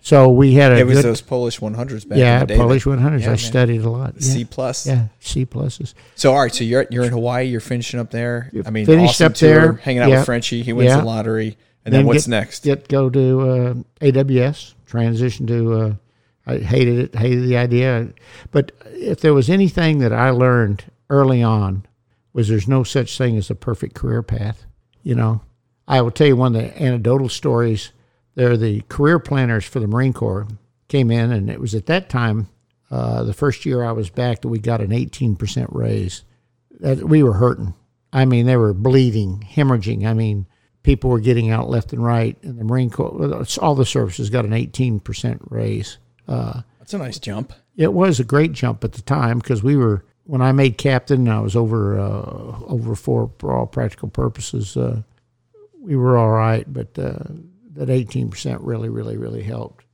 [SPEAKER 2] So we had a
[SPEAKER 1] It was
[SPEAKER 2] good,
[SPEAKER 1] those Polish 100s back
[SPEAKER 2] yeah,
[SPEAKER 1] in the day.
[SPEAKER 2] Polish
[SPEAKER 1] that-
[SPEAKER 2] 100s.
[SPEAKER 1] Yeah,
[SPEAKER 2] I
[SPEAKER 1] man.
[SPEAKER 2] studied a lot. Yeah.
[SPEAKER 1] C plus.
[SPEAKER 2] Yeah, C pluses.
[SPEAKER 1] So all right, so you're you're in Hawaii. You're finishing up there. I mean,
[SPEAKER 2] Finished
[SPEAKER 1] awesome
[SPEAKER 2] up
[SPEAKER 1] tour,
[SPEAKER 2] there.
[SPEAKER 1] hanging out
[SPEAKER 2] Yeah.
[SPEAKER 1] with Frenchie. He wins
[SPEAKER 2] Yeah.
[SPEAKER 1] the lottery, and then, what's
[SPEAKER 2] get,
[SPEAKER 1] next?
[SPEAKER 2] Get go to uh, AWS. Transition to. Uh, I hated it. Hated the idea. But if there was anything that I learned early on, was there's no such thing as a perfect career path. You know, I will tell you one of the anecdotal stories. They're the career planners for the Marine Corps came in, and it was at that time, uh, the first year I was back, that we got an 18% raise. That we were hurting. I mean, they were bleeding, hemorrhaging. I mean, people were getting out left and right, and the Marine Corps, all the services got an 18% raise. Uh,
[SPEAKER 1] That's a nice jump.
[SPEAKER 2] it was a great jump at the time because we were when I made captain. I was over uh, over for for all practical purposes. Uh, we were all right, but uh, that eighteen percent really, really, really helped.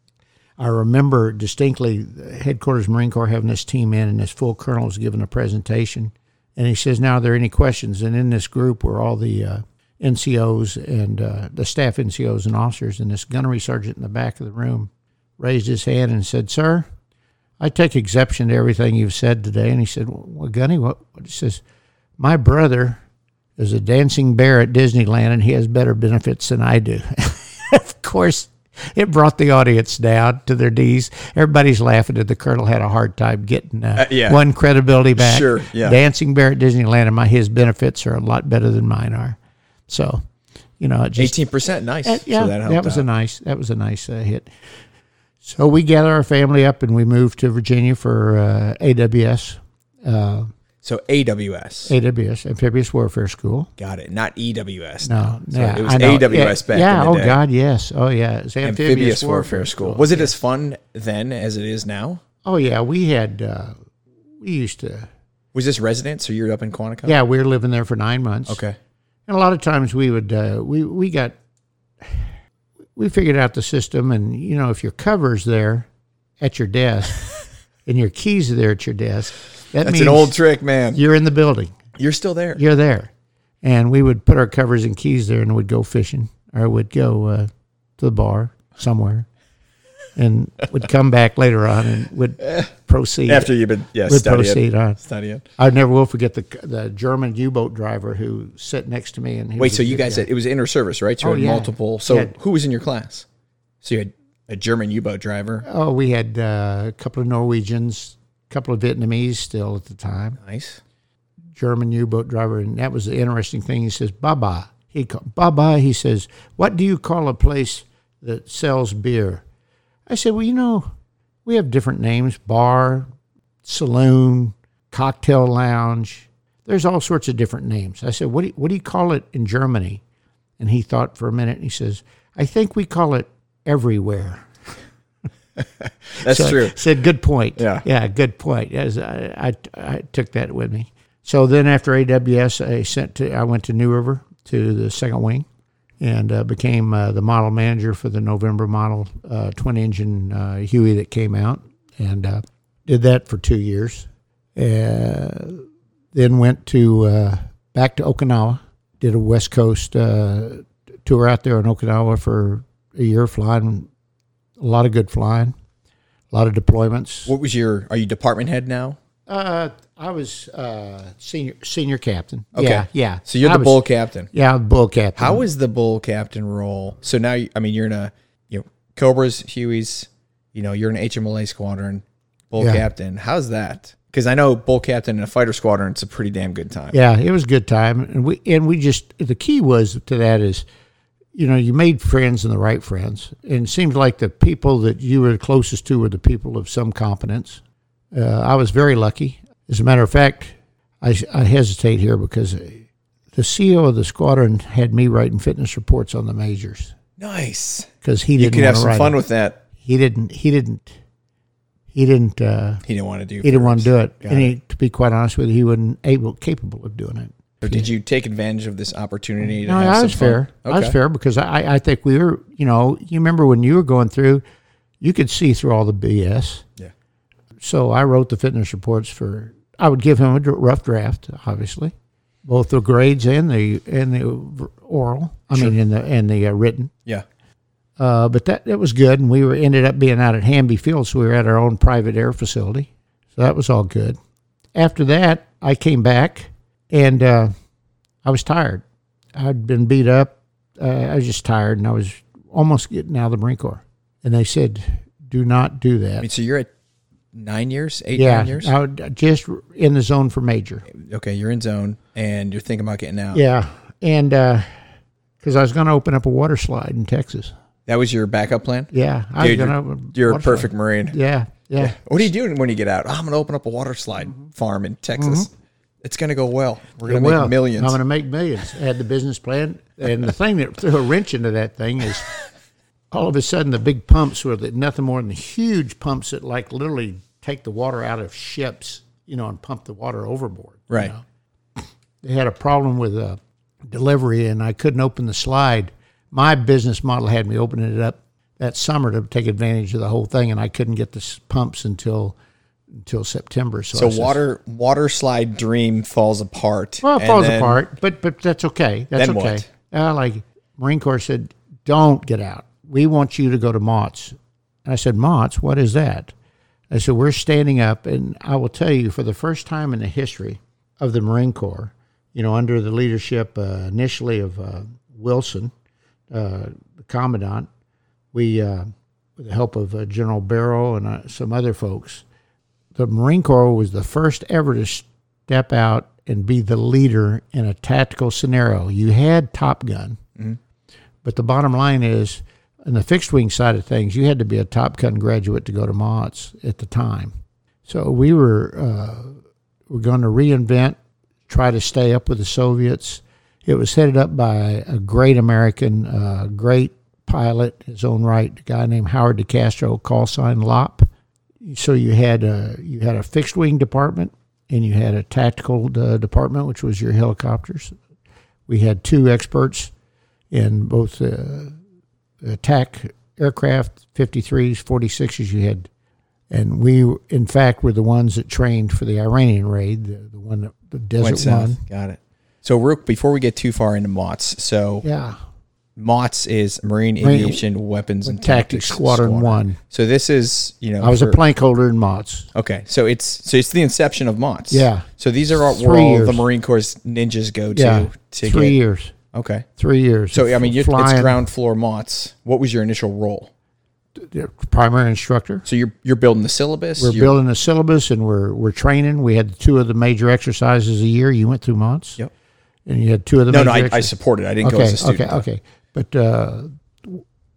[SPEAKER 2] I remember distinctly headquarters Marine Corps having this team in, and this full colonel was giving a presentation, and he says, "Now, are there any questions?" And in this group were all the uh, NCOs and uh, the staff NCOs and officers, and this gunnery sergeant in the back of the room raised his hand and said, "Sir." I take exception to everything you've said today. And he said, Well, Gunny, what? He says, My brother is a dancing bear at Disneyland and he has better benefits than I do. of course, it brought the audience down to their knees. Everybody's laughing, and the colonel had a hard time getting uh,
[SPEAKER 1] Uh, yeah.
[SPEAKER 2] one credibility back.
[SPEAKER 1] Sure, yeah.
[SPEAKER 2] Dancing bear at Disneyland, and my his benefits are a lot better than mine are. So, you know,
[SPEAKER 1] Eighteen percent, nice.
[SPEAKER 2] uh, yeah,
[SPEAKER 1] so that
[SPEAKER 2] that, was
[SPEAKER 1] out.
[SPEAKER 2] a nice that was a nice uh, hit. So we gathered our family up and we moved to Virginia for uh, AWS, uh,
[SPEAKER 1] so AWS.
[SPEAKER 2] AWS Amphibious Warfare School.
[SPEAKER 1] Got it. Not EWS.
[SPEAKER 2] No,
[SPEAKER 1] So
[SPEAKER 2] yeah,
[SPEAKER 1] it was AWS
[SPEAKER 2] yeah,
[SPEAKER 1] back
[SPEAKER 2] Yeah,
[SPEAKER 1] in the
[SPEAKER 2] oh
[SPEAKER 1] day.
[SPEAKER 2] God, yes, oh yeah, it was Amphibious,
[SPEAKER 1] Amphibious
[SPEAKER 2] Warfare,
[SPEAKER 1] Warfare School. Was it as fun then as it is now?
[SPEAKER 2] Oh yeah, we had uh, we used to.
[SPEAKER 1] Was this residence or you're up in Quantico?
[SPEAKER 2] Yeah, we were living there for nine months.
[SPEAKER 1] Okay.
[SPEAKER 2] And a lot of times we would uh, we we got we figured out the system, and you know if your cover's there at your desk and your keys are there at your desk, that
[SPEAKER 1] That's
[SPEAKER 2] means
[SPEAKER 1] an old trick, man.
[SPEAKER 2] you're in the building.
[SPEAKER 1] You're still there.
[SPEAKER 2] You're there, and we would put our covers and keys there, and would go fishing, or would go uh, to the bar somewhere, and would come back later on and would proceed
[SPEAKER 1] After you've been yeah
[SPEAKER 2] would
[SPEAKER 1] studying.
[SPEAKER 2] proceed on.
[SPEAKER 1] Studying.
[SPEAKER 2] I never will forget the the German U-boat driver who sat next to me and
[SPEAKER 1] Wait, so you guys
[SPEAKER 2] guy.
[SPEAKER 1] it was inter service, right? So
[SPEAKER 2] Oh,
[SPEAKER 1] had
[SPEAKER 2] yeah.
[SPEAKER 1] multiple. So
[SPEAKER 2] Yeah.
[SPEAKER 1] who was in your class? So you had a German U-boat driver.
[SPEAKER 2] Oh, we had uh, a couple of Norwegians, couple of Vietnamese still at the time.
[SPEAKER 1] Nice.
[SPEAKER 2] German U-boat driver, and that was the interesting thing. He says, "Baba." He called Baba. He says, "What do you call a place that sells beer?" I said, "Well, you know, we have different names: bar, saloon, cocktail lounge. There's all sorts of different names." I said, "What do you, what do you call it in Germany?" And he thought for a minute. and He says, "I think we call it everywhere."
[SPEAKER 1] That's
[SPEAKER 2] So-
[SPEAKER 1] true.
[SPEAKER 2] Said good point.
[SPEAKER 1] Yeah.
[SPEAKER 2] yeah, good point. As I, I, I took that with me. So then after AWS, I sent to I went to New River to the second wing, and uh, became uh, the model manager for the November model uh, twin engine uh, Huey that came out, and uh, did that for two years. Uh, then went to uh, back to Okinawa, did a West Coast uh, tour out there in Okinawa for a year, flying a lot of good flying, a lot of deployments.
[SPEAKER 1] What was your? Are you department head now?
[SPEAKER 2] Uh, I was uh, senior senior captain.
[SPEAKER 1] Okay.
[SPEAKER 2] Yeah, yeah.
[SPEAKER 1] So you're
[SPEAKER 2] I
[SPEAKER 1] the
[SPEAKER 2] was-
[SPEAKER 1] bull captain.
[SPEAKER 2] Yeah, I'm bull captain.
[SPEAKER 1] How is the bull captain role? So now, you- I mean, you're in a you know Cobras, Hueys. You know, you're an HMLA squadron, bull
[SPEAKER 2] Yeah.
[SPEAKER 1] captain. How's that? Because I know bull captain in a fighter squadron, it's a pretty damn good time.
[SPEAKER 2] Yeah, it was a good time, and we and we just the key was to that is, you know, you made friends and the right friends, and it seems like the people that you were closest to were the people of some competence. Uh, I was very lucky. As a matter of fact, I, I hesitate here because the CEO of the squadron had me writing fitness reports on the majors
[SPEAKER 1] Nice.
[SPEAKER 2] because he didn't You
[SPEAKER 1] could have some fun
[SPEAKER 2] it.
[SPEAKER 1] with that.
[SPEAKER 2] He didn't. He didn't. He didn't. Uh,
[SPEAKER 1] He didn't want to do. It.
[SPEAKER 2] He didn't want to do it,
[SPEAKER 1] Got
[SPEAKER 2] and he, to be quite honest with you, he wasn't able, capable of doing it.
[SPEAKER 1] Or did you take advantage of this opportunity to
[SPEAKER 2] No,
[SPEAKER 1] have some
[SPEAKER 2] was
[SPEAKER 1] fun?
[SPEAKER 2] fair. I was fair because I, I think we were, you know, you remember when you were going through, you could see through all the BS.
[SPEAKER 1] Yeah.
[SPEAKER 2] So I wrote the fitness reports for. I would give him a rough draft, obviously, both the grades and the and the oral. I mean, in the and the uh, written.
[SPEAKER 1] Yeah.
[SPEAKER 2] Uh, but that that was good, and we were ended up being out at Hamby Field, so we were at our own private air facility. So that was all good. After that, I came back, and uh, I was tired. I'd been beat up. Uh, I was just tired, and I was almost getting out of the Marine Corps. And they said, "Do not do that."
[SPEAKER 1] I
[SPEAKER 2] that."
[SPEAKER 1] mean, so you're at nine years, eight,
[SPEAKER 2] yeah,
[SPEAKER 1] nine years.
[SPEAKER 2] I would, just in the zone for major.
[SPEAKER 1] Okay, you're in zone, and you're thinking about getting out.
[SPEAKER 2] Yeah, and because I was going to open up a water slide in Texas.
[SPEAKER 1] That was your backup plan.
[SPEAKER 2] Yeah, I
[SPEAKER 1] Dude,
[SPEAKER 2] was
[SPEAKER 1] you're,
[SPEAKER 2] going to.
[SPEAKER 1] you're a perfect marine.
[SPEAKER 2] Yeah, yeah.
[SPEAKER 1] What are you doing when you get out? "Oh, I'm going to open up a water slide farm in Texas. It's going to go well. We're going to make millions.
[SPEAKER 2] I'm going to make millions. I had the business plan, and the thing that threw a wrench into that thing is, all of a sudden, the big pumps were nothing more than huge pumps that like literally take the water out of ships, you know, and pump the water overboard. you
[SPEAKER 1] right.
[SPEAKER 2] know. They had a problem with uh, delivery, and I couldn't open the slide. My business model had me opening it up that summer to take advantage of the whole thing, and I couldn't get the pumps until until September. So,
[SPEAKER 1] So water water slide dream falls apart.
[SPEAKER 2] Well, it falls
[SPEAKER 1] then-
[SPEAKER 2] apart, but but that's okay. That's okay.
[SPEAKER 1] what?
[SPEAKER 2] Uh, like Marine Corps said, don't get out. We want you to go to MAWTS. And I said, MAWTS, what is that? I said, we're standing up, and I will tell you, for the first time in the history of the Marine Corps, you know, under the leadership uh, initially of uh, Wilson, uh, the commandant, we, uh, with the help of uh, General Barrow and uh, some other folks, the Marine Corps was the first ever to step out and be the leader in a tactical scenario. You had Top Gun, but the bottom line is, on the fixed wing side of things, you had to be a Top Gun graduate to go to MAWTS at the time. So we were uh, we're going to reinvent, try to stay up with the Soviets. It was headed up by a great American, uh, great pilot, his own right, a guy named Howard DeCastro, call sign Lop so you had a you had a fixed wing department and you had a tactical uh, department, which was your helicopters. We had two experts in both uh, attack aircraft, 53s, 46s. You had, and we in fact were the ones that trained for the Iranian raid, the, the one that the
[SPEAKER 1] Went
[SPEAKER 2] desert
[SPEAKER 1] south.
[SPEAKER 2] one.
[SPEAKER 1] Got it. So Rook, before we get too far into MAWTS, so
[SPEAKER 2] Yeah,
[SPEAKER 1] MAWTS is Marine Aviation Weapons and
[SPEAKER 2] Tactics Squadron One.
[SPEAKER 1] So this is you know
[SPEAKER 2] I was
[SPEAKER 1] for-
[SPEAKER 2] a plank holder in MAWTS.
[SPEAKER 1] Okay, so it's so it's the inception of MAWTS.
[SPEAKER 2] Yeah.
[SPEAKER 1] So these are all, where all the Marine Corps ninjas go to
[SPEAKER 2] Yeah,
[SPEAKER 1] to
[SPEAKER 2] three
[SPEAKER 1] get.
[SPEAKER 2] years.
[SPEAKER 1] Okay.
[SPEAKER 2] Three years.
[SPEAKER 1] So I mean, you're, it's ground floor MOTS. What was your initial role?
[SPEAKER 2] primary instructor.
[SPEAKER 1] So you're you're building the syllabus.
[SPEAKER 2] We're building the syllabus and we're we're training. We had two of the major exercises a year. You went through months.
[SPEAKER 1] Yep.
[SPEAKER 2] And you had two of the
[SPEAKER 1] No, no, I, I supported. I didn't go
[SPEAKER 2] okay,
[SPEAKER 1] as a student.
[SPEAKER 2] okay, okay. But uh,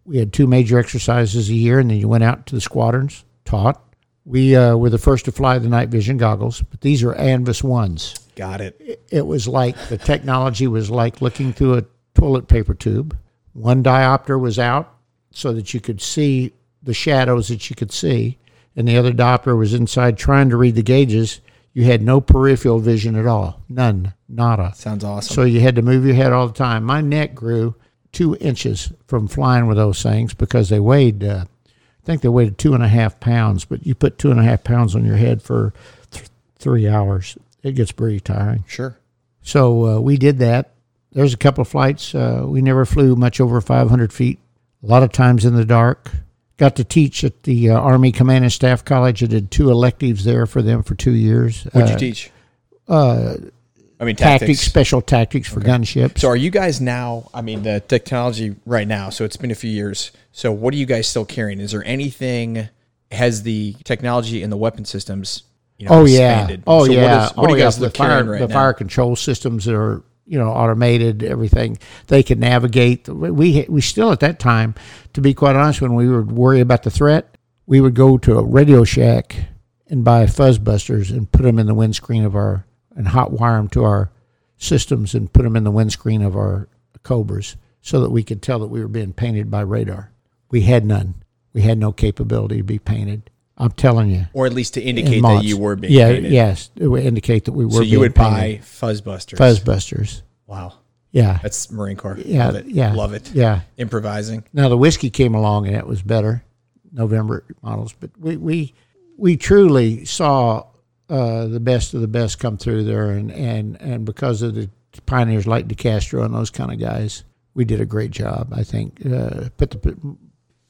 [SPEAKER 2] we had two major exercises a year, and then you went out to the squadrons, taught. We uh, were the first to fly the night vision goggles, but these are Anvis ones.
[SPEAKER 1] Got it.
[SPEAKER 2] It was like the technology was like looking through a toilet paper tube. One diopter was out so that you could see the shadows that you could see, and the other diopter was inside trying to read the gauges. You had no peripheral vision at all, none, nada.
[SPEAKER 1] Sounds awesome.
[SPEAKER 2] So you had to move your head all the time. My neck grew two inches from flying with those things because they weighed, uh, I think they weighed two and a half pounds, but you put two and a half pounds on your head for th- three hours. It gets pretty tiring.
[SPEAKER 1] sure.
[SPEAKER 2] So uh, we did that. There's a couple of flights. Uh, we never flew much over 500 feet, a lot of times in the dark. Got to teach at the uh, Army Command and Staff College. I did two electives there for them for two years.
[SPEAKER 1] What'd
[SPEAKER 2] Uh,
[SPEAKER 1] you teach? I mean,
[SPEAKER 2] tactics,
[SPEAKER 1] tactics.
[SPEAKER 2] special tactics for gunships.
[SPEAKER 1] So are you guys now? I mean, the technology right now. So it's been a few years. So what are you guys still carrying? Is there anything? Has the technology in the weapon systems? You know,
[SPEAKER 2] Oh yeah. Oh
[SPEAKER 1] So
[SPEAKER 2] yeah.
[SPEAKER 1] What, is, what
[SPEAKER 2] oh
[SPEAKER 1] you guys
[SPEAKER 2] yeah. the fire,
[SPEAKER 1] carrying right
[SPEAKER 2] the
[SPEAKER 1] now?
[SPEAKER 2] fire control systems that are you know automated. Everything they can navigate. We we still at that time, to be quite honest, when we would worry about the threat, we would go to a Radio Shack and buy fuzzbusters and put them in the windscreen of our and hot wire them to our systems and put them in the windscreen of our Cobras so that we could tell that we were being painted by radar. We had none. We had no capability to be painted. I'm telling you
[SPEAKER 1] or at least to
[SPEAKER 2] in
[SPEAKER 1] indicate that you were being
[SPEAKER 2] yeah,
[SPEAKER 1] painted.
[SPEAKER 2] yes, it would indicate that we were.
[SPEAKER 1] So you
[SPEAKER 2] being
[SPEAKER 1] would
[SPEAKER 2] painted.
[SPEAKER 1] buy fuzzbusters.
[SPEAKER 2] fuzzbusters.
[SPEAKER 1] Wow,
[SPEAKER 2] Yeah,
[SPEAKER 1] that's Marine Corps.
[SPEAKER 2] yeah,
[SPEAKER 1] Love it.
[SPEAKER 2] yeah,
[SPEAKER 1] Love it.
[SPEAKER 2] Yeah.
[SPEAKER 1] Improvising.
[SPEAKER 2] Now the whiskey came along and it was better, November models. But we we we truly saw uh, the best of the best come through there, and and and because of the pioneers like DeCastro and those kind of guys, we did a great job. I think uh, put the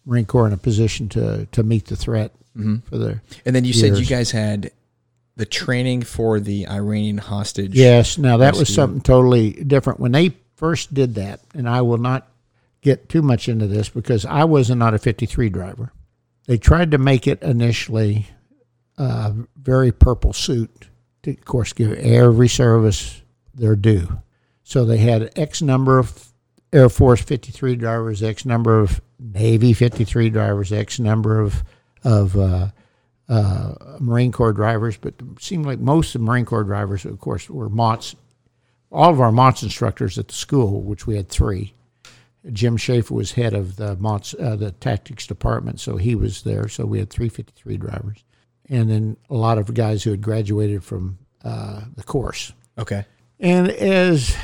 [SPEAKER 2] Marine Corps in a position to to meet the threat for the
[SPEAKER 1] And then you said you guys had the training for the Iranian hostage.
[SPEAKER 2] Yes. Now that was something totally different when they first did that, and I will not get too much into this because I was not a 53 driver. They tried to make it initially a very purple suit to, of course, give every service their due. So they had X number of Air Force 53 drivers, X number of Navy 53 drivers, X number of of uh, uh, Marine Corps drivers, but it seemed like most of the Marine Corps drivers, of course, were MAWTS. All of our MAWTS instructors at the school, which we had three. Jim Schaefer was head of the MAWTS, uh, the tactics department, so he was there. So we had 353 drivers, and then a lot of guys who had graduated from uh, the course.
[SPEAKER 1] Okay.
[SPEAKER 2] And as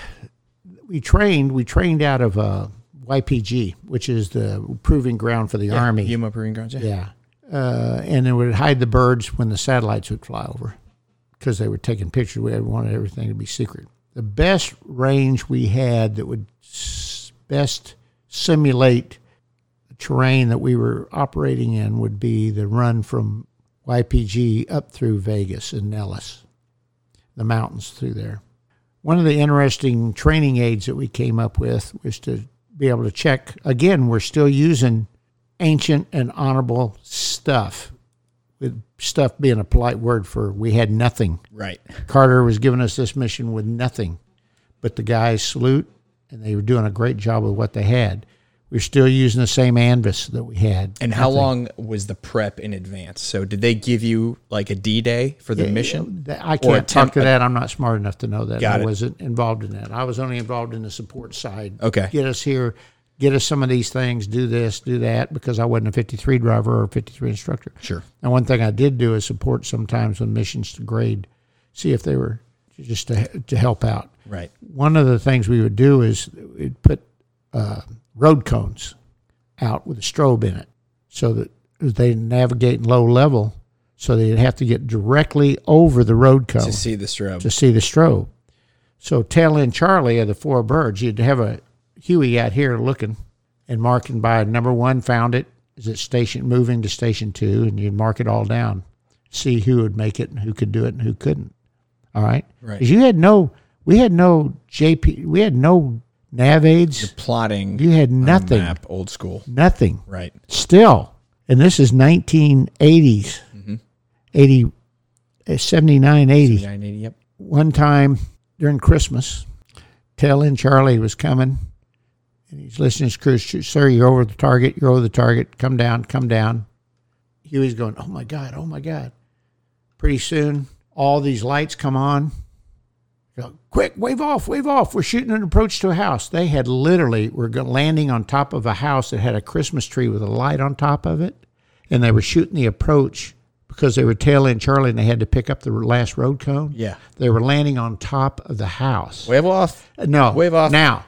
[SPEAKER 2] we trained, we trained out of uh, YPG, which is the proving ground for the Army.
[SPEAKER 1] Yuma Marine Grounds. Yeah.
[SPEAKER 2] Yeah. Uh, and it would hide the birds when the satellites would fly over because they were taking pictures. We wanted everything to be secret. The best range we had that would s- best simulate the terrain that we were operating in would be the run from YPG up through Vegas and Nellis, the mountains through there. One of the interesting training aids that we came up with was to be able to check. Again, we're still using ancient and honorable stuff, with stuff being a polite word for we had nothing.
[SPEAKER 1] Right.
[SPEAKER 2] Carter was giving us this mission with nothing, but the guys salute, and they were doing a great job with what they had. We're still using the same ANVIS that we had.
[SPEAKER 1] And how long was the prep in advance? So did they give you like a D day for the mission?
[SPEAKER 2] Th- I can't talk to that. I'm not smart enough to know that. I
[SPEAKER 1] it.
[SPEAKER 2] wasn't involved in that. I was only involved in the support side.
[SPEAKER 1] Okay.
[SPEAKER 2] Get us here, get us some of these things, do this, do that, because I wasn't a 53 driver or a 53 instructor.
[SPEAKER 1] Sure.
[SPEAKER 2] And one thing I did do is support sometimes when missions to grade, see if they were just to, to help out.
[SPEAKER 1] Right.
[SPEAKER 2] One of the things we would do is we'd put uh, road cones out with a strobe in it so that they navigate in low level so they'd have to get directly over the road cone
[SPEAKER 1] To see the strobe.
[SPEAKER 2] to see the strobe. So tail end Charlie of the four birds, you'd have a Huey out here looking and marking by number one found it. Is it station moving to station two? And you'd mark it all down. See who would make it and who could do it and who couldn't. All right.
[SPEAKER 1] Right.
[SPEAKER 2] you had no we had no JP we had no nav aids.
[SPEAKER 1] Plotting.
[SPEAKER 2] You had nothing.
[SPEAKER 1] Map, old school.
[SPEAKER 2] Nothing
[SPEAKER 1] Right.
[SPEAKER 2] still, and this is 1980s, 80, uh, 79, 80.
[SPEAKER 1] Yep.
[SPEAKER 2] One time during Christmas, tail end Charlie was coming, and he's listening to his crew, Sir, you're over the target, you're over the target, come down, come down. Huey's going, Oh my God, oh my God. Pretty soon, all these lights come on. Quick, wave off, wave off. We're shooting an approach to a house. They had literally were landing on top of a house that had a Christmas tree with a light on top of it, and they were shooting the approach because they were tailing Charlie and they had to pick up the last road cone.
[SPEAKER 1] Yeah.
[SPEAKER 2] They were landing on top of the house.
[SPEAKER 1] Wave off.
[SPEAKER 2] No,
[SPEAKER 1] Wave off.
[SPEAKER 2] Now,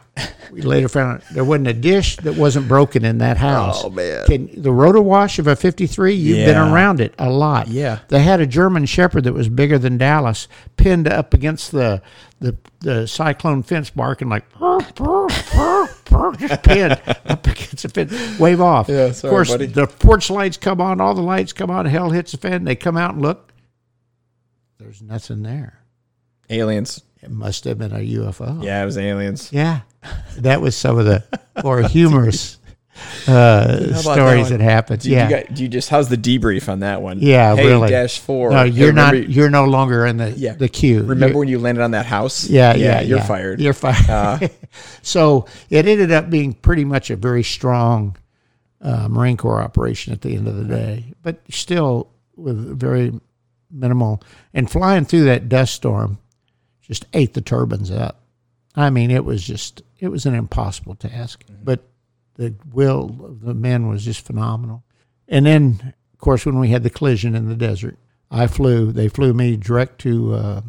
[SPEAKER 2] we later found out there wasn't a dish that wasn't broken in that house.
[SPEAKER 1] Oh, man.
[SPEAKER 2] Can, the rotor wash of a 53, you've been around it a lot.
[SPEAKER 1] Yeah.
[SPEAKER 2] They had a German Shepherd that was bigger than Dallas, pinned up against the the, the cyclone fence, barking like just pinned up against the fence. Wave off.
[SPEAKER 1] Yeah,
[SPEAKER 2] of course,
[SPEAKER 1] buddy.
[SPEAKER 2] the porch lights come on, all the lights come on, hell hits the fan. They come out and look. There's nothing there.
[SPEAKER 1] Aliens.
[SPEAKER 2] It must have been a UFO.
[SPEAKER 1] Yeah, it was aliens.
[SPEAKER 2] Yeah, that was some of the more humorous uh, stories that, happened.
[SPEAKER 1] Do
[SPEAKER 2] yeah,
[SPEAKER 1] you, got, do you just how's the debrief on that one?
[SPEAKER 2] Yeah,
[SPEAKER 1] hey,
[SPEAKER 2] really.
[SPEAKER 1] Dash four.
[SPEAKER 2] no, you're not.
[SPEAKER 1] remember-
[SPEAKER 2] You're no longer in the
[SPEAKER 1] Yeah.
[SPEAKER 2] the queue.
[SPEAKER 1] Remember
[SPEAKER 2] You're-
[SPEAKER 1] when you landed on that house?
[SPEAKER 2] yeah, yeah,
[SPEAKER 1] you're
[SPEAKER 2] yeah.
[SPEAKER 1] fired.
[SPEAKER 2] You're fired.
[SPEAKER 1] Uh,
[SPEAKER 2] so it ended up being pretty much a very strong uh, Marine Corps operation at the end of the day, but still with very minimal. And flying through that dust storm just ate the turbines up. I mean, it was just it was an impossible task, but the will of the men was just phenomenal. And then, of course, when we had the collision in the desert, I flew. They flew me direct to uh,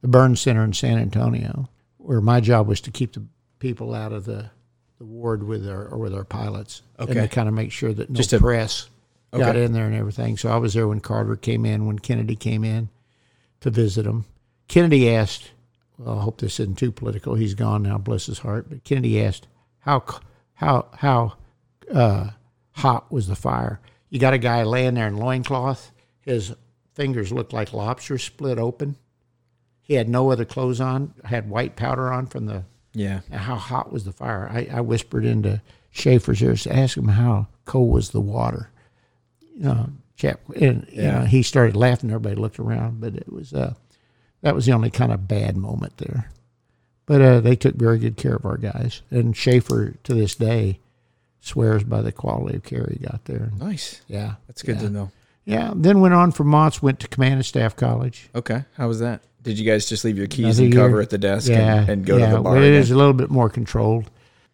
[SPEAKER 2] the burn center in San Antonio, where my job was to keep the people out of the, the ward with our or with our pilots, and
[SPEAKER 1] Okay.
[SPEAKER 2] to kind of make sure that no
[SPEAKER 1] Just to-
[SPEAKER 2] press got in there and everything. So I was there when Carter came in, when Kennedy came in to visit him. Kennedy asked, well, I hope this isn't too political. He's gone now, bless his heart. But Kennedy asked, how how how uh, hot was the fire? You got a guy laying there in loincloth. His fingers looked like lobsters split open. He had no other clothes on. Had white powder on from the.
[SPEAKER 1] yeah.
[SPEAKER 2] How hot was the fire? I, I whispered into Schaefer's ears to ask him how cold was the water. You know, chap, and you
[SPEAKER 1] Yeah.
[SPEAKER 2] know, he started laughing. Everybody looked around, but it was uh, that was the only kind of bad moment there. But uh, they took very good care of our guys, and Schaefer to this day swears by the quality of care he got there.
[SPEAKER 1] Nice.
[SPEAKER 2] Yeah,
[SPEAKER 1] That's good
[SPEAKER 2] yeah.
[SPEAKER 1] to know.
[SPEAKER 2] Yeah, then went on from MAWTS, went to Command and Staff College.
[SPEAKER 1] Okay. How was that? Did you guys just leave your keys
[SPEAKER 2] Another
[SPEAKER 1] and cover at the desk
[SPEAKER 2] yeah,
[SPEAKER 1] and, and go
[SPEAKER 2] yeah.
[SPEAKER 1] to the bar?
[SPEAKER 2] Well, it
[SPEAKER 1] again?
[SPEAKER 2] is a little bit more controlled,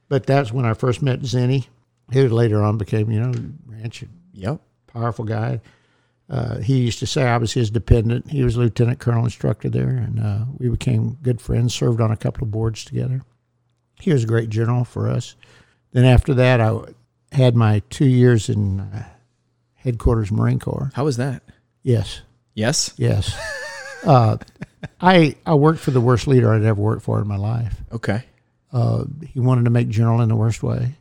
[SPEAKER 2] but that's when I first met Zinni. who later on became, you know, ranch
[SPEAKER 1] Yep.
[SPEAKER 2] powerful guy. Uh, he used to say I was his dependent. He was lieutenant colonel instructor there, and uh, we became good friends. Served on a couple of boards together. He was a great general for us. Then after that, I had my two years in uh, headquarters Marine Corps.
[SPEAKER 1] How was that?
[SPEAKER 2] Yes,
[SPEAKER 1] Yes.
[SPEAKER 2] yes. uh, I I worked for the worst leader I'd ever worked for in my life.
[SPEAKER 1] Okay.
[SPEAKER 2] Uh, he wanted to make general in the worst way.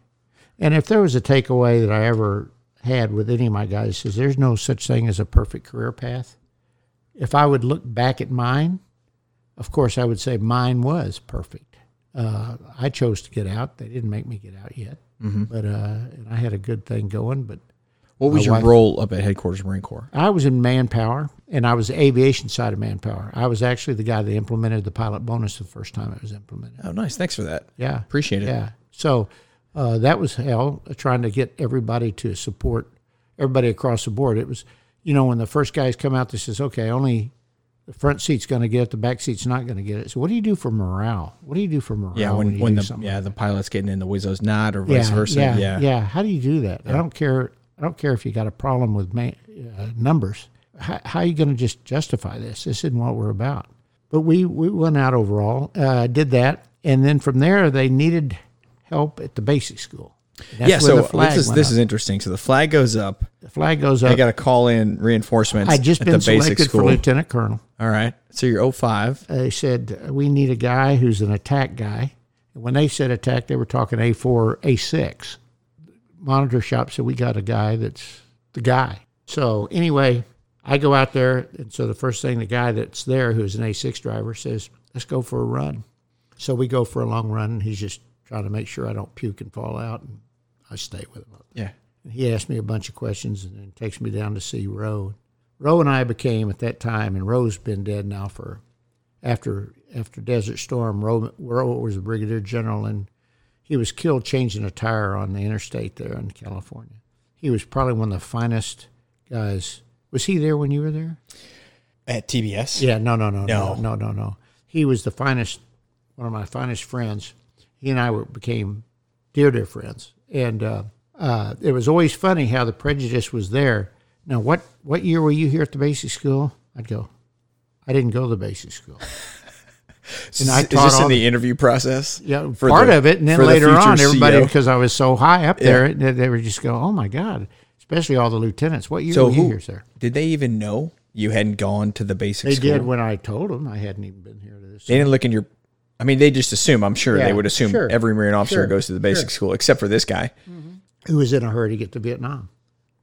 [SPEAKER 2] And if there was a takeaway that I ever had with any of my guys, is there's no such thing as a perfect career path. If I would look back at mine, of course I would say mine was perfect. Uh, I chose to get out. They didn't make me get out yet,
[SPEAKER 1] Mm-hmm.
[SPEAKER 2] but uh, and I had a good thing going. But
[SPEAKER 1] What was your
[SPEAKER 2] wife-
[SPEAKER 1] role up at headquarters Marine Corps?
[SPEAKER 2] I was in manpower, and I was the aviation side of manpower. I was actually the guy that implemented the pilot bonus the first time it was implemented.
[SPEAKER 1] Oh, nice. Thanks for that.
[SPEAKER 2] Yeah,
[SPEAKER 1] Appreciate it.
[SPEAKER 2] Yeah. So uh, that was hell, trying to get everybody to support everybody across the board. It was, you know, when the first guys come out, they says, okay, only the front seat's going to get it, the back seat's not going to get it. So what do you do for morale? What do you do for morale?
[SPEAKER 1] Yeah, when
[SPEAKER 2] you
[SPEAKER 1] when the yeah
[SPEAKER 2] like
[SPEAKER 1] the pilot's getting in the Wizzo's not or vice versa.
[SPEAKER 2] Yeah,
[SPEAKER 1] Yeah.
[SPEAKER 2] yeah, How do you do that? I don't care. I don't care if you got a problem with ma- uh, numbers. How, how are you going to just justify this? This isn't what we're about. But we we went out overall, uh, did that, and then from there they needed help at the basic school. That's
[SPEAKER 1] yeah. So this is this
[SPEAKER 2] up.
[SPEAKER 1] is interesting. So the flag goes up.
[SPEAKER 2] the flag goes up.
[SPEAKER 1] I got to call in reinforcements.
[SPEAKER 2] I just
[SPEAKER 1] at
[SPEAKER 2] been
[SPEAKER 1] the basic
[SPEAKER 2] selected
[SPEAKER 1] school.
[SPEAKER 2] for lieutenant colonel.
[SPEAKER 1] All right. So you're 05.
[SPEAKER 2] They said we need a guy who's an attack guy. And when they said attack, they were talking A4, A6. Monitor shop said we got a guy that's the guy. So anyway, I go out there, and so the first thing the guy that's there, who's an A6 driver, says, "Let's go for a run." So we go for a long run, and he's just trying to make sure I don't puke and fall out, and I stay with him.
[SPEAKER 1] Yeah.
[SPEAKER 2] And he asked me a bunch of questions and then takes me down to see Roe. Roe and I became at that time, and Roe's been dead now for after after Desert Storm. Roe, Roe was a brigadier general, and he was killed changing a tire on the interstate there in California. He was probably one of the finest guys. Was he there when you were there?
[SPEAKER 1] At TBS.
[SPEAKER 2] Yeah, no, no, no,
[SPEAKER 1] No.
[SPEAKER 2] no, no, no, no. He was the finest, one of my finest friends. He and I were, became dear, dear friends, and uh, uh, it was always funny how the prejudice was there. Now, what what year were you here at the basic school? I'd go. I didn't go to the basic school. And I
[SPEAKER 1] is this in
[SPEAKER 2] the-
[SPEAKER 1] the interview process?
[SPEAKER 2] Yeah, part
[SPEAKER 1] the-
[SPEAKER 2] of it, and then
[SPEAKER 1] for the
[SPEAKER 2] later on, everybody because I was so high up there, they, they would just go, "Oh my God!" Especially all the lieutenants. What year
[SPEAKER 1] So
[SPEAKER 2] were you
[SPEAKER 1] who
[SPEAKER 2] here, sir?
[SPEAKER 1] did they even know you hadn't gone to the basic school?
[SPEAKER 2] They
[SPEAKER 1] school?
[SPEAKER 2] did when I told them I hadn't even been here to this.
[SPEAKER 1] They didn't look in your. I mean, they just assume. I'm sure
[SPEAKER 2] Yeah,
[SPEAKER 1] they would assume
[SPEAKER 2] sure,
[SPEAKER 1] every Marine officer
[SPEAKER 2] sure,
[SPEAKER 1] goes to the basic
[SPEAKER 2] sure.
[SPEAKER 1] school, except for this guy.
[SPEAKER 2] Who was in a hurry to get to Vietnam?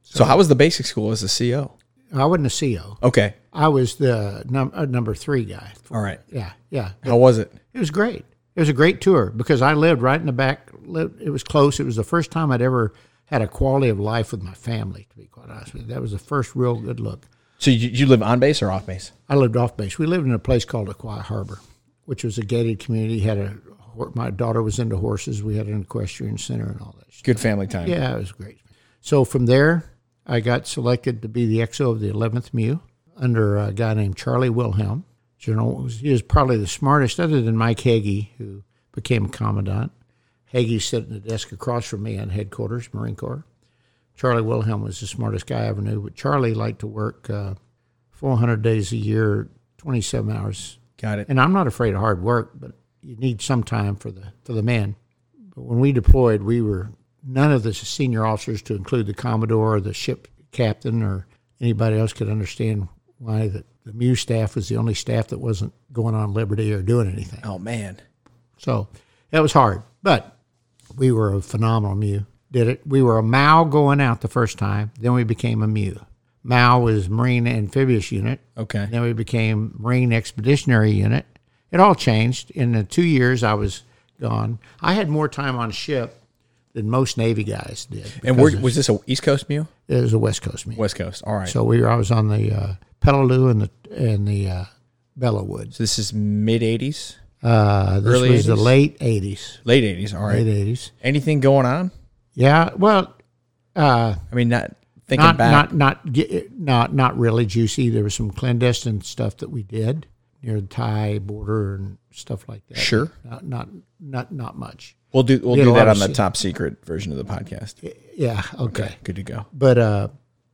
[SPEAKER 1] So, how was the basic school as a CO?
[SPEAKER 2] I wasn't a CO.
[SPEAKER 1] Okay.
[SPEAKER 2] I was the num- uh, number three guy.
[SPEAKER 1] All right.
[SPEAKER 2] Yeah, yeah.
[SPEAKER 1] How was it?
[SPEAKER 2] It was great. It was a great tour because I lived right in the back. It was close. It was the first time I'd ever had a quality of life with my family. To be quite honest with you, that was the first real good look.
[SPEAKER 1] So you, you live on base or off base?
[SPEAKER 2] I lived off base. We lived in a place called Aquia Harbor, which was a gated community. Had a my daughter was into horses. We had an equestrian center and all that. Stuff.
[SPEAKER 1] Good family time.
[SPEAKER 2] Yeah, it was great. So from there, I got selected to be the XO of the 11th MEU under a guy named Charlie Wilhelm. General, was, he was probably the smartest, other than Mike Hagee, who became a commandant. Hagee sat at the desk across from me on headquarters, Marine Corps. Charlie Wilhelm was the smartest guy I ever knew, but Charlie liked to work uh, 400 days a year, 27 hours.
[SPEAKER 1] Got it.
[SPEAKER 2] And I'm not afraid of hard work, but you need some time for the for the men. But when we deployed, we were none of the senior officers, to include the commodore or the ship captain or anybody else, could understand why the, the MEU staff was the only staff that wasn't going on liberty or doing anything.
[SPEAKER 1] Oh man.
[SPEAKER 2] So that was hard, but we were a phenomenal MEU. Did it? We were a MAU going out the first time. Then we became a MEU. MAU was Marine Amphibious Unit.
[SPEAKER 1] Okay.
[SPEAKER 2] Then we became Marine Expeditionary Unit. It all changed. In the two years I was gone, I had more time on ship than most Navy guys did.
[SPEAKER 1] And where, was this a East Coast MEU?
[SPEAKER 2] It was a West Coast MEU.
[SPEAKER 1] West Coast. All right. So,
[SPEAKER 2] So we were, I was on the uh, Peleliu and the and the uh, Belleau Wood.
[SPEAKER 1] this is mid '80s,
[SPEAKER 2] Uh, this
[SPEAKER 1] Early
[SPEAKER 2] was the late '80s.
[SPEAKER 1] late '80s. All right.
[SPEAKER 2] Late '80s.
[SPEAKER 1] Anything going on?
[SPEAKER 2] Yeah. Well, uh,
[SPEAKER 1] I mean, not thinking
[SPEAKER 2] not
[SPEAKER 1] back.
[SPEAKER 2] not not not not really juicy. There was some clandestine stuff that we did near the Thai border and stuff like that.
[SPEAKER 1] Sure.
[SPEAKER 2] Not not not not much.
[SPEAKER 1] We'll do we'll do that on the top secret version of the podcast.
[SPEAKER 2] Yeah. Okay.
[SPEAKER 1] Good to go.
[SPEAKER 2] But uh,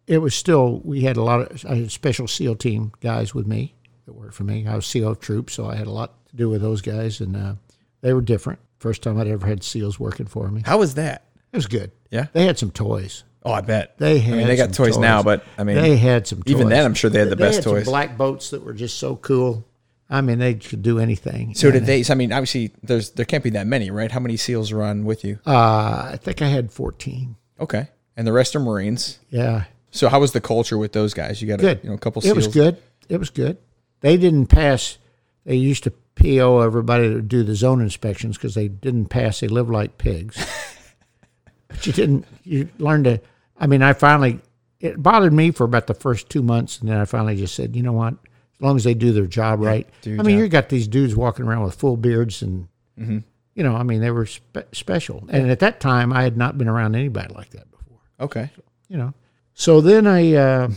[SPEAKER 2] it was still we had a lot of I had special SEAL team guys with me that worked for me. I was SEAL troop, so I had a lot to do with those guys, and uh, they were different. First time I'd ever had SEALs working for me.
[SPEAKER 1] How was that?
[SPEAKER 2] It was good.
[SPEAKER 1] Yeah.
[SPEAKER 2] They had some toys.
[SPEAKER 1] Oh, I bet.
[SPEAKER 2] They had.
[SPEAKER 1] I mean, they got
[SPEAKER 2] some
[SPEAKER 1] toys, now, but I mean,
[SPEAKER 2] they had some. Toys.
[SPEAKER 1] even then, I'm sure they had the best
[SPEAKER 2] had
[SPEAKER 1] toys.
[SPEAKER 2] black boats that were just so cool. I mean, they could do anything.
[SPEAKER 1] so did they? I mean, obviously, there's there can't be that many, right? How many SEALs on with you?
[SPEAKER 2] Uh, I think I had fourteen.
[SPEAKER 1] Okay, and the rest are Marines.
[SPEAKER 2] Yeah,
[SPEAKER 1] So how was the culture with those guys? You got
[SPEAKER 2] good.
[SPEAKER 1] a you know a couple.
[SPEAKER 2] It
[SPEAKER 1] SEAls.
[SPEAKER 2] was good. It was good. They didn't pass. They used to PO everybody to do the zone inspections because they didn't pass. They lived like pigs. but you didn't. You learned to. I mean, I finally. It bothered me for about the first two months, and then I finally just said, you know what? As long as they do their job right.
[SPEAKER 1] do
[SPEAKER 2] I mean,
[SPEAKER 1] job.
[SPEAKER 2] you got these dudes walking around with full beards and.
[SPEAKER 1] Mm-hmm.
[SPEAKER 2] You know, I mean, they were spe- special, and at that time, I had not been around anybody like that before
[SPEAKER 1] Okay.
[SPEAKER 2] you know. So then I uh,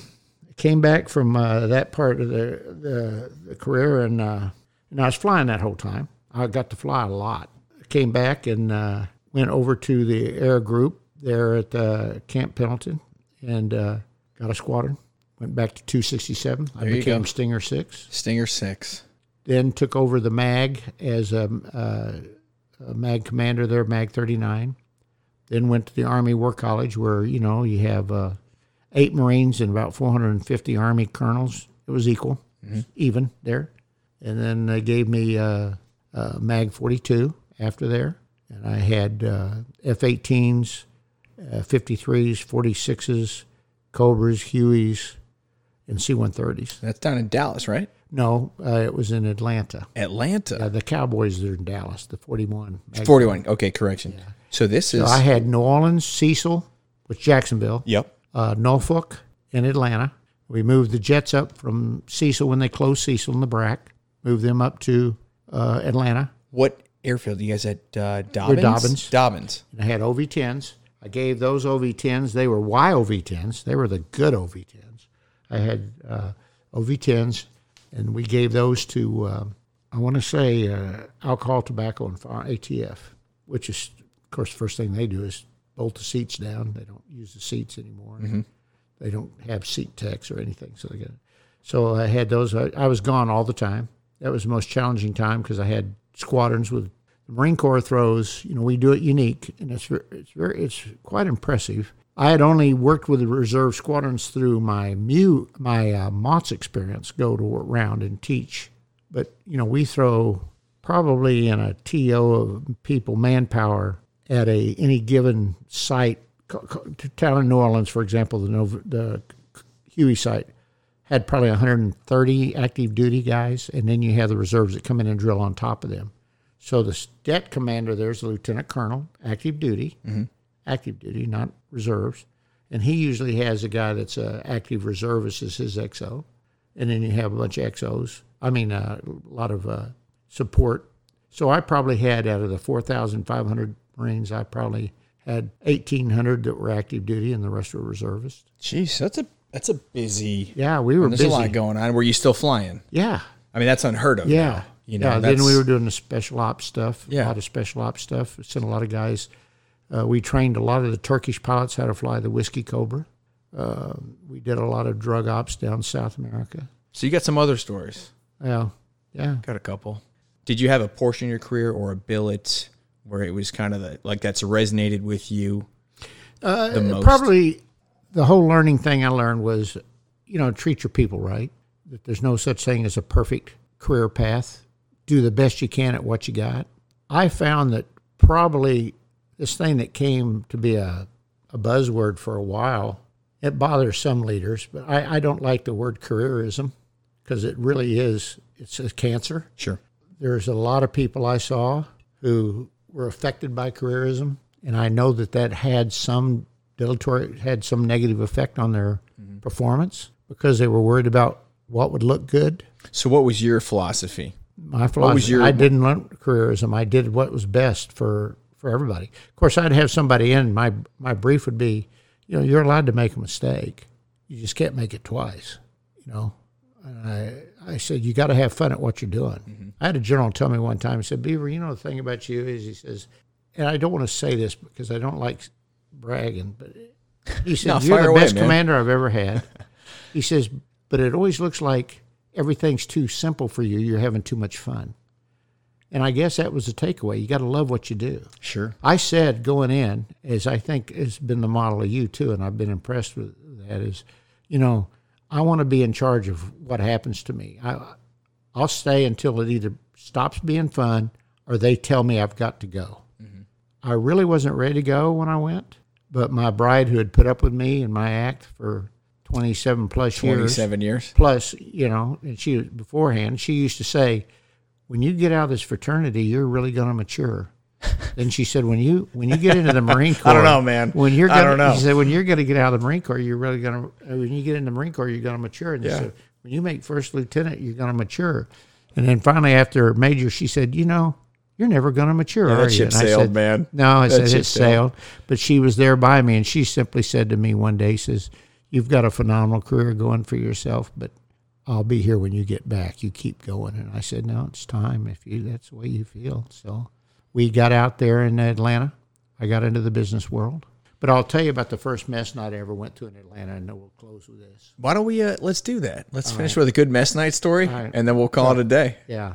[SPEAKER 2] came back from uh, that part of the, the, the career, and uh, and I was flying that whole time. I got to fly a lot. Came back and uh, went over to the air group there at uh, Camp Pendleton, and uh, got a squadron. Went back to 267. I
[SPEAKER 1] There you
[SPEAKER 2] became. Stinger Six.
[SPEAKER 1] Stinger six.
[SPEAKER 2] Then took over the MAG as a, uh, a MAG commander there, MAG 39. Then went to the Army War College, where you know you have uh, eight Marines and about 450 Army colonels. It was equal, even there. And then they gave me uh, uh, MAG 42 after there, and I had uh, F-18s, uh, 53s, 46s, Cobras, Hueys, and C-130s.
[SPEAKER 1] That's down in Dallas, right?
[SPEAKER 2] No, uh, it was in Atlanta.
[SPEAKER 1] Atlanta.
[SPEAKER 2] Uh, the Cowboys are in Dallas, the 41. Mag-
[SPEAKER 1] 41. Okay, correction. So this is.
[SPEAKER 2] So I had New Orleans, Cecil, with Jacksonville,
[SPEAKER 1] yep.
[SPEAKER 2] uh, Norfolk, and Atlanta. We moved the jets up from Cecil when they closed Cecil in the BRAC, moved them up to uh, Atlanta.
[SPEAKER 1] What airfield? You guys had uh, Dobbins.
[SPEAKER 2] Dobbins.
[SPEAKER 1] Dobbins.
[SPEAKER 2] And I had OV-10s. I gave those OV-10s. They were YOV-10s. They were the good OV-10s. I had uh, OV-10s, and we gave those to, uh, I want to say, uh, alcohol, tobacco, and fire, ATF, which is, of course, the first thing they do is bolt the seats down. They don't use the seats anymore. They don't have seat techs or anything. So they got. So I had those. I, I was gone all the time. That was the most challenging time because I had squadrons with the Marine Corps throws. You know, we do it unique, and it's it's very it's quite impressive. I had only worked with the reserve squadrons through my mu my uh, MAWTS experience, go to around and teach. But you know, we throw probably in a TO of people manpower at a any given site. Town in New Orleans, for example, the Nova, the Huey site had probably 130 active duty guys, and then you have the reserves that come in and drill on top of them. So the det commander there's a lieutenant colonel, active duty, active duty, not reserves, and he usually has a guy that's a active reservist as his XO, and then you have a bunch of XOs. I mean, uh, a lot of uh, support. So I probably had out of the 4,500 Marines, I probably had 1,800 that were active duty, and the rest were reservists.
[SPEAKER 1] Jeez, that's a that's a busy.
[SPEAKER 2] Yeah, we were
[SPEAKER 1] There's
[SPEAKER 2] busy.
[SPEAKER 1] a lot going on. Were you still flying?
[SPEAKER 2] Yeah,
[SPEAKER 1] I mean, that's unheard of.
[SPEAKER 2] yeah.
[SPEAKER 1] now, you know,
[SPEAKER 2] yeah, then we were doing the special ops stuff.
[SPEAKER 1] Yeah.
[SPEAKER 2] A lot of special ops stuff. Sent a lot of guys. Uh, we trained a lot of the Turkish pilots how to fly the Whiskey Cobra. Uh, we did a lot of drug ops down South America.
[SPEAKER 1] So you got some other stories.
[SPEAKER 2] Yeah, yeah.
[SPEAKER 1] Got a couple. Did you have a portion of your career or a billet where it was kind of the, like that's resonated with you the most?
[SPEAKER 2] Probably the whole learning thing I learned was, you know, treat your people right. That there's no such thing as a perfect career path. Do the best you can at what you got. I found that probably this thing that came to be a, a buzzword for a while, it bothers some leaders, but I, I don't like the word careerism because it really is, it's a cancer
[SPEAKER 1] Sure.
[SPEAKER 2] there's a lot of people I saw who were affected by careerism, and I know that that had some dilatory, had some negative effect on their mm-hmm. performance because they were worried about what would look good.
[SPEAKER 1] So what was your philosophy?
[SPEAKER 2] My philosophy,
[SPEAKER 1] your-
[SPEAKER 2] I didn't learn careerism. I did what was best for for everybody. Of course, I'd have somebody in. My my brief would be, you know, you're allowed to make a mistake. You just can't make it twice. You know, and I I said you got to have fun at what you're doing. Mm-hmm. I had a general tell me one time. He said, Beaver, you know the thing about you is he says, and I don't want to say this because I don't like bragging, but he said
[SPEAKER 1] No,
[SPEAKER 2] you're the
[SPEAKER 1] away,
[SPEAKER 2] best
[SPEAKER 1] man."
[SPEAKER 2] commander I've ever had. he says, but it always looks like everything's too simple for you. You're having too much fun. And I guess that was the takeaway. You got to love what you do.
[SPEAKER 1] Sure.
[SPEAKER 2] I said going in, as I think has been the model of you too, and I've been impressed with that, is, you know, I want to be in charge of what happens to me. I, I'll stay until it either stops being fun or they tell me I've got to go. Mm-hmm. I really wasn't ready to go when I went, but my bride, who had put up with me and my act for 27 plus years,
[SPEAKER 1] Twenty-seven years.
[SPEAKER 2] plus you know and she beforehand she used to say when you get out of this fraternity you're really going to mature then she said when you when you get into the marine corps
[SPEAKER 1] I don't know, man.
[SPEAKER 2] when you're
[SPEAKER 1] I
[SPEAKER 2] gonna,
[SPEAKER 1] don't know.
[SPEAKER 2] she said when you're going to get out of the marine corps you're really going to uh, when you get in the marine corps you're going to mature and she
[SPEAKER 1] Yeah.
[SPEAKER 2] said when you make first lieutenant you're going to mature and then finally after major she said you know you're never going to mature
[SPEAKER 1] Yeah,
[SPEAKER 2] are
[SPEAKER 1] that
[SPEAKER 2] you
[SPEAKER 1] ship
[SPEAKER 2] And I
[SPEAKER 1] sailed,
[SPEAKER 2] said,
[SPEAKER 1] man.
[SPEAKER 2] no i
[SPEAKER 1] That
[SPEAKER 2] said it sailed but she was there by me and she simply said to me one day says you've got a phenomenal career going for yourself but i'll be here when you get back you keep going and i said no it's time if you that's the way you feel so we got out there in atlanta i got into the business world but i'll tell you about the first mess night i ever went to in atlanta and then we'll close with this
[SPEAKER 1] Why don't we? Uh, let's do that. Let's finish with a good mess night story,
[SPEAKER 2] right.
[SPEAKER 1] and then we'll call it a day.
[SPEAKER 2] Yeah.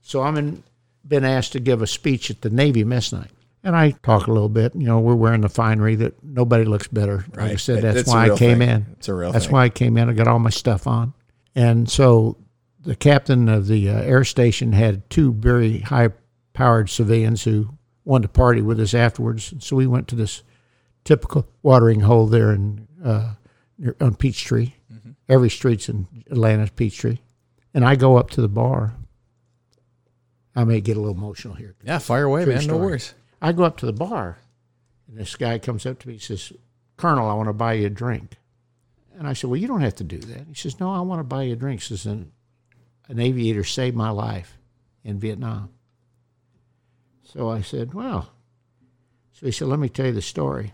[SPEAKER 2] So I'm in, been asked to give a speech at the Navy mess night. And I talk a little bit. You know, we're wearing the finery that nobody looks better. Like I said, that's,
[SPEAKER 1] that's
[SPEAKER 2] why I came
[SPEAKER 1] thing.
[SPEAKER 2] in.
[SPEAKER 1] It's a real
[SPEAKER 2] That's
[SPEAKER 1] thing.
[SPEAKER 2] why I came in. I got all my stuff on. And so the captain of the uh, air station had two very high powered civilians who wanted to party with us afterwards. So we went to this typical watering hole there in, uh, on Peachtree.
[SPEAKER 1] Mm-hmm.
[SPEAKER 2] Every street's in Atlanta's Peachtree. And I go up to the bar. I may get a little emotional here.
[SPEAKER 1] Yeah, fire away,
[SPEAKER 2] True
[SPEAKER 1] man. No worries.
[SPEAKER 2] I go up to the bar, and this guy comes up to me and says, Colonel, I want to buy you a drink. And I said, Well, you don't have to do that. He says, No, I want to buy you a drink. He says, an, an aviator saved my life in Vietnam. So I said, Well, so he said, Let me tell you the story.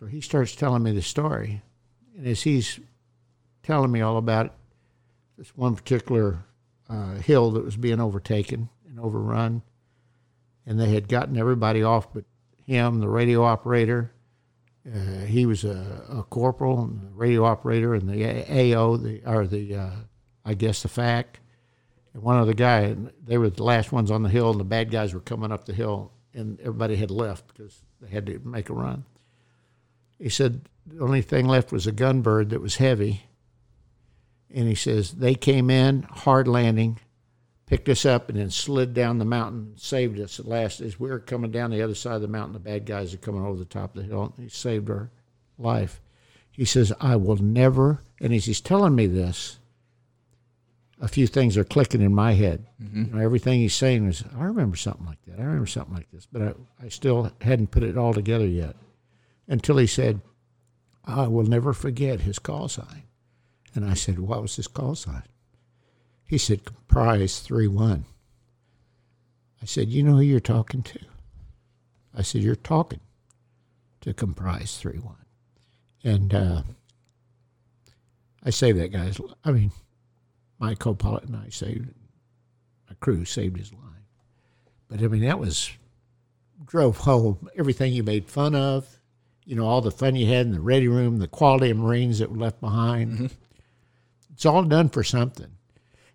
[SPEAKER 2] So he starts telling me the story. And as he's telling me all about this one particular uh, hill that was being overtaken and overrun, and they had gotten everybody off but him, the radio operator. Uh, he was a, a corporal, and the radio operator, and the AO, the or the uh, I guess the FAC, and one other guy. They were the last ones on the hill, and the bad guys were coming up the hill, and everybody had left because they had to make a run. He said the only thing left was a gunbird that was heavy, and he says they came in hard landing, picked us up, and then slid down the mountain and saved us at last. As we were coming down the other side of the mountain, the bad guys are coming over the top of the hill. And he saved our life. He says, I will never, and as he's telling me this, a few things are clicking in my head. Mm-hmm. You know, everything he's saying is, I remember something like that. I remember something like this, but I, I still hadn't put it all together yet until he said, I will never forget his call sign. And I said, What was his call sign? He said, Comprise 3 1. I said, You know who you're talking to? I said, You're talking to Comprise 3 1. And uh, I saved that guy's, I mean, my co pilot and I saved, my crew saved his life. But I mean, that was, drove home everything you made fun of, you know, all the fun you had in the ready room, the quality of Marines that were left behind. It's all done for something.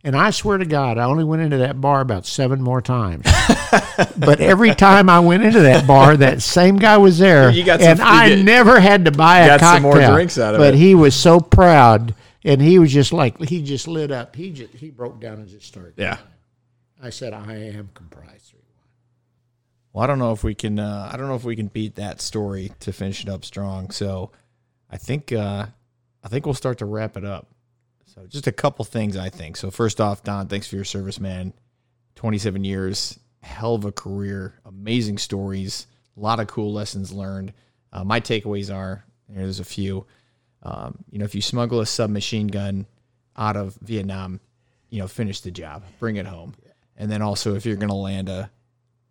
[SPEAKER 2] And I swear to God, I only went into that bar about seven more times. but every time I went into that bar, that same guy was there,
[SPEAKER 1] You got some-
[SPEAKER 2] and
[SPEAKER 1] you
[SPEAKER 2] I
[SPEAKER 1] get-
[SPEAKER 2] never had to buy a
[SPEAKER 1] got
[SPEAKER 2] cocktail.
[SPEAKER 1] some more drinks out of
[SPEAKER 2] but
[SPEAKER 1] it.
[SPEAKER 2] he was so proud, and he was just like he just lit up. He just he broke down and just started.
[SPEAKER 1] Yeah.
[SPEAKER 2] I said, I am comprised.
[SPEAKER 1] Well, I don't know if we can. Uh, I don't know if we can beat that story to finish it up strong. So, I think. Uh, I think we'll start to wrap it up. So, just a couple things. I think. So, first off, Don, thanks for your service, man. Twenty-seven years, hell of a career, amazing stories, a lot of cool lessons learned. Uh, my takeaways are there's a few. Um, you know, if you smuggle a submachine gun out of Vietnam, you know, finish the job, bring it home, and then also if you're going to land a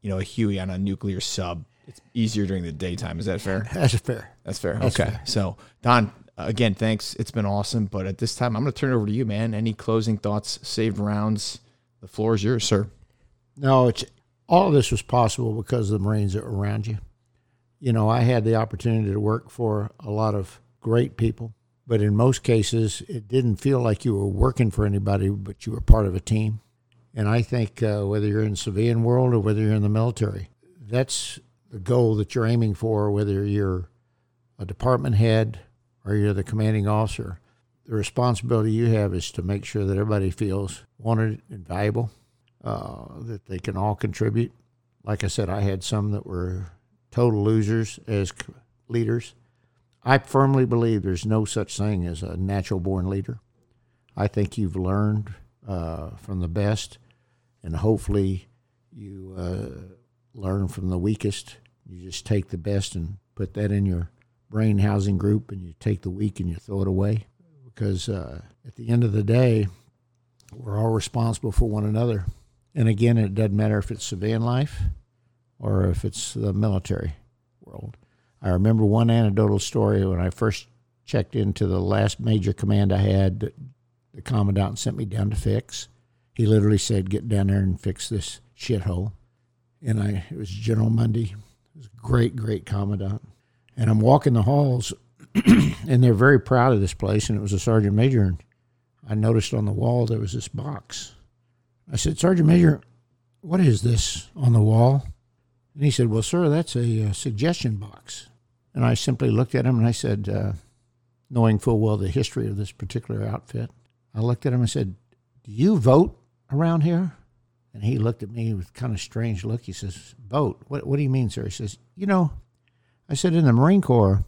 [SPEAKER 1] you know, a Huey on a nuclear sub. It's easier during the daytime. Is that fair?
[SPEAKER 2] That's fair.
[SPEAKER 1] That's fair. okay. So, Don, again, thanks. It's been awesome. But at this time, I'm going to turn it over to you, man. Any closing thoughts, saved rounds? The floor is yours, sir.
[SPEAKER 2] No, it's all of this was possible because of the Marines that were around you. You know, I had the opportunity to work for a lot of great people, but in most cases, it didn't feel like you were working for anybody, but you were part of a team. And I think uh, whether you're in the civilian world or whether you're in the military, that's the goal that you're aiming for, whether you're a department head or you're the commanding officer. The responsibility you have is to make sure that everybody feels wanted and valuable uh, that they can all contribute. Like I said, I had some that were total losers as leaders. I firmly believe there's no such thing as a natural born leader. I think you've learned uh, from the best, and hopefully you uh, learn from the weakest. You just take the best and put that in your brain housing group, and you take the weak and you throw it away. Because uh, at the end of the day, we're all responsible for one another. And again, it doesn't matter if it's civilian life or if it's the military world. I remember one anecdotal story when I first checked into the last major command I had that the commandant sent me down to fix. He literally said, Get down there and fix this shithole. And I it was General Mundy. It was a great, great commandant. And I'm walking the halls and they're very proud of this place, and it was a sergeant major, and I noticed on the wall there was this box. I said, Sergeant Major, what is this on the wall? And he said, Well, sir, that's a uh, suggestion box. And I simply looked at him and I said, uh, knowing full well the history of this particular outfit, I looked at him and said, Do you vote around here? And he looked at me with kind of strange look. He says, Vote? What, what do you mean, sir? He says, You know, I said, in the Marine Corps,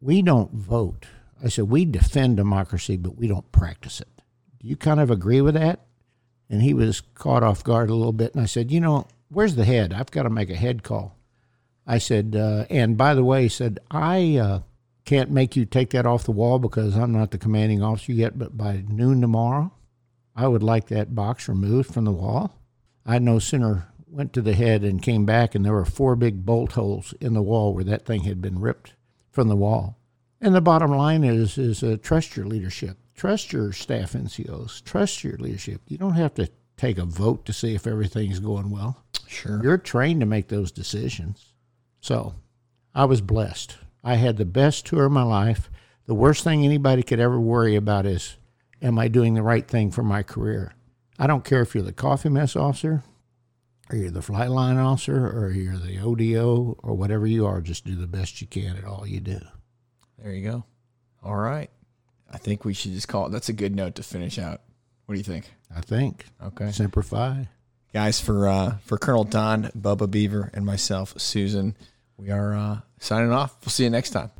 [SPEAKER 2] we don't vote. I said, we defend democracy, but we don't practice it. Do you kind of agree with that? And he was caught off guard a little bit. And I said, you know, where's the head? I've got to make a head call. I said, uh, and by the way, he said, I uh, can't make you take that off the wall because I'm not the commanding officer yet, but by noon tomorrow, I would like that box removed from the wall. I no sooner went to the head and came back, and there were four big bolt holes in the wall where that thing had been ripped from the wall. And the bottom line is is uh, trust your leadership, trust your staff NCOs, trust your leadership. You don't have to take a vote to see if everything's going well.
[SPEAKER 1] Sure.
[SPEAKER 2] You're trained to make those decisions. So, I was blessed. I had the best tour of my life. The worst thing anybody could ever worry about is, am I doing the right thing for my career? I don't care if you're the coffee mess officer, or you're the flight line officer, or you're the ODO, or whatever you are. Just do the best you can at all you do.
[SPEAKER 1] There you go. All right. I think we should just call it. That's a good note to finish out. What do you think?
[SPEAKER 2] I think.
[SPEAKER 1] Okay.
[SPEAKER 2] Simplify.
[SPEAKER 1] Guys, for uh, for Colonel Don, Bubba Beaver, and myself, Susan, we are uh, signing off. We'll see you next time.